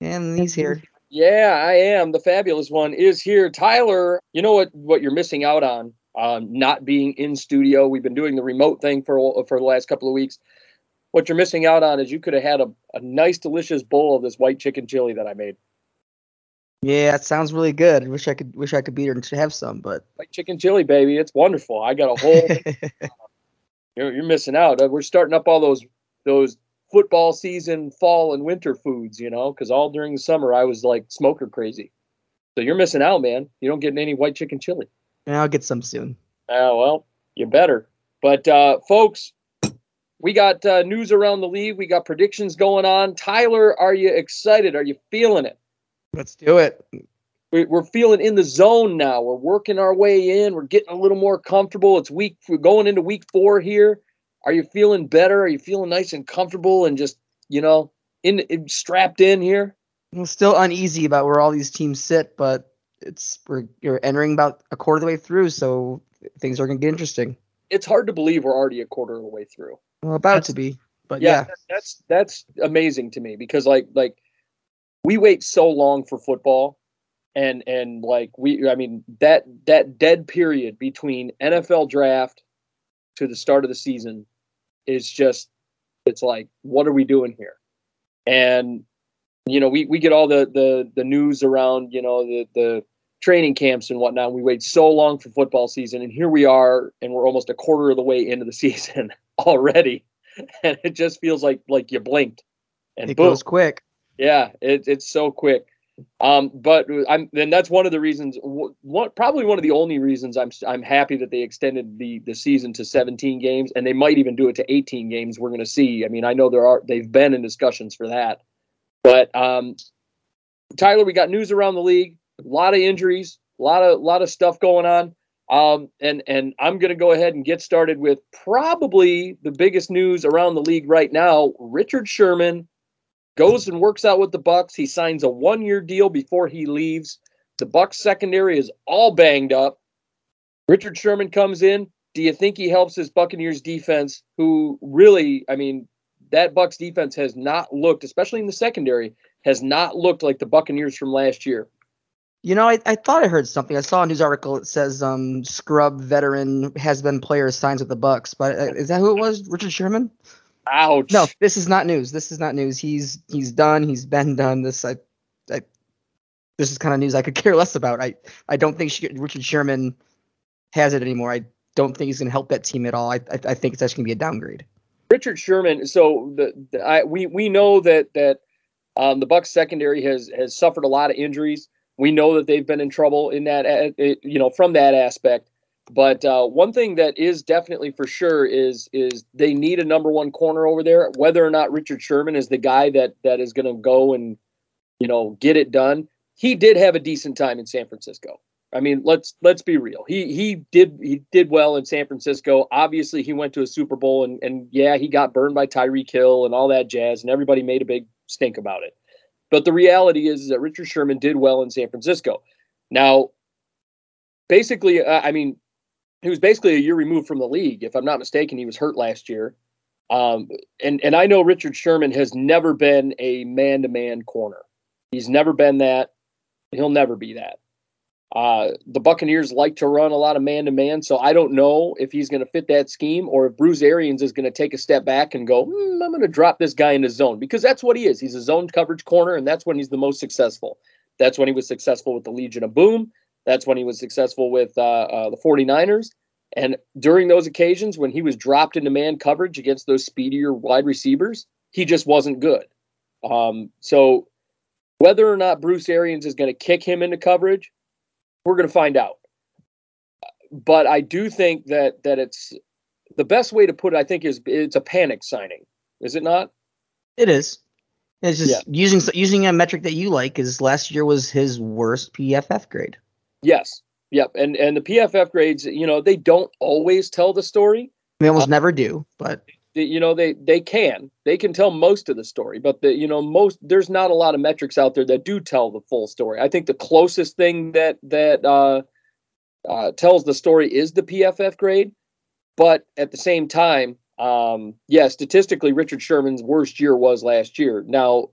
And he's here. Yeah, I am. The fabulous one is here. Tyler, you know what what you're missing out on? Um, not being in studio. We've been doing the remote thing for for the last couple of weeks. What you're missing out on is you could have had a, a nice, delicious bowl of this white chicken chili that I made. Yeah, it sounds really good. Wish I could wish I could be here and have some, but white chicken chili, baby, it's wonderful. I got a whole. <laughs> you're, you're missing out. Uh, we're starting up all those those football season, fall and winter foods, you know, because all during the summer I was like smoker crazy. So you're missing out, man. You don't get any white chicken chili. Yeah, I'll get some soon. Oh, well, you better. But uh, folks, we got uh, news around the league. We got predictions going on. Tyler, are you excited? Are you feeling it? Let's do it. We're feeling in the zone now. We're working our way in. We're getting a little more comfortable. It's week. We're going into week four here. Are you feeling better? Are you feeling nice and comfortable and just, you know, in, in strapped in here? I'm still uneasy about where all these teams sit, but it's we're you're entering about a quarter of the way through, so things are gonna get interesting. It's hard to believe we're already a quarter of the way through. Well, about that's, to be, but yeah, yeah, that's that's amazing to me because like like we wait so long for football, and and like we, I mean that that dead period between NFL draft to the start of the season is just it's like what are we doing here and you know we, we get all the, the the news around you know the the training camps and whatnot. We wait so long for football season, and here we are, and we're almost a quarter of the way into the <laughs> season already, and it just feels like like you blinked, and It boom, goes quick. yeah, it, it's so quick. Um, but I'm that's one of the reasons. What probably one of the only reasons I'm I'm happy that they extended the the season to 17 games, and they might even do it to 18 games. We're going to see. I mean, I know there are they've been in discussions for that, but um, Tyler, we got news around the league. A lot of injuries, a lot of lot of stuff going on. Um, and and I'm going to go ahead and get started with probably the biggest news around the league right now. Richard Sherman goes and works out with the Bucs. He signs a one-year deal before he leaves. The Bucs secondary is all banged up. Richard Sherman comes in. Do you think he helps his Buccaneers defense who really, I mean, that Bucs defense has not looked, especially in the secondary, has not looked like the Buccaneers from last year. You know, I, I thought I heard something. I saw a news article that says um scrub veteran has been player signs with the Bucs, but uh, is that who it was? Richard Sherman? Ouch. No, this is not news. This is not news. He's he's done. He's been done. This I, I this is kind of news I could <laughs> care less about. I I don't think she, Richard Sherman has it anymore. I don't think he's going to help that team at all. I I, I think it's actually going to be a downgrade. Richard Sherman. So the, the I, we we know that that um, the Bucs secondary has has suffered a lot of injuries. We know that they've been in trouble in that you know from that aspect. But uh, one thing that is definitely for sure is is they need a number one corner over there. Whether or not Richard Sherman is the guy that that is going to go and you know get it done, he did have a decent time in San Francisco. I mean, let's let's be real. He he did he did well in San Francisco. Obviously, he went to a Super Bowl and and yeah, he got burned by Tyreek Hill and all that jazz, and everybody made a big stink about it. But the reality is, is that Richard Sherman did well in San Francisco. Now, basically, uh, I mean, he was basically a year removed from the league. If I'm not mistaken, he was hurt last year. Um, and and I know Richard Sherman has never been a man-to-man corner. He's never been that. He'll never be that. Uh, the Buccaneers like to run a lot of man to man, so I don't know if he's going to fit that scheme or if Bruce Arians is going to take a step back and go, "Hmm, I'm going to drop this guy in the zone because that's what he is. He's a zone coverage corner, and that's when he's the most successful. That's when he was successful with the Legion of Boom. That's when he was successful with uh, uh, the 49ers. And during those occasions when he was dropped into man coverage against those speedier wide receivers, he just wasn't good. Um, so whether or not Bruce Arians is going to kick him into coverage, we're going to find out. But I do think that that it's the best way to put it. I think is it's a panic signing, is it not? It is. It's just Yeah. using using a metric that you like is last year was his worst PFF grade. Yes. Yep. And and the PFF grades, you know, they don't always tell the story. They almost Uh, never do, but You know, they they can they can tell most of the story, but the you know most there's not a lot of metrics out there that do tell the full story. I think the closest thing that that uh, uh, tells the story is the PFF grade, but at the same time, um, yeah, statistically, Richard Sherman's worst year was last year. Now,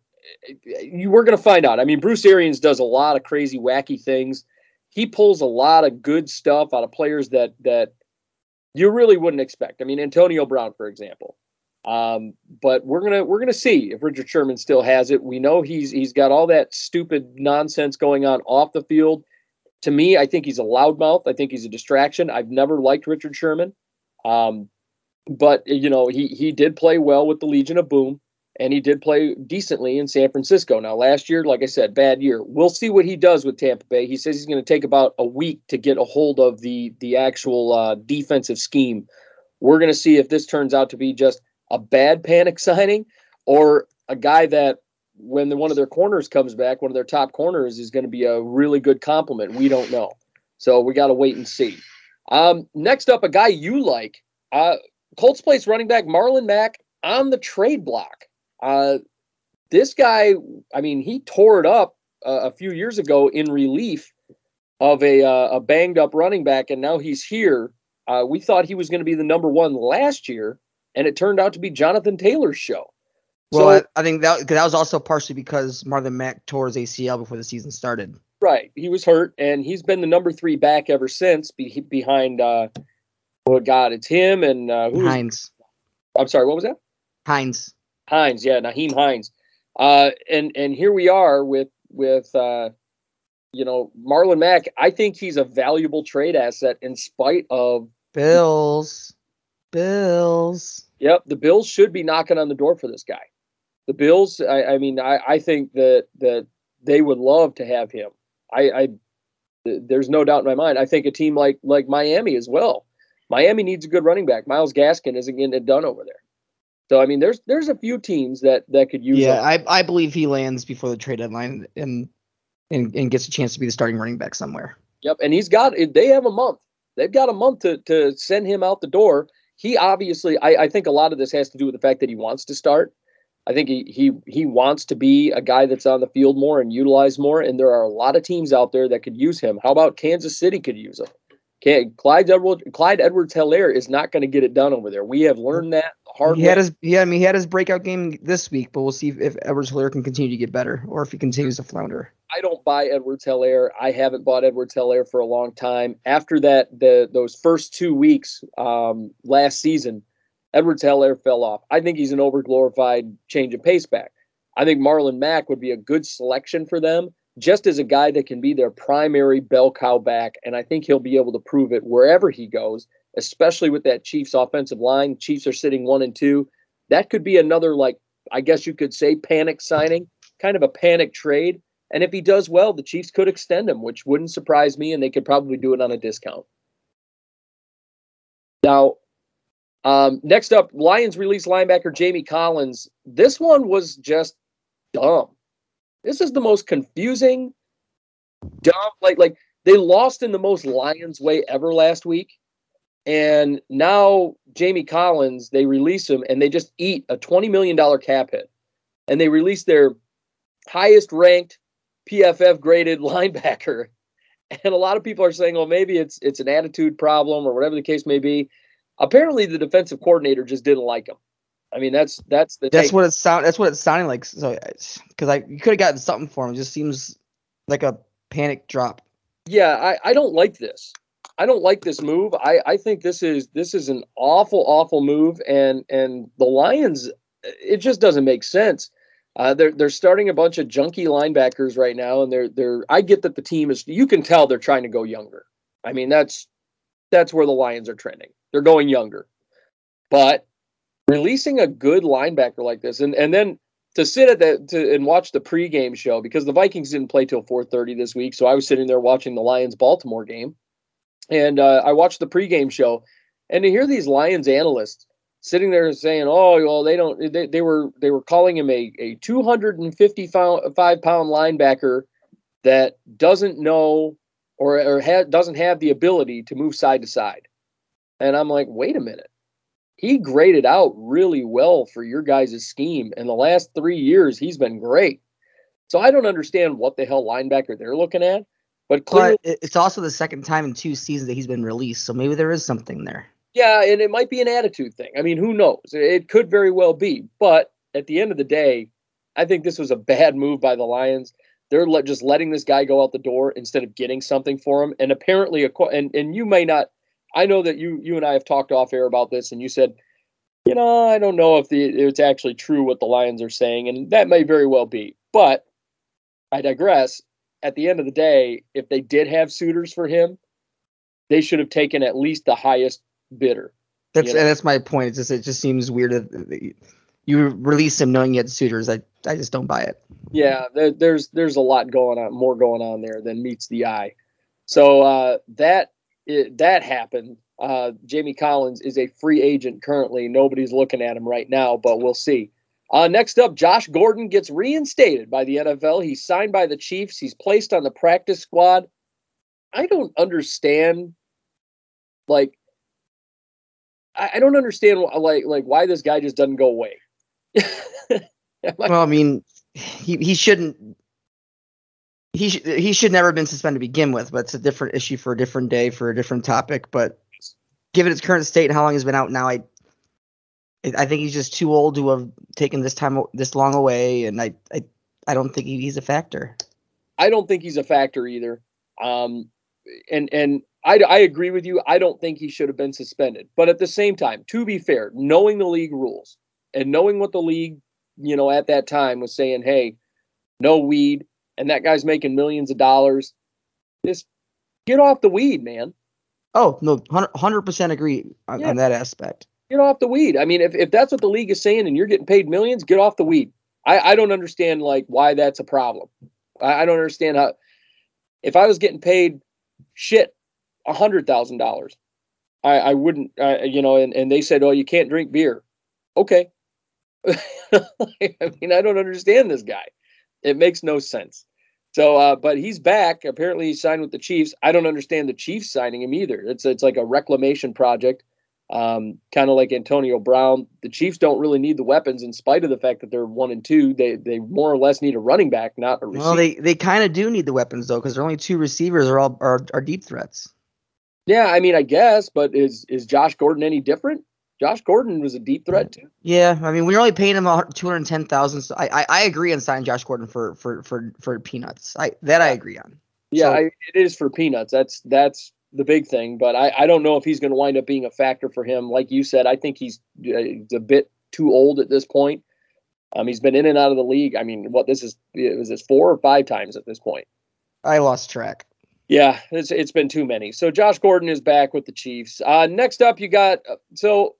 you we're going to find out. I mean, Bruce Arians does a lot of crazy, wacky things. He pulls a lot of good stuff out of players that that you really wouldn't expect. I mean, Antonio Brown, for example. Um, but we're gonna we're gonna see if Richard Sherman still has it. We know he's he's got all that stupid nonsense going on off the field. To me, I think he's a loudmouth. I think he's a distraction. I've never liked Richard Sherman. Um, but you know, he he did play well with the Legion of Boom, and he did play decently in San Francisco. Now, last year, like I said, bad year. We'll see what he does with Tampa Bay. He says he's going to take about a week to get a hold of the the actual uh, defensive scheme. We're going to see if this turns out to be just a bad <laughs> panic signing or a guy that when the, one of their corners comes back, one of their top corners is going to be a really good compliment. We don't know. So we got to wait and see. Um, next up, a guy you like, uh, Colts place running back Marlon Mack on the trade block. Uh, this guy, I mean, he tore it up uh, a few years ago in relief of a, uh, a banged up running back, and now he's here. Uh, we thought he was going to be the number one last year, and it turned out to be Jonathan Taylor's show. well, so, I, I think that that was also partially because Marlon Mack tore his ACL before the season started. right, he was hurt, and he's been the number three back ever since, be, behind. Uh, oh God, it's him and uh, who? was- Hines, I'm sorry, what was that? Hines. Hines, yeah, Nyheim Hines. Uh, and and here we are with with uh, you know, Marlon Mack, I think he's a valuable trade asset in spite of Bills. Bills. Yep, the Bills should be knocking on the door for this guy. The Bills, I, I mean, I, I think that that they would love to have him. I, I there's no doubt in my mind. I think a team like like Miami as well. Miami needs a good running back. Myles Gaskin isn't getting it done over there. So I mean, there's there's a few teams that that could use. Yeah, him. I I believe he lands before the trade deadline and and and gets a chance to be the starting running back somewhere. Yep, and he's got. They have a month. They've got a month to to send him out the door. He obviously, I, I think a lot of this has to do with the fact that he wants to start. I think he he he wants to be a guy that's on the field more and utilized more. And there are a lot of teams out there that could use him. How about Kansas City could use him? Can, Clyde Edwards Clyde Edwards Helaire is not going to get it done over there. We have learned that hard. He had his yeah, I mean he had his breakout game this week, but we'll see if, if Edwards Helaire can continue to get better or if he continues to flounder. I don't buy Edwards Helaire. I haven't bought Edwards Helaire for a long time. After that, the those first two weeks um, last season, Edwards Helaire fell off. I think he's an overglorified change of pace back. I think Marlon Mack would be a good selection for them, just as a guy that can be their primary bell cow back. And I think he'll be able to prove it wherever he goes, especially with that Chiefs offensive line. Chiefs are sitting one and two. That could be another, like, I guess you could say, panic signing, kind of a panic trade. And if he does well, the Chiefs could extend him, which wouldn't surprise me, and they could probably do it on a discount. Now, um, next up, Lions release linebacker Jamie Collins. This one was just dumb. This is the most confusing, dumb. Like like they lost in the most Lions way ever last week, and now Jamie Collins they release him and they just eat a twenty million dollar cap hit, and they release their highest ranked PFF graded <laughs> linebacker. And a lot of people are saying, well, maybe it's it's an attitude problem or whatever the case may be. Apparently, the defensive coordinator just didn't like him. I mean, that's that's the That's take. what it sound. That's what it's sounding like. So, uh, because I you could have gotten something for him. It just seems like a panic drop. yeah. I, I don't like this. I don't like this move. I, I think this is this is an awful awful move, and and the Lions, it just doesn't make sense. Uh, they're they're starting a bunch of junky linebackers right now, and they're they're. I get that the team is. You can tell they're trying to go younger. I mean, that's that's where the Lions are trending. They're going younger, but releasing a good linebacker like this, and and then to sit at the to and watch the pregame show because the Vikings didn't play till 4:30 this week, so I was sitting there watching the Lions Baltimore game, and uh, I watched the pregame show, and to hear these Lions analysts sitting there saying, "Oh, well, they don't," they, they were they were calling him a a 255 pound linebacker that doesn't know or or ha- doesn't have the ability to move side to side, and I'm like, wait a minute. He graded out really well for your guys' scheme. In the last three years, he's been great. So I don't understand what the hell linebacker they're looking at. But clearly, But it's also the second time in two seasons that he's been released, so maybe there is something there. yeah, and it might be an attitude thing. I mean, who knows? It could very well be. But at the end of the day, I think this was a bad move by the Lions. They're let, just letting this guy go out the door instead of getting something for him. And apparently, and and you may not. I know that you you and I have talked off air about this, and you said, you know, I don't know if the it's actually true what the Lions are saying, and that may very well be. But I digress. At the end of the day, if they did have suitors for him, they should have taken at least the highest bidder. That's You know? and that's my point. It's just it just seems weird that you release him knowing you had suitors. I I just don't buy it. Yeah, there, there's there's a lot going on, more going on there than meets the eye. So uh, that it, that happened. Uh, Jamie Collins is a free agent currently. Nobody's looking at him right now, but we'll see. Uh, next up, Josh Gordon gets reinstated by the NFL. He's signed by the Chiefs. He's placed on the practice squad. I don't understand, like, I, I don't understand, like, like why this guy just doesn't go away. <laughs> Well, I mean, he he shouldn't. He sh- he should never have been suspended to begin with, but it's a different issue for a different day for a different topic. But given its current state and how long he's been out now, I I think he's just too old to have taken this time this long away, and I I, I don't think he's a factor. I don't think he's a factor either. Um, and and I, I agree with you. I don't think he should have been suspended. But at the same time, to be fair, knowing the league rules and knowing what the league, you know, at that time was saying, hey, no weed, and that guy's making millions of dollars. Just get off the weed, man. Oh no, hundred percent agree on, Yeah. on that aspect. Get off the weed. I mean, if, if that's what the league is saying and you're getting paid millions, get off the weed. I, I don't understand like why that's a problem. I, I don't understand how if I was getting paid shit a hundred thousand dollars, I, I wouldn't uh, you know, and, and they said, Oh, you can't drink beer. Okay. <laughs> I mean, I don't understand this guy. It makes no sense. So, uh, but he's back. Apparently, he signed with the Chiefs. I don't understand the Chiefs signing him either. It's it's like a reclamation project, um, kind of like Antonio Brown. The Chiefs don't really need the weapons, in spite of the fact that they're one and two. They they more or less need a running back, not a receiver. Well, they they kind of do need the weapons though, because their only two receivers are all are, are deep threats. yeah, I mean, I guess, but is is Josh Gordon any different? Josh Gordon was a deep threat too. Yeah, I mean, we're only paying him two hundred ten thousand. So I, I I agree on signing Josh Gordon for for for for peanuts. I that I agree on. Yeah, So- I, it is for peanuts. That's that's the big thing. But I, I don't know if he's going to wind up being a factor for him. Like you said, I think he's, uh, a bit too old at this point. Um, he's been in and out of the league. I mean, what this is was this four or five times at this point. I lost track. Yeah, it's it's been too many. So Josh Gordon is back with the Chiefs. Uh, next up, you got so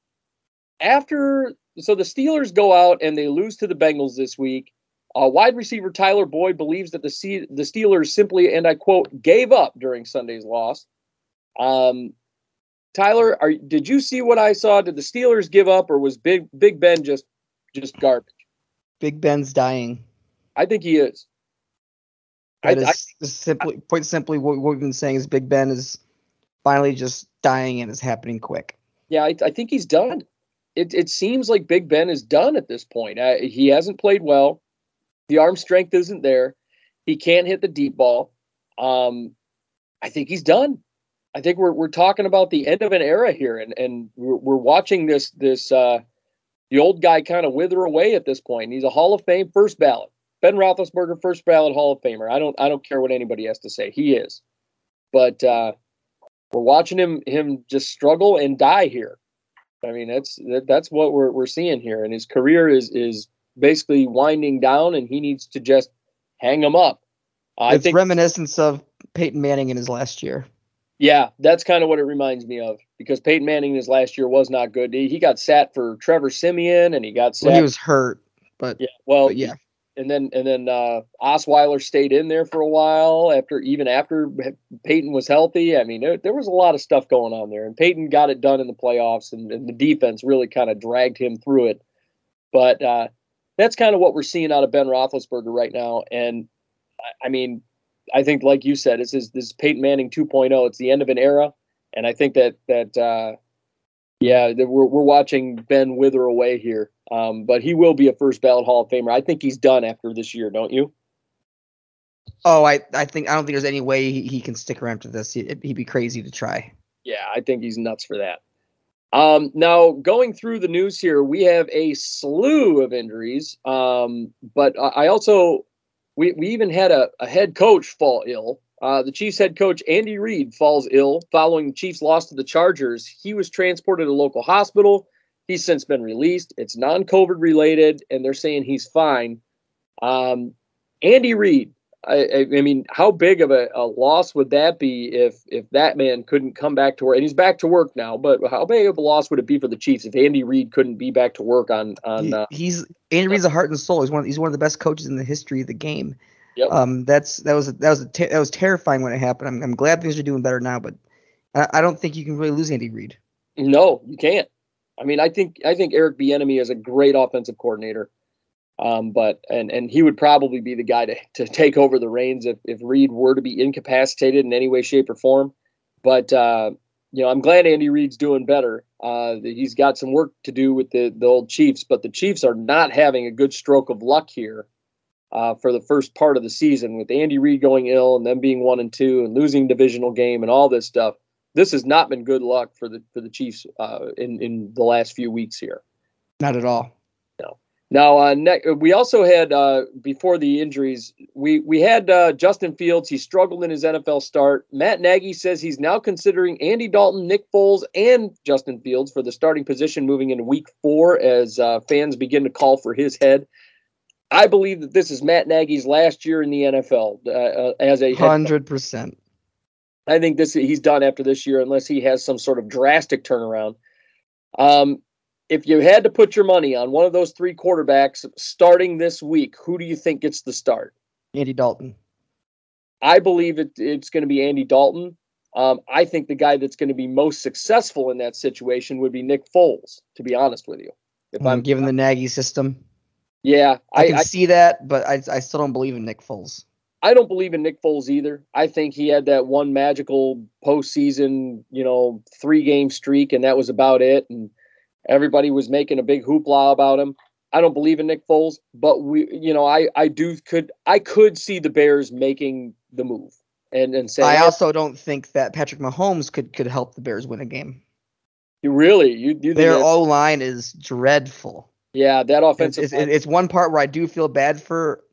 after so the Steelers go out and they lose to the Bengals this week. Uh, wide receiver Tyler Boyd believes that the C- the Steelers simply and I quote gave up during Sunday's loss. Um, Tyler, are did you see what I saw? Did the Steelers give up, or was Big Big Ben just just garbage? Big Ben's dying. I think he is. I, is I simply, quite simply, what, what we've been saying is Big Ben is finally just dying and it's happening quick. Yeah, I, I think he's done. It it seems like Big Ben is done at this point. Uh, he hasn't played well. The arm strength isn't there. He can't hit the deep ball. Um, I think he's done. I think we're we're talking about the end of an era here, and and we're, we're watching this this uh, the old guy kind of wither away at this point. He's a Hall of Fame first ballot. Ben Roethlisberger, first ballot Hall of Famer. I don't I don't care what anybody has to say. He is, but uh, we're watching him him just struggle and die here. I mean, that's that, that's what we're we're seeing here, and his career is is basically winding down, and he needs to just hang him up. I it's think, reminiscence of Peyton Manning in his last year. Yeah, that's kind of what it reminds me of because Peyton Manning his last year was not good. He, he got sat for Trevor Siemian, and he got sat. When he was hurt, but, yeah, well, but yeah, and then and then uh, Osweiler stayed in there for a while after even after Peyton was healthy. I mean, there, there was a lot of stuff going on there, and Peyton got it done in the playoffs, and, and the defense really kind of dragged him through it. But uh, that's kind of what we're seeing out of Ben Roethlisberger right now, and I, I mean, I think like you said, this is this is Peyton Manning 2.0. It's the end of an era, and I think that that uh, yeah, that we're we're watching Ben wither away here. Um, but he will be a first ballot Hall of Famer. I think he's done after this year, don't you? oh, I I think I don't think there's any way he, he can stick around to this. He, he'd be crazy to try. Yeah, I think he's nuts for that. Um, now, going through the news here, we have a slew of injuries. Um, but I I also, we, we even had a, a head coach fall ill. Uh, the Chiefs head coach, Andy Reid, falls ill following the Chiefs' loss to the Chargers. He was transported to a local hospital. He's since been released. It's non COVID related, and they're saying he's fine. Um, Andy Reid, I, I, mean, how big of a, a loss would that be if if that man couldn't come back to work? And he's back to work now, but how big of a loss would it be for the Chiefs if Andy Reid couldn't be back to work on on? Uh, he's Andy Reid's a heart and soul. He's one. Of, he's one of the best coaches in the history of the game. Yep. Um, that's that was that was a te- that was terrifying when it happened. I'm, I'm glad things are doing better now, but I, I don't think you can really lose Andy Reid. no, you can't. I mean, I think I think Eric Bieniemy is a great offensive coordinator, um, but and and he would probably be the guy to to take over the reins if if Reid were to be incapacitated in any way, shape, or form. But uh, you know, I'm glad Andy Reid's doing better. Uh, he's got some work to do with the the old Chiefs, but the Chiefs are not having a good stroke of luck here. Uh, for the first part of the season, with Andy Reid going ill and them being one and two and losing divisional game and all this stuff, this has not been good luck for the for the Chiefs uh, in in the last few weeks here. Not at all. Now, uh, ne- we also had uh, before the injuries, we we had uh, Justin Fields. He struggled in his NFL start. Matt Nagy says he's now considering Andy Dalton, Nick Foles, and Justin Fields for the starting position moving into Week Four as uh, fans begin to call for his head. I believe that this is Matt Nagy's last year in the NFL uh, uh, as a Hundred percent. I think this he's done after this year unless he has some sort of drastic turnaround. Um, if you had to put your money on one of those three quarterbacks starting this week, who do you think gets the start? Andy Dalton. I believe it, it's going to be Andy Dalton. Um, I think the guy that's going to be most successful in that situation would be Nick Foles. To be honest with you, if I'm given the Nagy system. yeah, I, I, can I see that, but I, I still don't believe in Nick Foles. I don't believe in Nick Foles either. I think he had that one magical postseason, you know, three game streak, and that was about it. And everybody was making a big hoopla about him. I don't believe in Nick Foles, but we, you know, I I do could I could see the Bears making the move and and saying, I "Hey, also don't think that Patrick Mahomes could could help the Bears win a game. you really you do Their O line is dreadful. yeah that It's, offensive it's, line- it's one part where I do feel bad for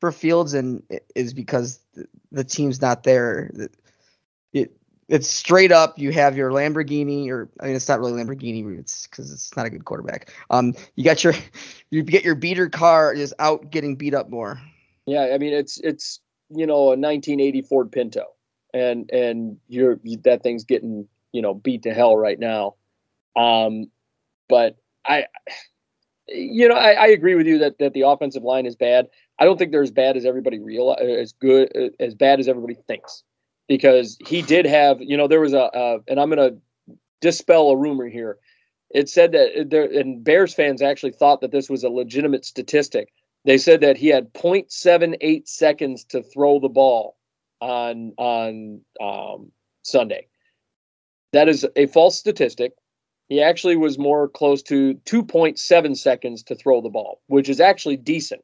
for Fields, and it is because the, the team's not there. It it's straight up. You have your Lamborghini, or I mean, it's not really Lamborghini. It's because it's not a good quarterback. Um, you got your <laughs> you get your beater car is out getting beat up more. Yeah, I mean it's it's you know a 1980 Ford Pinto, and and you're you, that thing's getting you know beat to hell right now. Um, but I, you know, I, I agree with you that that the offensive line is bad. I don't think they're as bad as everybody realize, as good as bad as everybody thinks, because he did have you know there was a uh, and I'm gonna dispel a rumor here. It said that there and Bears fans actually thought that this was a legitimate statistic they said that he had 0.78 seconds to throw the ball on on um, Sunday. That is a false statistic. He actually was more close to 2.7 seconds to throw the ball, which is actually decent.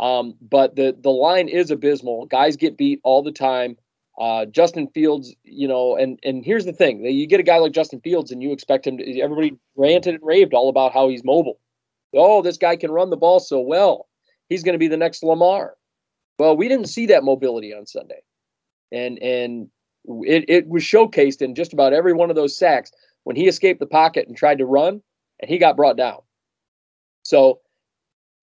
Um, but the the line is abysmal. Guys get beat all the time. Uh, Justin Fields, you know, and and here's the thing: you get a guy like Justin Fields, and you expect him to. Everybody ranted and raved all about how he's mobile. Oh, this guy can run the ball so well he's going to be the next Lamar. Well, we didn't see that mobility on Sunday, and and it it was showcased in just about every one of those sacks when he escaped the pocket and tried to run, and he got brought down. So,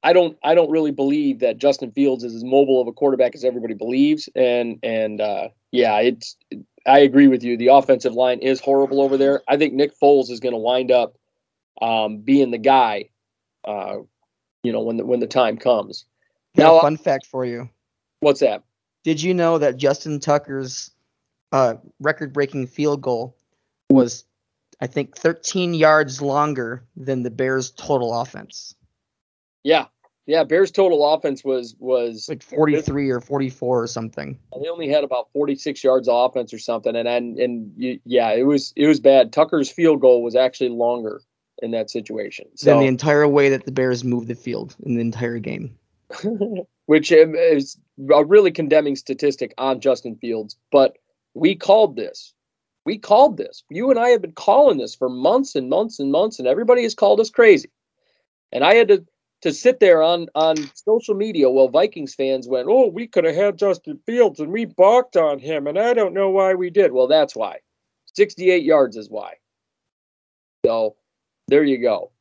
I don't I don't really believe that Justin Fields is as mobile of a quarterback as everybody believes, and and uh, yeah, it's I agree with you. The offensive line is horrible over there. I think Nick Foles is going to wind up um, being the guy. Uh, you know when the when the time comes. Now, fun fact for you. What's that? Did you know that Justin Tucker's uh, record-breaking field goal was, I think, 13 yards longer than the Bears' total offense? Yeah, yeah. Bears' total offense was was like 43 or 44 or something. they only had about 46 yards of offense or something, and and and yeah, it was it was bad. Tucker's field goal was actually longer in that situation. Than So the entire way that the Bears moved the field in the entire game. <laughs> which um, is a really condemning statistic on Justin Fields. But we called this. We called this. You and I have been calling this for months and months and months, and everybody has called us crazy. And I had to to sit there on on social media while Vikings fans went, "Oh, we could have had Justin Fields, and we balked on him, and I don't know why we did." Well, that's why. 68 yards is why. So there you go.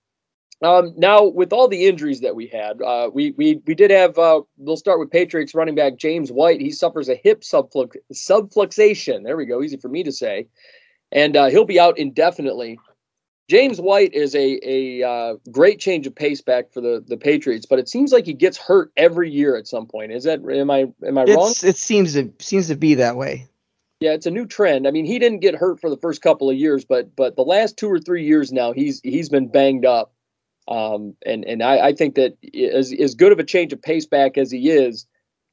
Um, now, with all the injuries that we had, uh, we we we did have. Uh, we'll start with Patriots running back James White. He suffers a hip subflux, subfluxation. There we go. Easy for me to say, and uh, he'll be out indefinitely. James White is a a uh, great change of pace back for the the Patriots, but it seems like he gets hurt every year at some point. Is that am I am I wrong? It seems to seems to be that way. Yeah, it's a new trend. I mean, he didn't get hurt for the first couple of years, but but the last two or three years now, he's he's been banged up. Um, and and I, I think that as as good of a change of pace back as he is,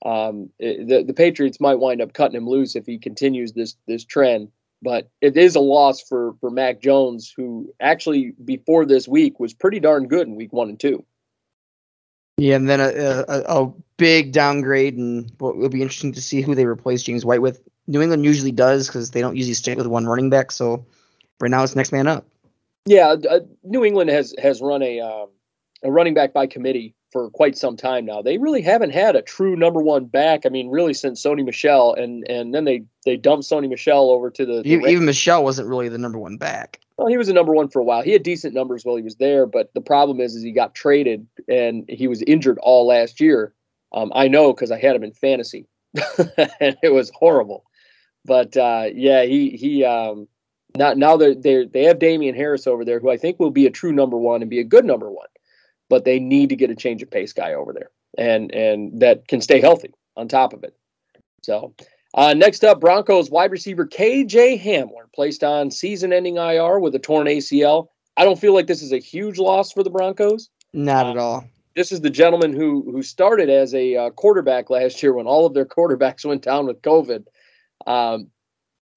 um, the the Patriots might wind up cutting him loose if he continues this this trend. But it is a loss for for Mac Jones, who actually before this week was pretty darn good in week one and two. Yeah, and then a, a, a big downgrade, and what will be interesting to see who they replace James White with. New England usually does because they don't usually stick with one running back. So right now it's next man up. Yeah, uh, New England has has run a um, a running back by committee for quite some time now. They really haven't had a true number one back. I mean, really since Sony Michel, and and then they they dumped Sony Michel over to the, the Even, even Michel wasn't really the number one back. well, he was a number one for a while. He had decent numbers while he was there, but the problem is, is he got traded and he was injured all last year. Um, I know because I had him in fantasy, <laughs> and it was horrible. But uh, yeah, he he um, now now they they they have Damien Harris over there, who I think will be a true number one and be a good number one. But they need to get a change of pace guy over there, and and that can stay healthy on top of it. So uh, next up, Broncos wide receiver KJ Hamler placed on season-ending IR with a torn ACL. I don't feel like this is a huge loss for the Broncos. Not at all. This is the gentleman who who started as a uh, quarterback last year when all of their quarterbacks went down with COVID. Um,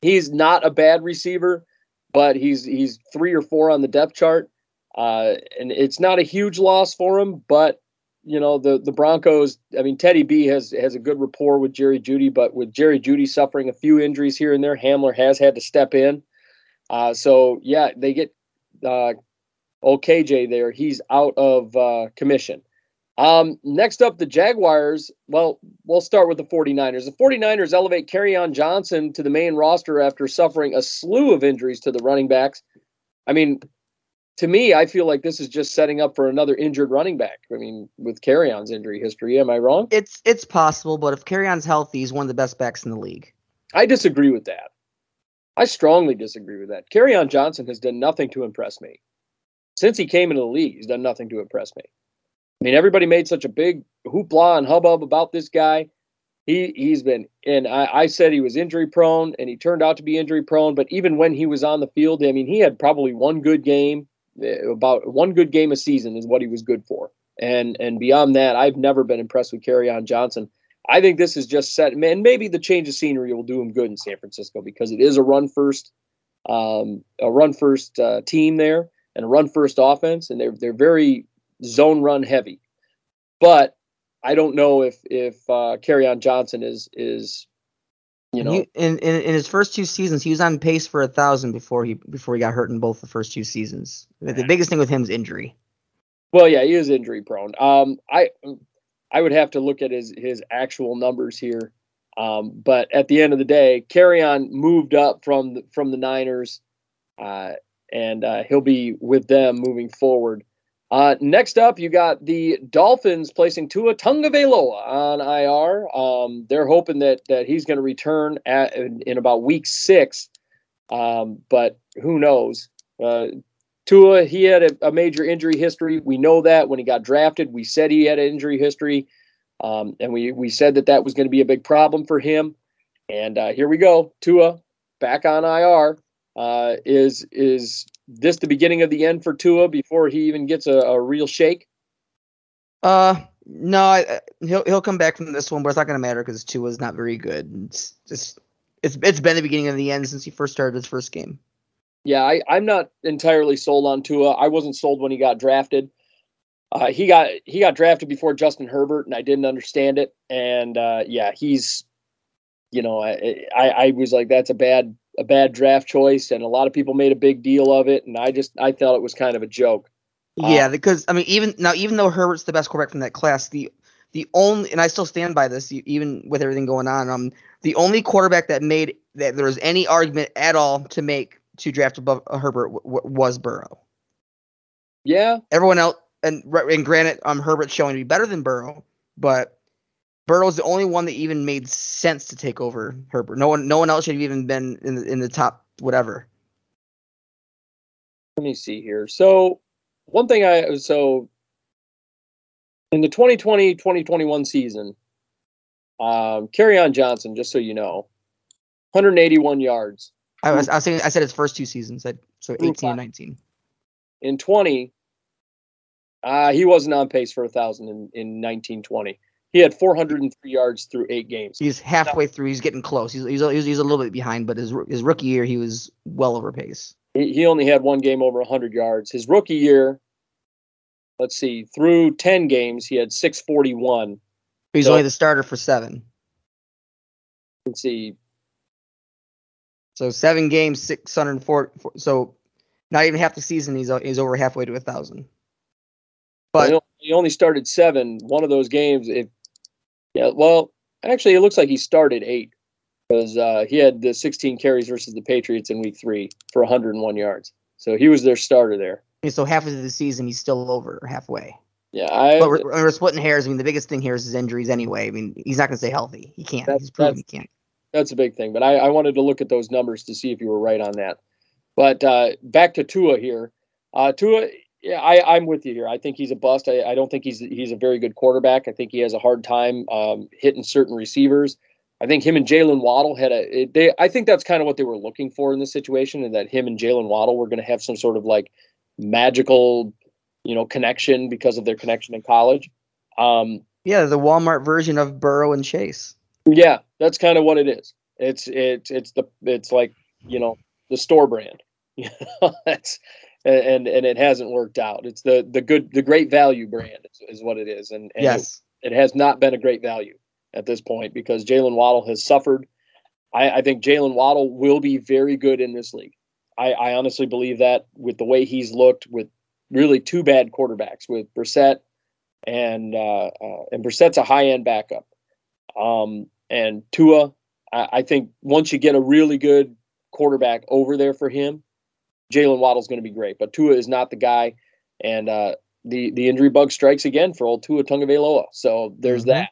he's not a bad receiver, but he's he's three or four on the depth chart, uh, and it's not a huge loss for him. But you know the the Broncos. I mean, Teddy B has has a good rapport with Jerry Jeudy, but with Jerry Jeudy suffering a few injuries here and there, Hamler has had to step in. Uh, so yeah, they get uh, old KJ there. He's out of uh, commission. Um, next up, the Jaguars. Well, we'll start with the 49ers. The 49ers elevate on Johnson to the main roster after suffering a slew of injuries to the running backs. I mean, to me, I feel like this is just setting up for another injured running back. I mean, with On's injury history, am I wrong? It's it's possible, but if On's healthy, he's one of the best backs in the league. I disagree with that. I strongly disagree with that. On Johnson has done nothing to impress me. Since he came into the league, he's done nothing to impress me. I mean, everybody made such a big hoopla and hubbub about this guy. He he's been, and I, I said he was injury prone, and he turned out to be injury prone. But even when he was on the field, I mean, he had probably one good game, about one good game a season is what he was good for. And and beyond that, I've never been impressed with on Johnson. I think this is just set, and maybe the change of scenery will do him good in San Francisco because it is a run first, um, a run first uh, team there, and a run first offense, and they're they're very zone run heavy. But I don't know if if uh, on Johnson is is you know He- in, in in his first two seasons, he was on pace for a thousand before he before he got hurt in both the first two seasons. The biggest thing with him is injury. well yeah he is injury prone. Um, I I would have to look at his his actual numbers here. Um, but at the end of the day, on moved up from the, from the Niners, uh, and uh, he'll be with them moving forward. Uh, next up, you got the Dolphins placing Tua Tagovailoa on IR. Um, they're hoping that that he's going to return at in, in about week six, um, but who knows? Uh, Tua, he had a, a major injury history. We know that when he got drafted, we said he had an injury history, um, and we we said that that was going to be a big problem for him. And uh, here we go, Tua back on IR. Uh, is is this the beginning of the end for Tua before he even gets a, a real shake? Uh, no, I, he'll he'll come back from this one, but it's not going to matter because Tua's not very good. It's just it's it's been the beginning of the end since he first started his first game. Yeah, I, I'm not entirely sold on Tua. I wasn't sold when he got drafted. Uh, he got he got drafted before Justin Herbert, and I didn't understand it. And uh, yeah, he's, you know, I, I I was like, that's a bad a bad draft choice, and a lot of people made a big deal of it, and I just I thought it was kind of a joke. Uh, Yeah, because I mean, even now, even though Herbert's the best quarterback from that class, the the only and I still stand by this, even with everything going on. Um, the only quarterback that made that there was any argument at all to make to draft above uh, Herbert w- w- was Burrow. Yeah, Everyone else, and and granted, um, Herbert's showing to be better than Burrow, but Burrow's the only one that even made sense to take over Herbert. No one, no one else should have even been in the, in the top whatever. let me see here. So one thing I so in the 2020-2021 season, um, Kerryon Johnson, just so you know, 181 yards. I was, I was saying, I said his first two seasons, I, so Ooh, 18 five. and 19. in 20 uh, he wasn't on pace for a thousand in, in 1920 he had 403 yards through eight games He's halfway through. He's getting close. He's he's, he's, he's a little bit behind, but his his rookie year he was well over pace. he, he only had one game over 100 yards his rookie year let's see through 10 games he had 641 He's So- only the starter for seven. let's see So seven games, six hundred four. So not even half the season. He's uh, he's over halfway to a thousand. But he only started seven. One of those games, it yeah. Well, actually, it looks like he started eight because uh, he had the 16 carries versus the Patriots in Week Three for 101 yards. So he was their starter there. so half of the season he's still over halfway. Yeah, I. But we're, we're splitting hairs. I mean, the biggest thing here is his injuries anyway. I mean, he's not going to stay healthy. He can't. That's- he's proven he can't. That's a big thing. But I, I wanted to look at those numbers to see if you were right on that. But uh, back to Tua here. Uh, Tua, yeah, I, I'm with you here. I think he's a bust. I, I don't think he's he's a very good quarterback. I think he has a hard time um, hitting certain receivers. I think him and Jaylen Waddle had a. It, they, I think that's kind of what they were looking for in this situation, and that him and Jaylen Waddle were going to have some sort of like magical, you know, connection because of their connection in college. Um, Yeah, the Walmart version of Burrow and Chase. yeah, that's kind of what it is. It's it's it's the it's like you know the store brand. <laughs> That's and and it hasn't worked out. It's the the good the great value brand is, is what it is, and, and yes. it, it has not been a great value at this point because Jaylen Waddle has suffered. I, I think Jaylen Waddle will be very good in this league. I, I honestly believe that with the way he's looked with really two bad quarterbacks with Brissett and uh, uh, and Brissett's a high end backup. Um, and Tua, I, I think once you get a really good quarterback over there for him, Jaylen Waddle's going to be great. But Tua is not the guy, and uh, the the injury bug strikes again for old Tua Tagovailoa. So there's Mhm. that.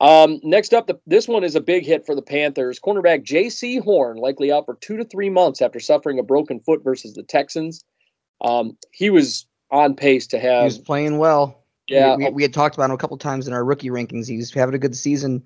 Um, next up, the, this one is a big hit for the Panthers. Cornerback Jaycee Horn likely out for two to three months after suffering a broken foot versus the Texans. Um, he was on pace to He have was playing well. yeah we, we, we had talked about him a couple times in our rookie rankings. He was having a good season.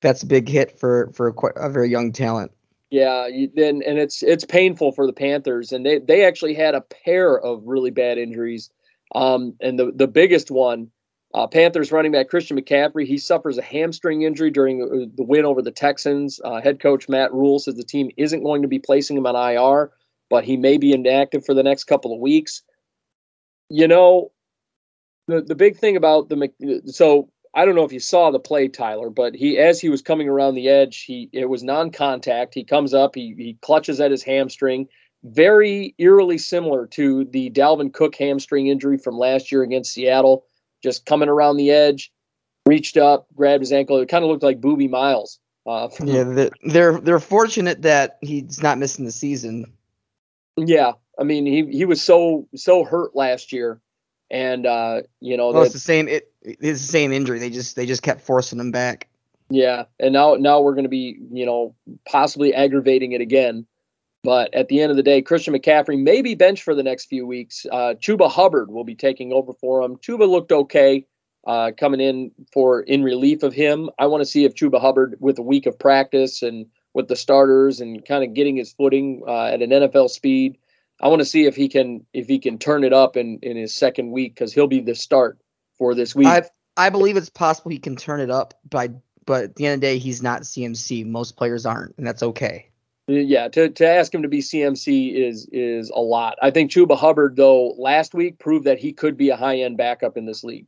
That's a big hit for for a, a very young talent. Yeah, and and it's it's painful for the Panthers, and they they actually had a pair of really bad injuries, um, and the the biggest one, uh, Panthers running back Christian McCaffrey, he suffers a hamstring injury during uh, the win over the Texans. Uh, head coach Matt Rhule says the team isn't going to be placing him on IR, but he may be inactive for the next couple of weeks. You know, the the big thing about the so I don't know if you saw the play, Tyler, but he as he was coming around the edge, he it was non-contact. He comes up, he he clutches at his hamstring, very eerily similar to the Dalvin Cook hamstring injury from last year against Seattle. Just coming around the edge, reached up, grabbed his ankle. It kind of looked like Boobie Miles. Uh, <laughs> from- Yeah, they're, they're they're fortunate that he's not missing the season. yeah. I mean, he he was so so hurt last year, and uh, you know Well, it's the same. It it's the same injury. They just they just kept forcing him back. Yeah, and now now we're going to be, you know, possibly aggravating it again. But at the end of the day, Christian McCaffrey may be benched for the next few weeks. Uh, Chuba Hubbard will be taking over for him. Chuba looked okay uh, coming in for in relief of him. I want to see if Chuba Hubbard, with a week of practice and with the starters and kind of getting his footing uh, at an NFL speed, I want to see if he can if he can turn it up in in his second week because he'll be the start for this week. I I believe it's possible he can turn it up by but at the end of the day he's not CMC. Most players aren't, and that's okay. Yeah, to, to ask him to be CMC is is a lot. I think Chuba Hubbard though last week proved that he could be a high end backup in this league.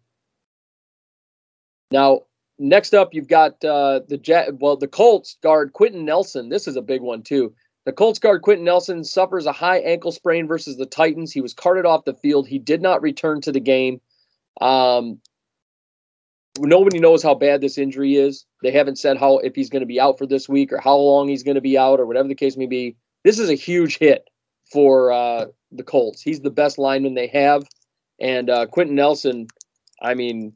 Now, next up, you've got uh, the Jet. Well, the Colts guard Quenton Nelson. This is a big one too. The Colts guard Quenton Nelson suffers a high ankle sprain versus the Titans. He was carted off the field. He did not return to the game. Um, nobody knows how bad this injury is. They haven't said how if he's going to be out for this week or how long he's going to be out or whatever the case may be. This is a huge hit for uh, the Colts. He's the best lineman they have, and uh, Quenton Nelson. I mean,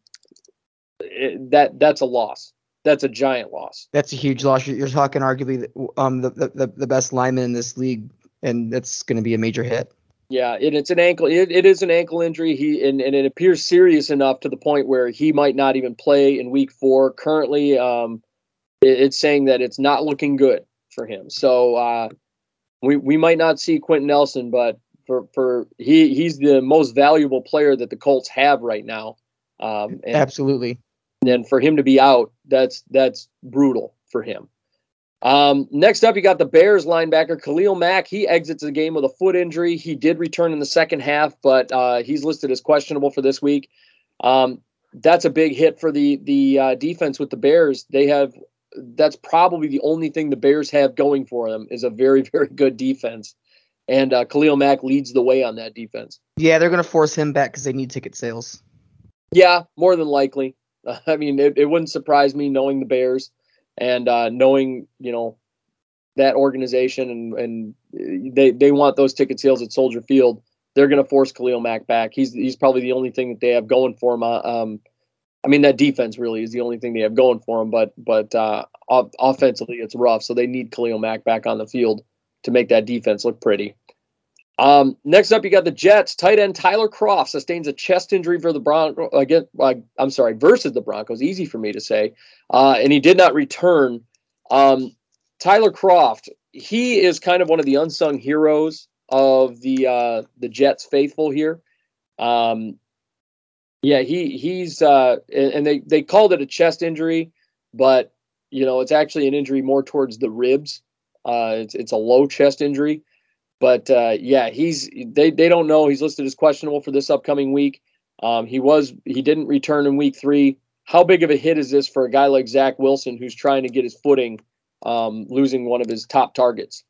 it, that that's a loss. That's a giant loss. That's a huge loss. You're, you're talking arguably the- um the, the the best lineman in this league, and that's going to be a major hit. Yeah, and it's an ankle. It, it is an ankle injury. He and, and it appears serious enough to the point where he might not even play in Week Four. Currently, um, it- it's saying that it's not looking good for him. So uh, we we might not see Quenton Nelson, but for for he he's the most valuable player that the Colts have right now. Um, Absolutely. Then for him to be out, that's that's brutal for him. Um, next up, you got the Bears linebacker Khalil Mack. He exits the game with a foot injury. He did return in the second half, but uh, he's listed as questionable for this week. Um, that's a big hit for the the uh, defense with the Bears. They have that's probably the only thing the Bears have going for them is a very <laughs> very good defense, and uh, Khalil Mack leads the way on that defense. Yeah, they're going to force him back because they need ticket sales. Yeah, more than likely. <laughs> I mean, it, it wouldn't surprise me knowing the Bears and uh, knowing you know that organization and and they they want those ticket sales at Soldier Field. They're going to force Khalil Mack back. He's he's probably the only thing that they have going for him. Uh, um, I mean, that defense really is the only thing they have going for them. But but uh, offensively, it's rough. So they need Khalil Mack back on the field to make that defense look pretty. Um, next up, you got the Jets. Tight end Tyler Kroft sustains a chest injury for the Broncos. Again, uh, I'm sorry, versus the Broncos. Easy for me to say. Uh, and he did not return. Um, Tyler Kroft, he is kind of one of the unsung heroes of the uh, the Jets faithful here. Um, yeah, he he's uh, and they they called it a chest injury, but you know it's actually an injury more towards the ribs. Uh, it's it's a low chest injury, but uh, yeah, he's they they don't know. He's listed as questionable for this upcoming week. Um, he was he didn't return in week three. How big of a hit is this for a guy like Zach Wilson who's trying to get his footing, um, losing one of his top targets?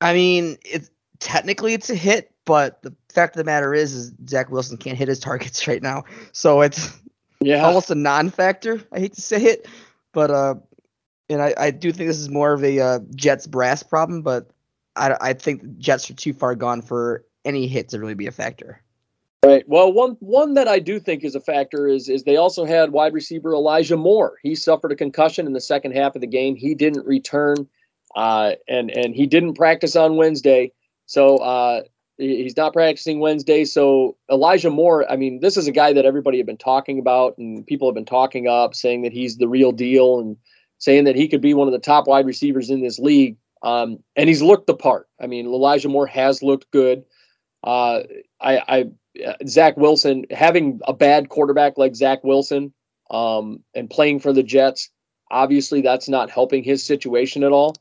I mean, it's technically it's a hit, but the fact of the matter is, is Zach Wilson can't hit his targets <laughs> right now, so it's yeah almost a non-factor. I hate to say it, but uh, and I, I do think this is more of a uh, Jets brass problem, but I I think Jets are too far gone for any hit to really be a factor. Right. Well, one one that I do think is a factor is is they also had wide receiver Elijah Moore. He suffered a concussion in the second half of the game. He didn't return, uh, and and he didn't practice on Wednesday. So uh, he's not practicing Wednesday. So Elijah Moore, I mean, this is a guy that everybody had been talking about and people have been talking up, saying that he's the real deal and saying that he could be one of the top wide receivers in this league. Um, and he's looked the part. I mean, Elijah Moore has looked good. Uh, I, I Zach Wilson having a bad quarterback like Zach Wilson um, and playing for the Jets, obviously that's not helping his situation at all.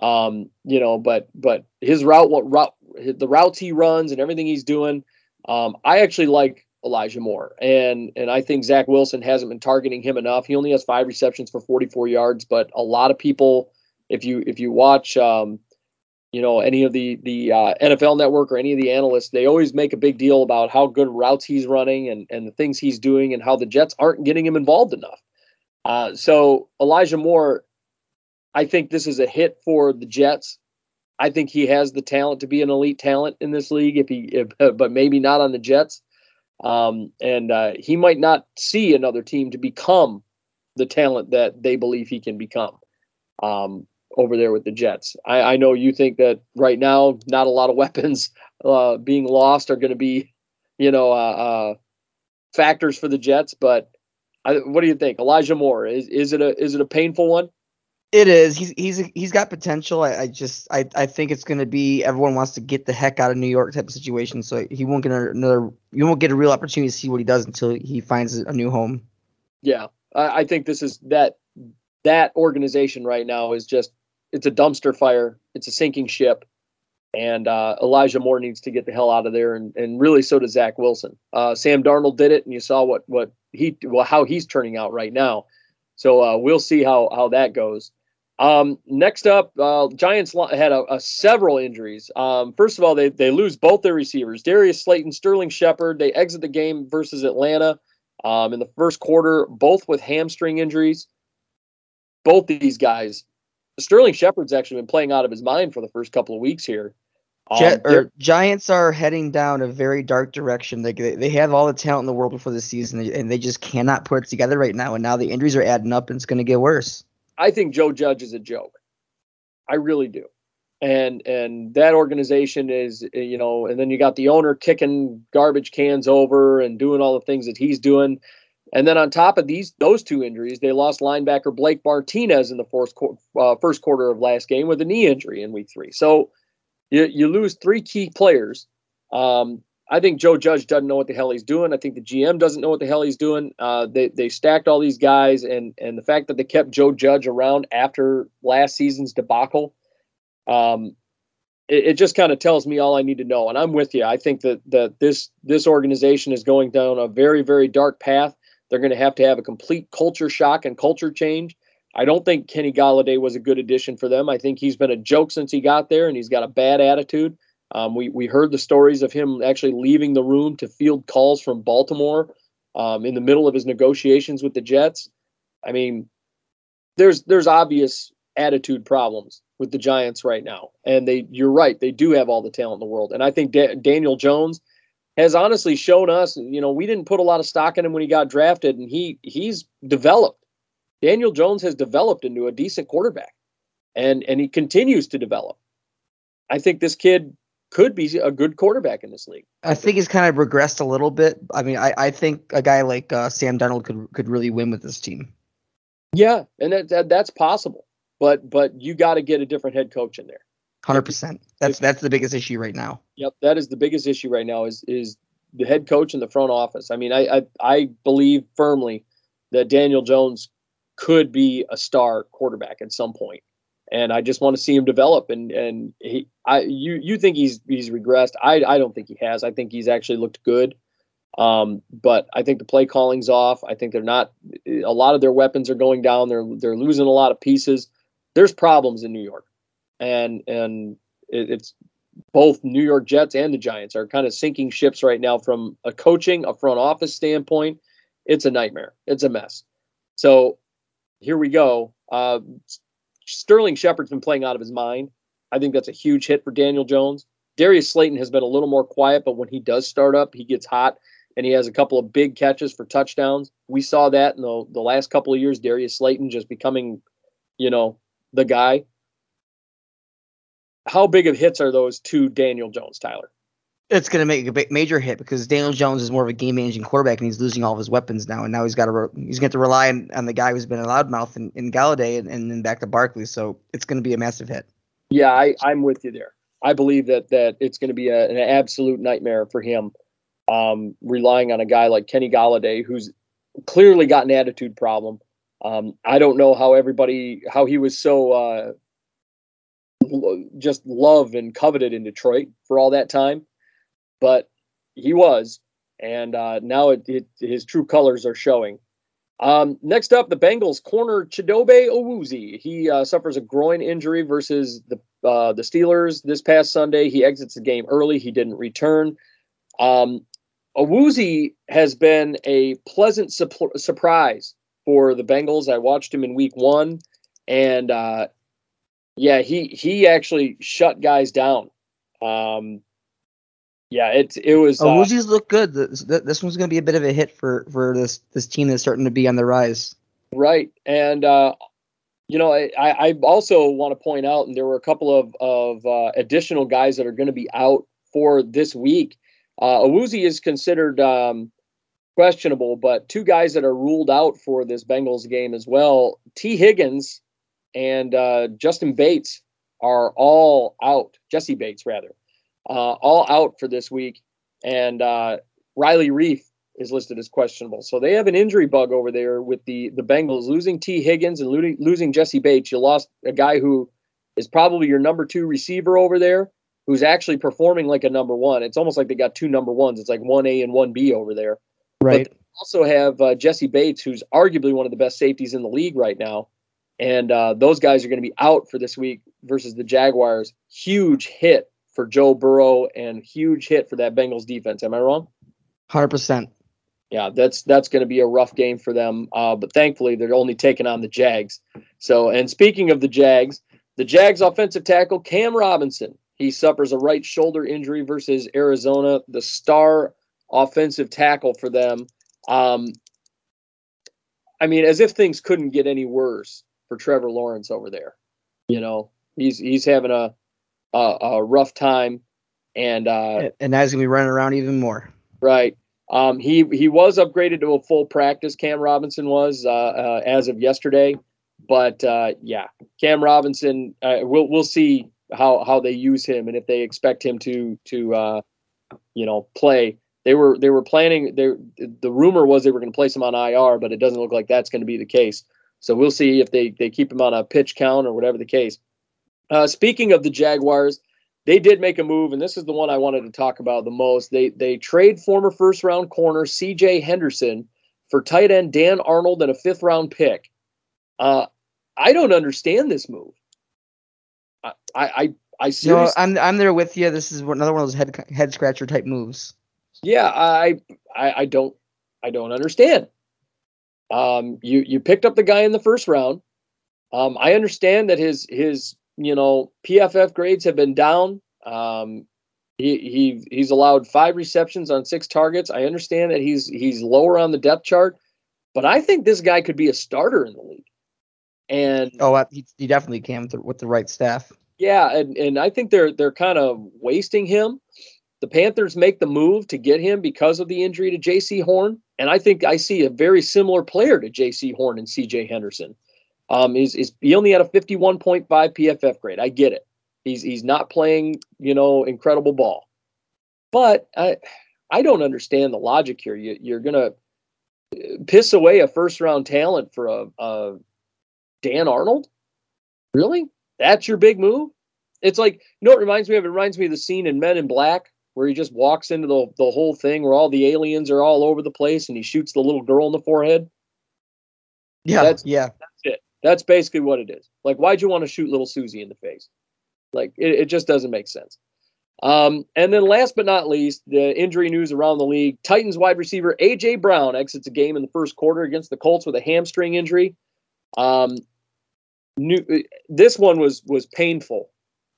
Um, you know, but but his route, what route, the routes he runs and everything he's doing, um, I actually like Elijah Moore, and and I think Zach Wilson hasn't been targeting him enough. He only has five receptions for 44 yards, but a lot of people, if you if you watch, um, you know, any of the the uh, NFL Network or any of the analysts, they always make a big deal about how good routes he's running and and the things he's doing and how the Jets aren't getting him involved enough. Uh, so Elijah Moore I think this is a hit for the Jets. I think he has the talent to be an elite talent in this league, if he, if, <laughs> but maybe not on the Jets. Um, and uh, he might not see another team to become the talent that they believe he can become um, over there with the Jets. I, I, know you think that right now, not a lot of <laughs> weapons uh, being lost are going to be, you know, uh, uh, factors for the Jets. But I, what do you think, Elijah Moore? Is is it a is it a painful one? It is. He's he's he's got potential. I, I just I, I think it's going to be everyone wants to get the heck out of New York type of situation. So he won't get another. You won't get a real opportunity to see what he does until he finds a new home. Yeah, I, I think this is that that organization right now is just it's a dumpster fire. It's a sinking ship, and uh, Elijah Moore needs to get the hell out of there, and and really so does Zach Wilson. Uh, Sam Darnold did it, and you saw what what he well how he's turning out right now. So uh, we'll see how how that goes. Um, next up, uh, Giants had a, a several injuries. Um, first of all, they they lose both their receivers, Darius Slayton, Sterling Shepard. They exit the game versus Atlanta um, in the first quarter, both with hamstring injuries. Both these guys, Sterling Shepard's actually been playing out of his mind for the first couple of weeks here. Um, Jet, or Giants are heading down a very dark direction. They, they they have all the talent in the world before the season, and they just cannot put it together right now. And now the injuries are adding up, and it's going to get worse. I think Joe Judge is a joke. I really do. And and that organization is you know, and then you got the owner kicking garbage cans over and doing all the things that he's doing. And then on top of these those two injuries, they lost linebacker Blake Martinez in the fourth uh, first quarter of last game with a knee injury in week three. So you, you lose three key players. Um, I think Joe Judge doesn't know what the hell he's doing. I think the GM doesn't know what the hell he's doing. Uh, they they stacked all these guys, and and the fact that they kept Joe Judge around after last season's debacle, um, it, it just kind of tells me all I need to know. And I'm with you. I think that that this this organization is going down a very very dark path. They're going to have to have a complete culture shock and culture change. I don't think Kenny Golladay was a good addition for them. I think he's been a joke since he got there, and he's got a bad attitude. Um, we we heard the stories of him actually leaving the room to field calls from Baltimore um, in the middle of his negotiations with the Jets. I mean, there's there's obvious attitude problems with the Giants right now, and they you're right they do have all the talent in the world, and I think da- Daniel Jones has honestly shown us. You know, we didn't put a lot of stock in him when he got drafted, and he he's developed. Daniel Jones has developed into a decent quarterback, and and he continues to develop. I think this kid could be a good quarterback in this league. I think he's kind of regressed a little bit. I mean, I, I think a guy like uh, Sam Darnold could could really win with this team. Yeah, and that, that that's possible, but but you got to get a different head coach in there. Hundred percent. That's that's the biggest issue right now. Yep, that is the biggest issue right now. Is is the head coach in the front office. I mean, I I, I believe firmly that Daniel Jones could be a star quarterback at some point and I just want to see him develop. And and he, I, you you think he's he's regressed? I I don't think he has. I think he's actually looked good. Um, but I think the play calling's off. I think they're not. A lot of their weapons are going down. They're they're losing a lot of pieces. There's problems in New York, and and it, it's both New York Jets and the Giants are kind of sinking ships right now from a coaching, a front office standpoint. It's a nightmare. It's a mess. So here we go. Uh, Sterling Shepard's been playing out of his mind. I think that's a huge hit for Daniel Jones. Darius Slayton has been a little more quiet, but when he does start up, he gets hot and he has a couple of big catches for touchdowns. We saw that in the, the last couple of years, Darius Slayton just becoming, you know, the guy. How big of hits are those to Daniel Jones, Tyler? It's going to make a big, major hit because Daniel Jones is more of a game managing quarterback and he's losing all of his weapons now. And now he's got to re- he's going to rely on, on, the guy who's been a loudmouth in, in Golladay and, and then back to Barkley. So it's going to be a massive hit. Yeah, I, I'm with you there. I believe that that it's going to be a, an absolute nightmare for him, um, relying on a guy like Kenny Golladay, who's clearly got an attitude problem. Um, I don't know how everybody how he was so uh, just loved and coveted in Detroit for all that time but he was, and uh, now it, it, his true colors are showing. Um, next up, the Bengals corner Chidobe Awuzie. He uh, suffers a groin injury versus the uh, the Steelers this past Sunday. He exits the game early. He didn't return. Um, has been a pleasant su- surprise for the Bengals. I watched him in Week One, and uh, yeah, he he actually shut guys down. Um, yeah, it it was. Oh, uh, look good. This, this one's going to be a bit of a hit for for this this team that's starting to be on the rise. Right, and uh, you know, I, I also want to point out, and there were a couple of of uh, additional guys that are going to be out for this week. Uh, Awuzie is considered um, questionable, but two guys that are ruled out for this Bengals game as well. T. Higgins and uh, Justin Bates are all out. Jessie Bates, rather uh, all out for this week, and uh, Riley Reiff is listed as questionable. So they have an injury bug over there with the the Bengals losing T. Higgins and losing, losing Jessie Bates. You lost a guy who is probably your number two receiver over there, who's actually performing like a number one. It's almost like they got two number ones. It's like one A and one B over there. Right. But also have uh, Jessie Bates, who's arguably one of the best safeties in the league right now. And uh, those guys are going to be out for this week versus the Jaguars. Huge hit for Joe Burrow and huge hit for that Bengals defense. Am I wrong? Hundred percent. Yeah, that's that's going to be a rough game for them. Uh, but thankfully, they're only taking on the Jags. So, and speaking of the Jags, the Jags offensive tackle Cam Robinson, he suffers a right shoulder injury versus Arizona, the star offensive tackle for them. Um, I mean, as if things couldn't get any worse for Trevor Lawrence over there. You know, he's he's having a a, a rough time, and uh, and now he's gonna be running around even more. Right. Um, he he was upgraded to a full practice. Cam Robinson was uh, uh, as of yesterday, but uh, yeah, Cam Robinson. Uh, we'll we'll see how how they use him and if they expect him to to uh, you know play. They were they were planning. They the rumor was they were going to place him on IR, but it doesn't look like that's going to be the case. So we'll see if they they keep him on a pitch count or whatever the case. Uh, speaking of the Jaguars, they did make a move, and this is the one I wanted to talk about the most. They they trade former first round corner C.J. Henderson for tight end Dan Arnold and a fifth round pick. Uh, I don't understand this move. I I I, seriously, no, I'm I'm there with you. This is another one of those head head scratcher type moves. Yeah, I I, I don't I don't understand. Um, you you picked up the guy in the first round. Um, I understand that his his you know PFF grades have been down. Um, he, he he's allowed five receptions on six targets. I understand that he's he's lower on the depth chart, but I think this guy could be a starter in the league. And Oh, he, he definitely can with the, with the right staff. yeah, and, and I think they're they're kind of wasting him. The Panthers make the move to get him because of the injury to Jaycee Horn, and I think I see a very similar player to Jaycee Horn and C.J. Henderson. Um, is is he only had a fifty one point five PFF grade? I get it. He's he's not playing you know incredible ball, but I I don't understand the logic here. You, you're gonna piss away a first round talent for a, a Dan Arnold? Really? That's your big move? It's like, you know it reminds me of? It reminds me of the scene in Men in Black where he just walks into the, the whole thing where all the aliens are all over the place and he shoots the little girl in the forehead. Yeah, That's- yeah. That's it. That's basically what it is. Like, why'd you want to shoot little Susie in the face? Like, it, it just doesn't make sense. Um, and then last but not least, the injury news around the league. Titans wide receiver A.J. Brown exits a game in the first quarter against the Colts with a hamstring injury. Um, new, this one was was painful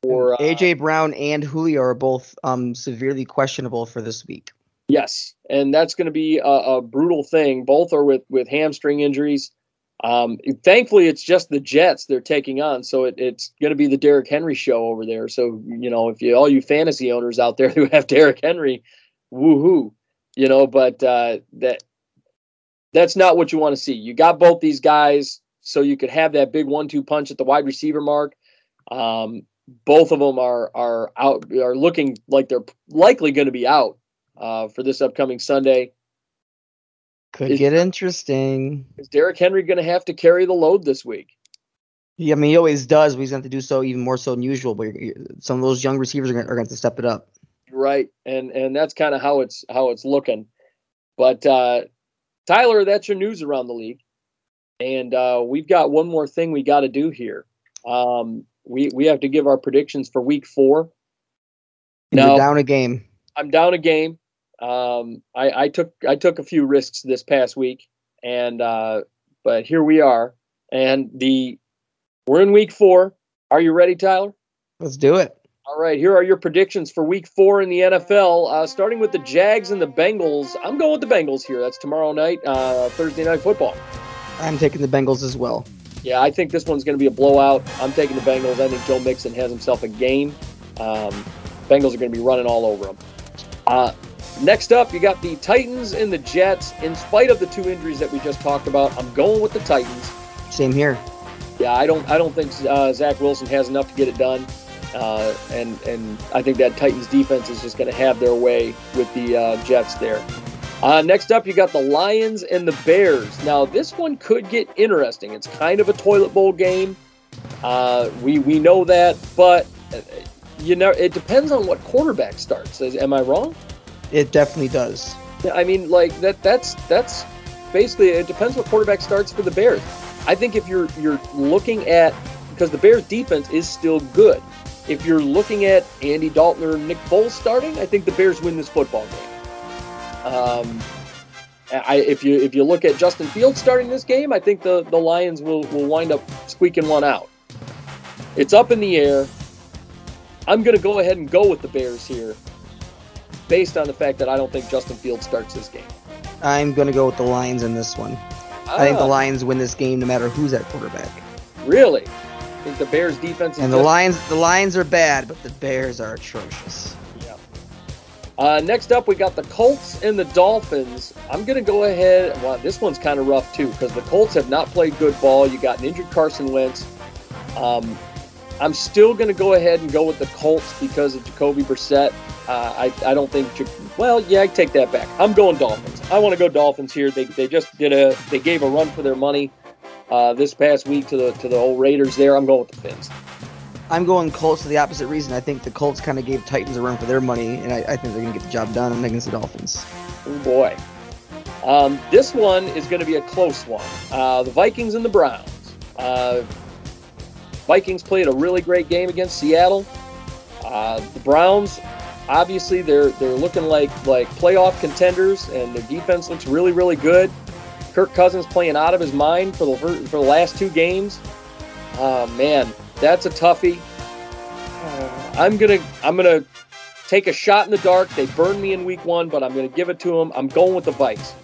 uh, AJ Brown and Julio are both um severely questionable for this week. Yes, and that's going to be a, a brutal thing. Both are with with hamstring injuries. Um, thankfully, it's just the Jets they're taking on, so it, it's going to be the Derrick Henry show over there. So you know, if you all you fantasy owners out there <laughs> who have Derrick Henry, woohoo, you know. But uh, that that's not what you want to see. You got both these guys, so you could have that big one-two punch at the wide receiver mark. Um, both of them are are out are looking like they're likely going to be out uh, for this upcoming Sunday. Could Is- get interesting. Is Derrick Henry going to have to carry the load this week? Yeah, I mean he always does, but he's going to have to do so even more so than usual. But some of those young receivers are going, are going to step it up. Right, and and that's kind of how it's how it's looking. But uh, Tyler, that's your news around the league, and uh, we've got one more thing we got to do here. Um, we we have to give our predictions for Week Four. Now down a game. I'm down a game. Um, I, I took I took a few risks this past week, and uh, but here we are, and the we're in Week Four. Are you ready, Tyler? Let's do it. All right, here are your predictions for week four in the NFL. Uh, starting with the Jags and the Bengals. I'm going with the Bengals here. That's tomorrow night, uh, Thursday night football. I'm taking the Bengals as well. Yeah, I think this one's going to be a blowout. I'm taking the Bengals. I think Joe Mixon has himself a game. Um, Bengals are going to be running all over them. Uh, next up, you got the Titans and the Jets. In spite of the two injuries that we just talked about, I'm going with the Titans. Same here. Yeah, I don't. I don't think uh, Zach Wilson has enough to get it done, uh, and and I think that Titans defense is just going to have their way with the uh, Jets there. Uh, next up, you got the Lions and the Bears. Now, this one could get interesting. It's kind of a toilet bowl game. Uh, we we know that, but uh, you know it depends on what quarterback starts. Am I wrong? It definitely does. I mean, like that. That's that's basically it. Depends what quarterback starts for the Bears. I think if you're you're looking at because the Bears defense is still good. If you're looking at Andy Dalton or Nick Foles starting, I think the Bears win this football game. Um, I, if you if you look at Justin Fields starting this game, I think the, the Lions will, will wind up squeaking one out. It's up in the air. I'm going to go ahead and go with the Bears here, based on the fact that I don't think Justin Fields starts this game. I'm going to go with the Lions in this one. I think the Ah, Lions win this game no matter who's at quarterback. Really? I think the Bears defense is And the Lions, the Lions are bad, but the Bears are atrocious. Uh, next up, we got the Colts and the Dolphins. I'm going to go ahead. Well, this one's kind of rough too because the Colts have not played good ball. You got an injured Carson Wentz. Um, I'm still going to go ahead and go with the Colts because of Jacoby Brissett. Uh, I, I don't think. Well, yeah, I take that back. I'm going Dolphins. I want to go Dolphins here. They, they just did a. They gave a run for their money uh, this past week to the to the old Raiders. There, I'm going with the Fins. I'm going Colts for the opposite reason. I think the Colts kind of gave Titans a run for their money, and I, I think they're going to get the job done against the Dolphins. Oh boy. Um, this one is going to be a close one. Uh, the Vikings and the Browns. Uh, Vikings played a really great game against Seattle. Uh, the Browns obviously they're they're looking like like playoff contenders, and their defense looks really really good. Kirk Cousins playing out of his mind for the for the last two games. Oh man, that's a toughie. Uh, I'm gonna I'm gonna take a shot in the dark. They burned me in week one, but I'm gonna give it to them. I'm going with the Vikes.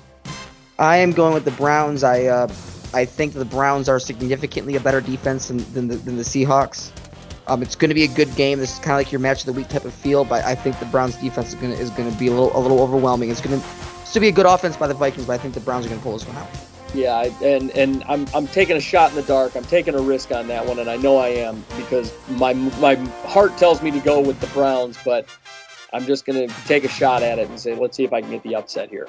I am going with the Browns. I uh, I think the Browns are significantly a better defense than, than, the, than the Seahawks. Um, it's going to be a good game. This is kind of like your match of the week type of feel, but I think the Browns defense is going to is going to be a little a little overwhelming. It's going to still be a good offense by the Vikings, but I think the Browns are going to pull this one out. Yeah, I, and and I'm I'm taking a shot in the dark. I'm taking a risk on that one, and I know I am because my my heart tells me to go with the Browns, but I'm just going to take a shot at it and say, let's see if I can get the upset here.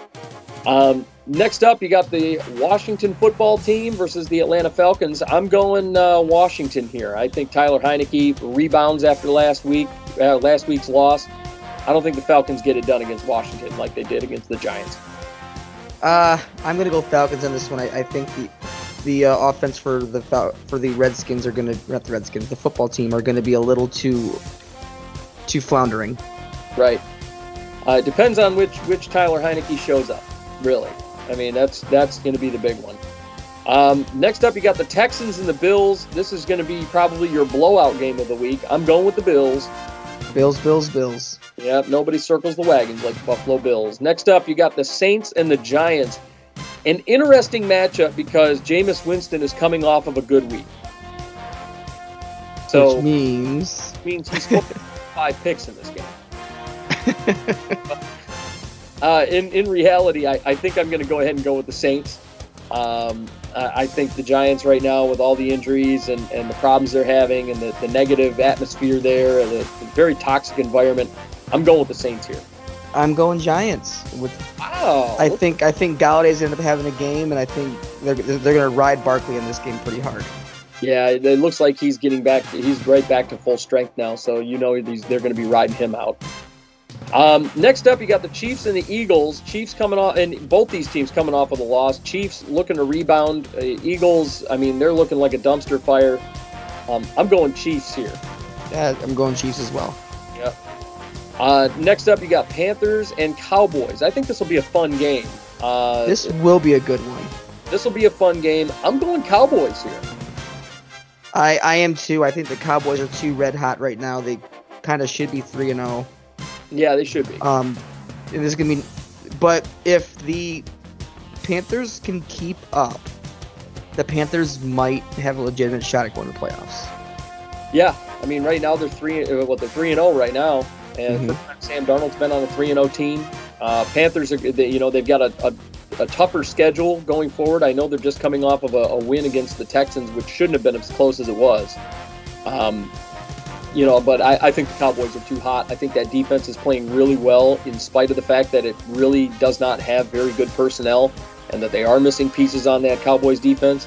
Um, next up, you got the Washington football team versus the Atlanta Falcons. I'm going uh, Washington here. I think Tyler Heinicke rebounds after last week, uh, last week's loss. I don't think the Falcons get it done against Washington like they did against the Giants. Uh, I'm going to go Falcons on this one. I, I think the the uh, offense for the Fal- for the Redskins are going to not the Redskins, the football team are going to be a little too too floundering. Right. Uh, it depends on which which Tyler Heinicke shows up. Really, I mean that's that's going to be the big one. Um, next up, you got the Texans and the Bills. This is going to be probably your blowout game of the week. I'm going with the Bills. Bills, Bills, Bills. Yep, nobody circles the wagons like the Buffalo Bills. Next up, you got the Saints and the Giants. An interesting matchup because Jameis Winston is coming off of a good week. So Which means means he's <laughs> five picks in this game. uh, in in reality, I, I think I'm going to go ahead and go with the Saints. Um, I, I think the Giants right now, with all the injuries and, and the problems they're having, and the, the negative atmosphere there, and the, the very toxic environment, I'm going with the Saints here. I'm going Giants. With Wow, I think I think Golladay's going to end up having a game, and I think they're they're going to ride Barkley in this game pretty hard. Yeah, it looks like he's getting back. He's right back to full strength now, so you know these they're going to be riding him out. Um, next up, you got the Chiefs and the Eagles. Chiefs coming off, and both these teams coming off of a loss. Chiefs looking to rebound. Uh, Eagles, I mean, they're looking like a dumpster fire. Um, I'm going Chiefs here. Yeah, I'm going Chiefs as well. Uh, next up, you got Panthers and Cowboys. I think this will be a fun game. Uh, This will be a good one. this will be a fun game. I'm going Cowboys here. I I am too. I think the Cowboys are too red hot right now. They kind of should be three and zero. Yeah, they should be. Um, and this is gonna be, but if the Panthers can keep up, the Panthers might have a legitimate shot at going to the playoffs. Yeah, I mean, right now they're three. uh, Well, they're three and zero right now, and Mhm. Sam Darnold's been on a three and zero team. Uh, Panthers are, they, you know, they've got a, a, a tougher schedule going forward. I know they're just coming off of a, a win against the Texans, which shouldn't have been as close as it was. Um, you know, but I, I think the Cowboys are too hot. I think that defense is playing really well, in spite of the fact that it really does not have very good personnel, and that they are missing pieces on that Cowboys defense.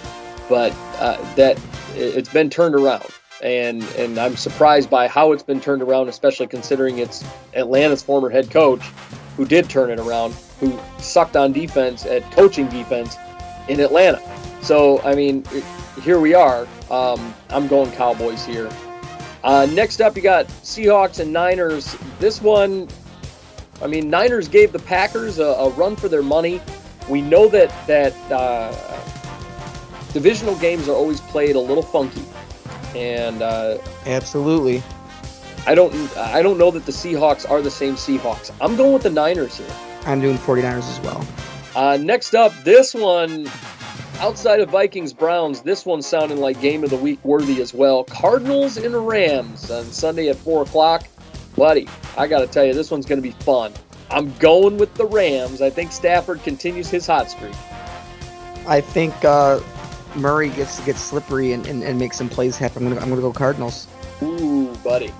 But uh, that it- it's been turned around and and I'm surprised by how it's been turned around, especially considering it's Atlanta's former head coach who did turn it around, who sucked on defense at coaching defense in Atlanta. So I mean, here we are. Um, I'm going Cowboys here. Uh, next up, you got Seahawks and Niners. This one, I mean, Niners gave the Packers a, a run for their money. We know that that uh, divisional games are always played a little funky, and uh, Absolutely. I don't I don't know that the Seahawks are the same Seahawks. I'm going with the Niners here. I'm doing 49ers as well. Uh, next up, this one, outside of Vikings Browns, this one sounding like game of the week worthy as well. Cardinals and Rams on Sunday at four o'clock. Buddy, I got to tell you, this one's going to be fun. I'm going with the Rams. I think Stafford continues his hot streak. I think uh, Murray gets gets slippery and, and, and makes some plays happen. I'm gonna I'm gonna go Cardinals. Ooh, buddy.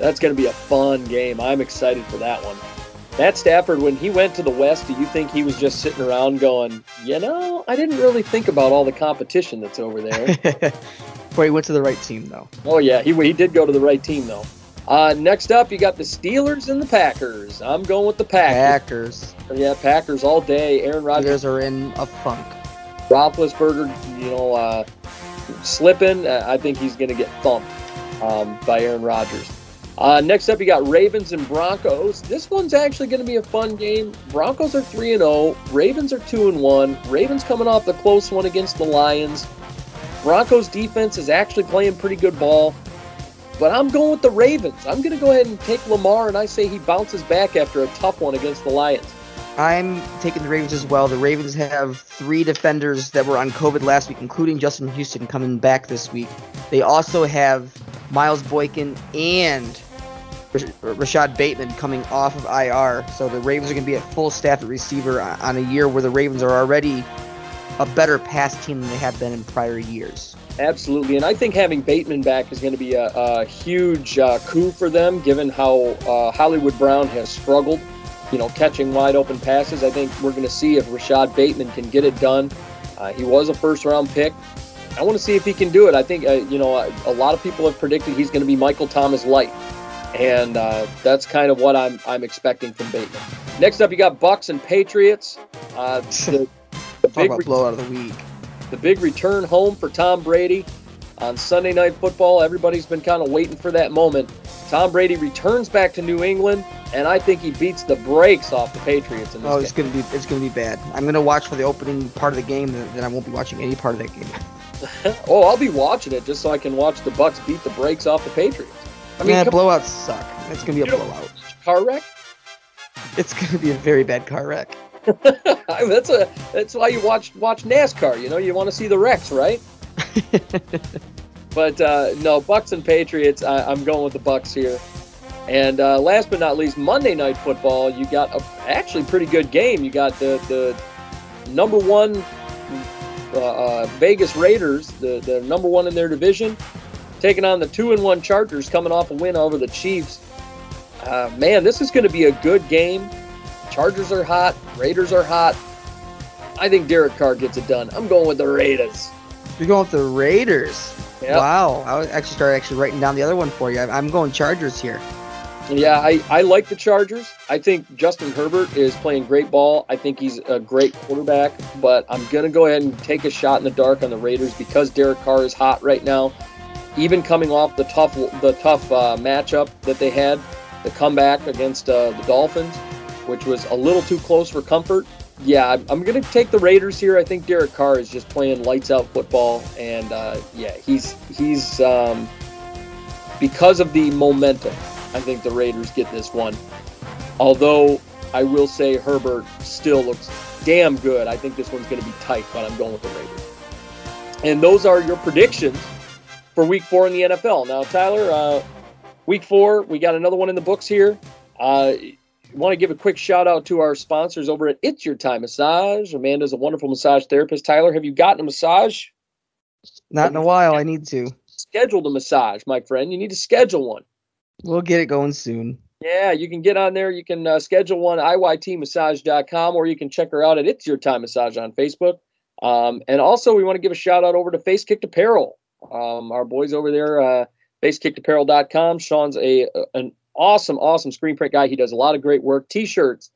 That's going to be a fun game. I'm excited for that one. Matt Stafford, when he went to the West, do you think he was just sitting around going, you know, I didn't really think about all the competition that's over there? <laughs> Boy, he went to the right team though. oh, yeah, he, he did go to the right team, though. Uh, next up, you got the Steelers and the Packers. I'm going with the Packers. Packers. Yeah, Packers all day. Aaron Rodgers, Steelers are in a funk. Roethlisberger, you know, uh, slipping. Uh, I think he's going to get thumped um, by Aaron Rodgers. Uh, next up, you got Ravens and Broncos. This one's actually going to be a fun game. Broncos are three and zero. Ravens are two and one. Ravens coming off the close one against the Lions. Broncos defense is actually playing pretty good ball, but I'm going with the Ravens. I'm going to go ahead and take Lamar, and I say he bounces back after a tough one against the Lions. I'm taking the Ravens as well. The Ravens have three defenders that were on COVID last week, including Justin Houston coming back this week. They also have Miles Boykin and Rashad Bateman coming off of IR. So the Ravens are going to be at full staff at receiver on a year where the Ravens are already a better pass team than they have been in prior years. Absolutely, and I think having Bateman back is going to be a, a huge uh, coup for them, given how uh, Hollywood Brown has struggled, you know, catching wide open passes. I think we're going to see if Rashad Bateman can get it done. Uh, he was a first round pick. I want to see if he can do it. I think, uh, you know, a, a lot of people have predicted he's going to be Michael Thomas light and uh, that's kind of what I'm I'm expecting from Bateman. Next up, you got Bucs and Patriots. Uh, <laughs> the, the big re- blowout of the week. The big return home for Tom Brady on Sunday Night Football. Everybody's been kind of waiting for that moment. Tom Brady returns back to New England, and I think he beats the brakes off the Patriots. In this oh, it's game. gonna be it's gonna be bad. I'm gonna watch for the opening part of the game, then I won't be watching any part of that game. <laughs> oh, I'll be watching it just so I can watch the Bucs beat the brakes off the Patriots. I mean, yeah, blowouts suck. It's gonna be a blowout. Car wreck? It's gonna be a very bad car wreck. <laughs> that's a that's why you watch watch NASCAR. You know, you want to see the wrecks, right? <laughs> but uh, no, Bucs and Patriots. I, am going with the Bucs here. And uh, last but not least, Monday Night Football. You got a actually pretty good game. You got the the number one uh, uh Vegas Raiders, the the number one in their division, taking on the two and one Chargers, coming off a win over the Chiefs. Uh, man, this is going to be a good game. Chargers are hot. Raiders are hot. I think Derek Carr gets it done. I'm going with the Raiders. You're going with the Raiders. Yep. Wow. I actually started actually writing down the other one for you. I'm going Chargers here. Yeah, I, I like the Chargers. I think Justin Herbert is playing great ball. I think he's a great quarterback, but I'm going to go ahead and take a shot in the dark on the Raiders because Derek Carr is hot right now even coming off the tough the tough uh, matchup that they had, the comeback against uh, the Dolphins, which was a little too close for comfort. Yeah, I'm going to take the Raiders here. I think Derek Carr is just playing lights out football, and uh, yeah, he's he's um, because of the momentum. I think the Raiders get this one. Although I will say Herbert still looks damn good. I think this one's going to be tight, but I'm going with the Raiders. And those are your predictions for week four in the NFL. Now, Tyler, uh, week four, we got another one in the books here. Uh, want to give a quick shout out to our sponsors over at It's Your Time Massage. Amanda's a wonderful massage therapist. Tyler, have you gotten a massage? Not in a while. I need to. schedule a massage, my friend. You need to schedule one. We'll get it going soon. Yeah, you can get on there. You can uh, schedule one, iytmassage.com, or you can check her out at It's Your Time Massage on Facebook. Um, and also, we want to give a shout out over to Face Kicked Apparel. Um, our boys over there, uh, facekickapparel.com. Sean's a an awesome, awesome screen print guy. He does a lot of great work. T-shirts,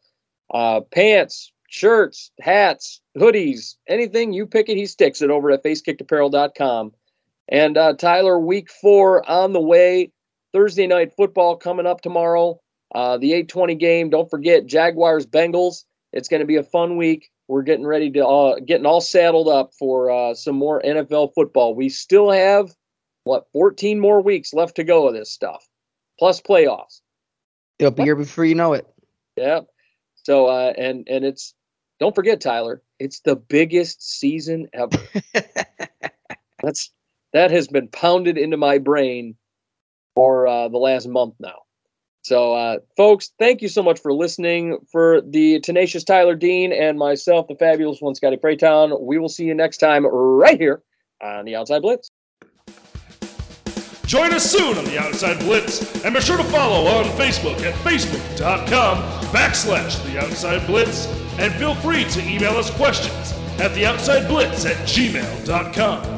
uh, pants, shirts, hats, hoodies, anything you pick it, he sticks it over at facekickapparel.com. And uh, Tyler, week four on the way. Thursday night football coming up tomorrow. Uh, the 8:20 game. Don't forget Jaguars Bengals. It's going to be a fun week we're getting ready to uh, getting all saddled up for uh, some more NFL football. We still have what 14 more weeks left to go of this stuff, plus playoffs. It'll be here before you know it. Yeah. So uh, and and it's don't forget Tyler, it's the biggest season ever. <laughs> That's that has been pounded into my brain for uh, the last month now. So, uh, folks, thank you so much for listening. For the tenacious Tyler Dean and myself, the fabulous one, Scotty Praytown, we will see you next time right here on the Outside Blitz. Join us soon on the Outside Blitz, and be sure to follow on Facebook at facebook.com backslash the Outside Blitz, and feel free to email us questions at the Outside Blitz at gmail.com.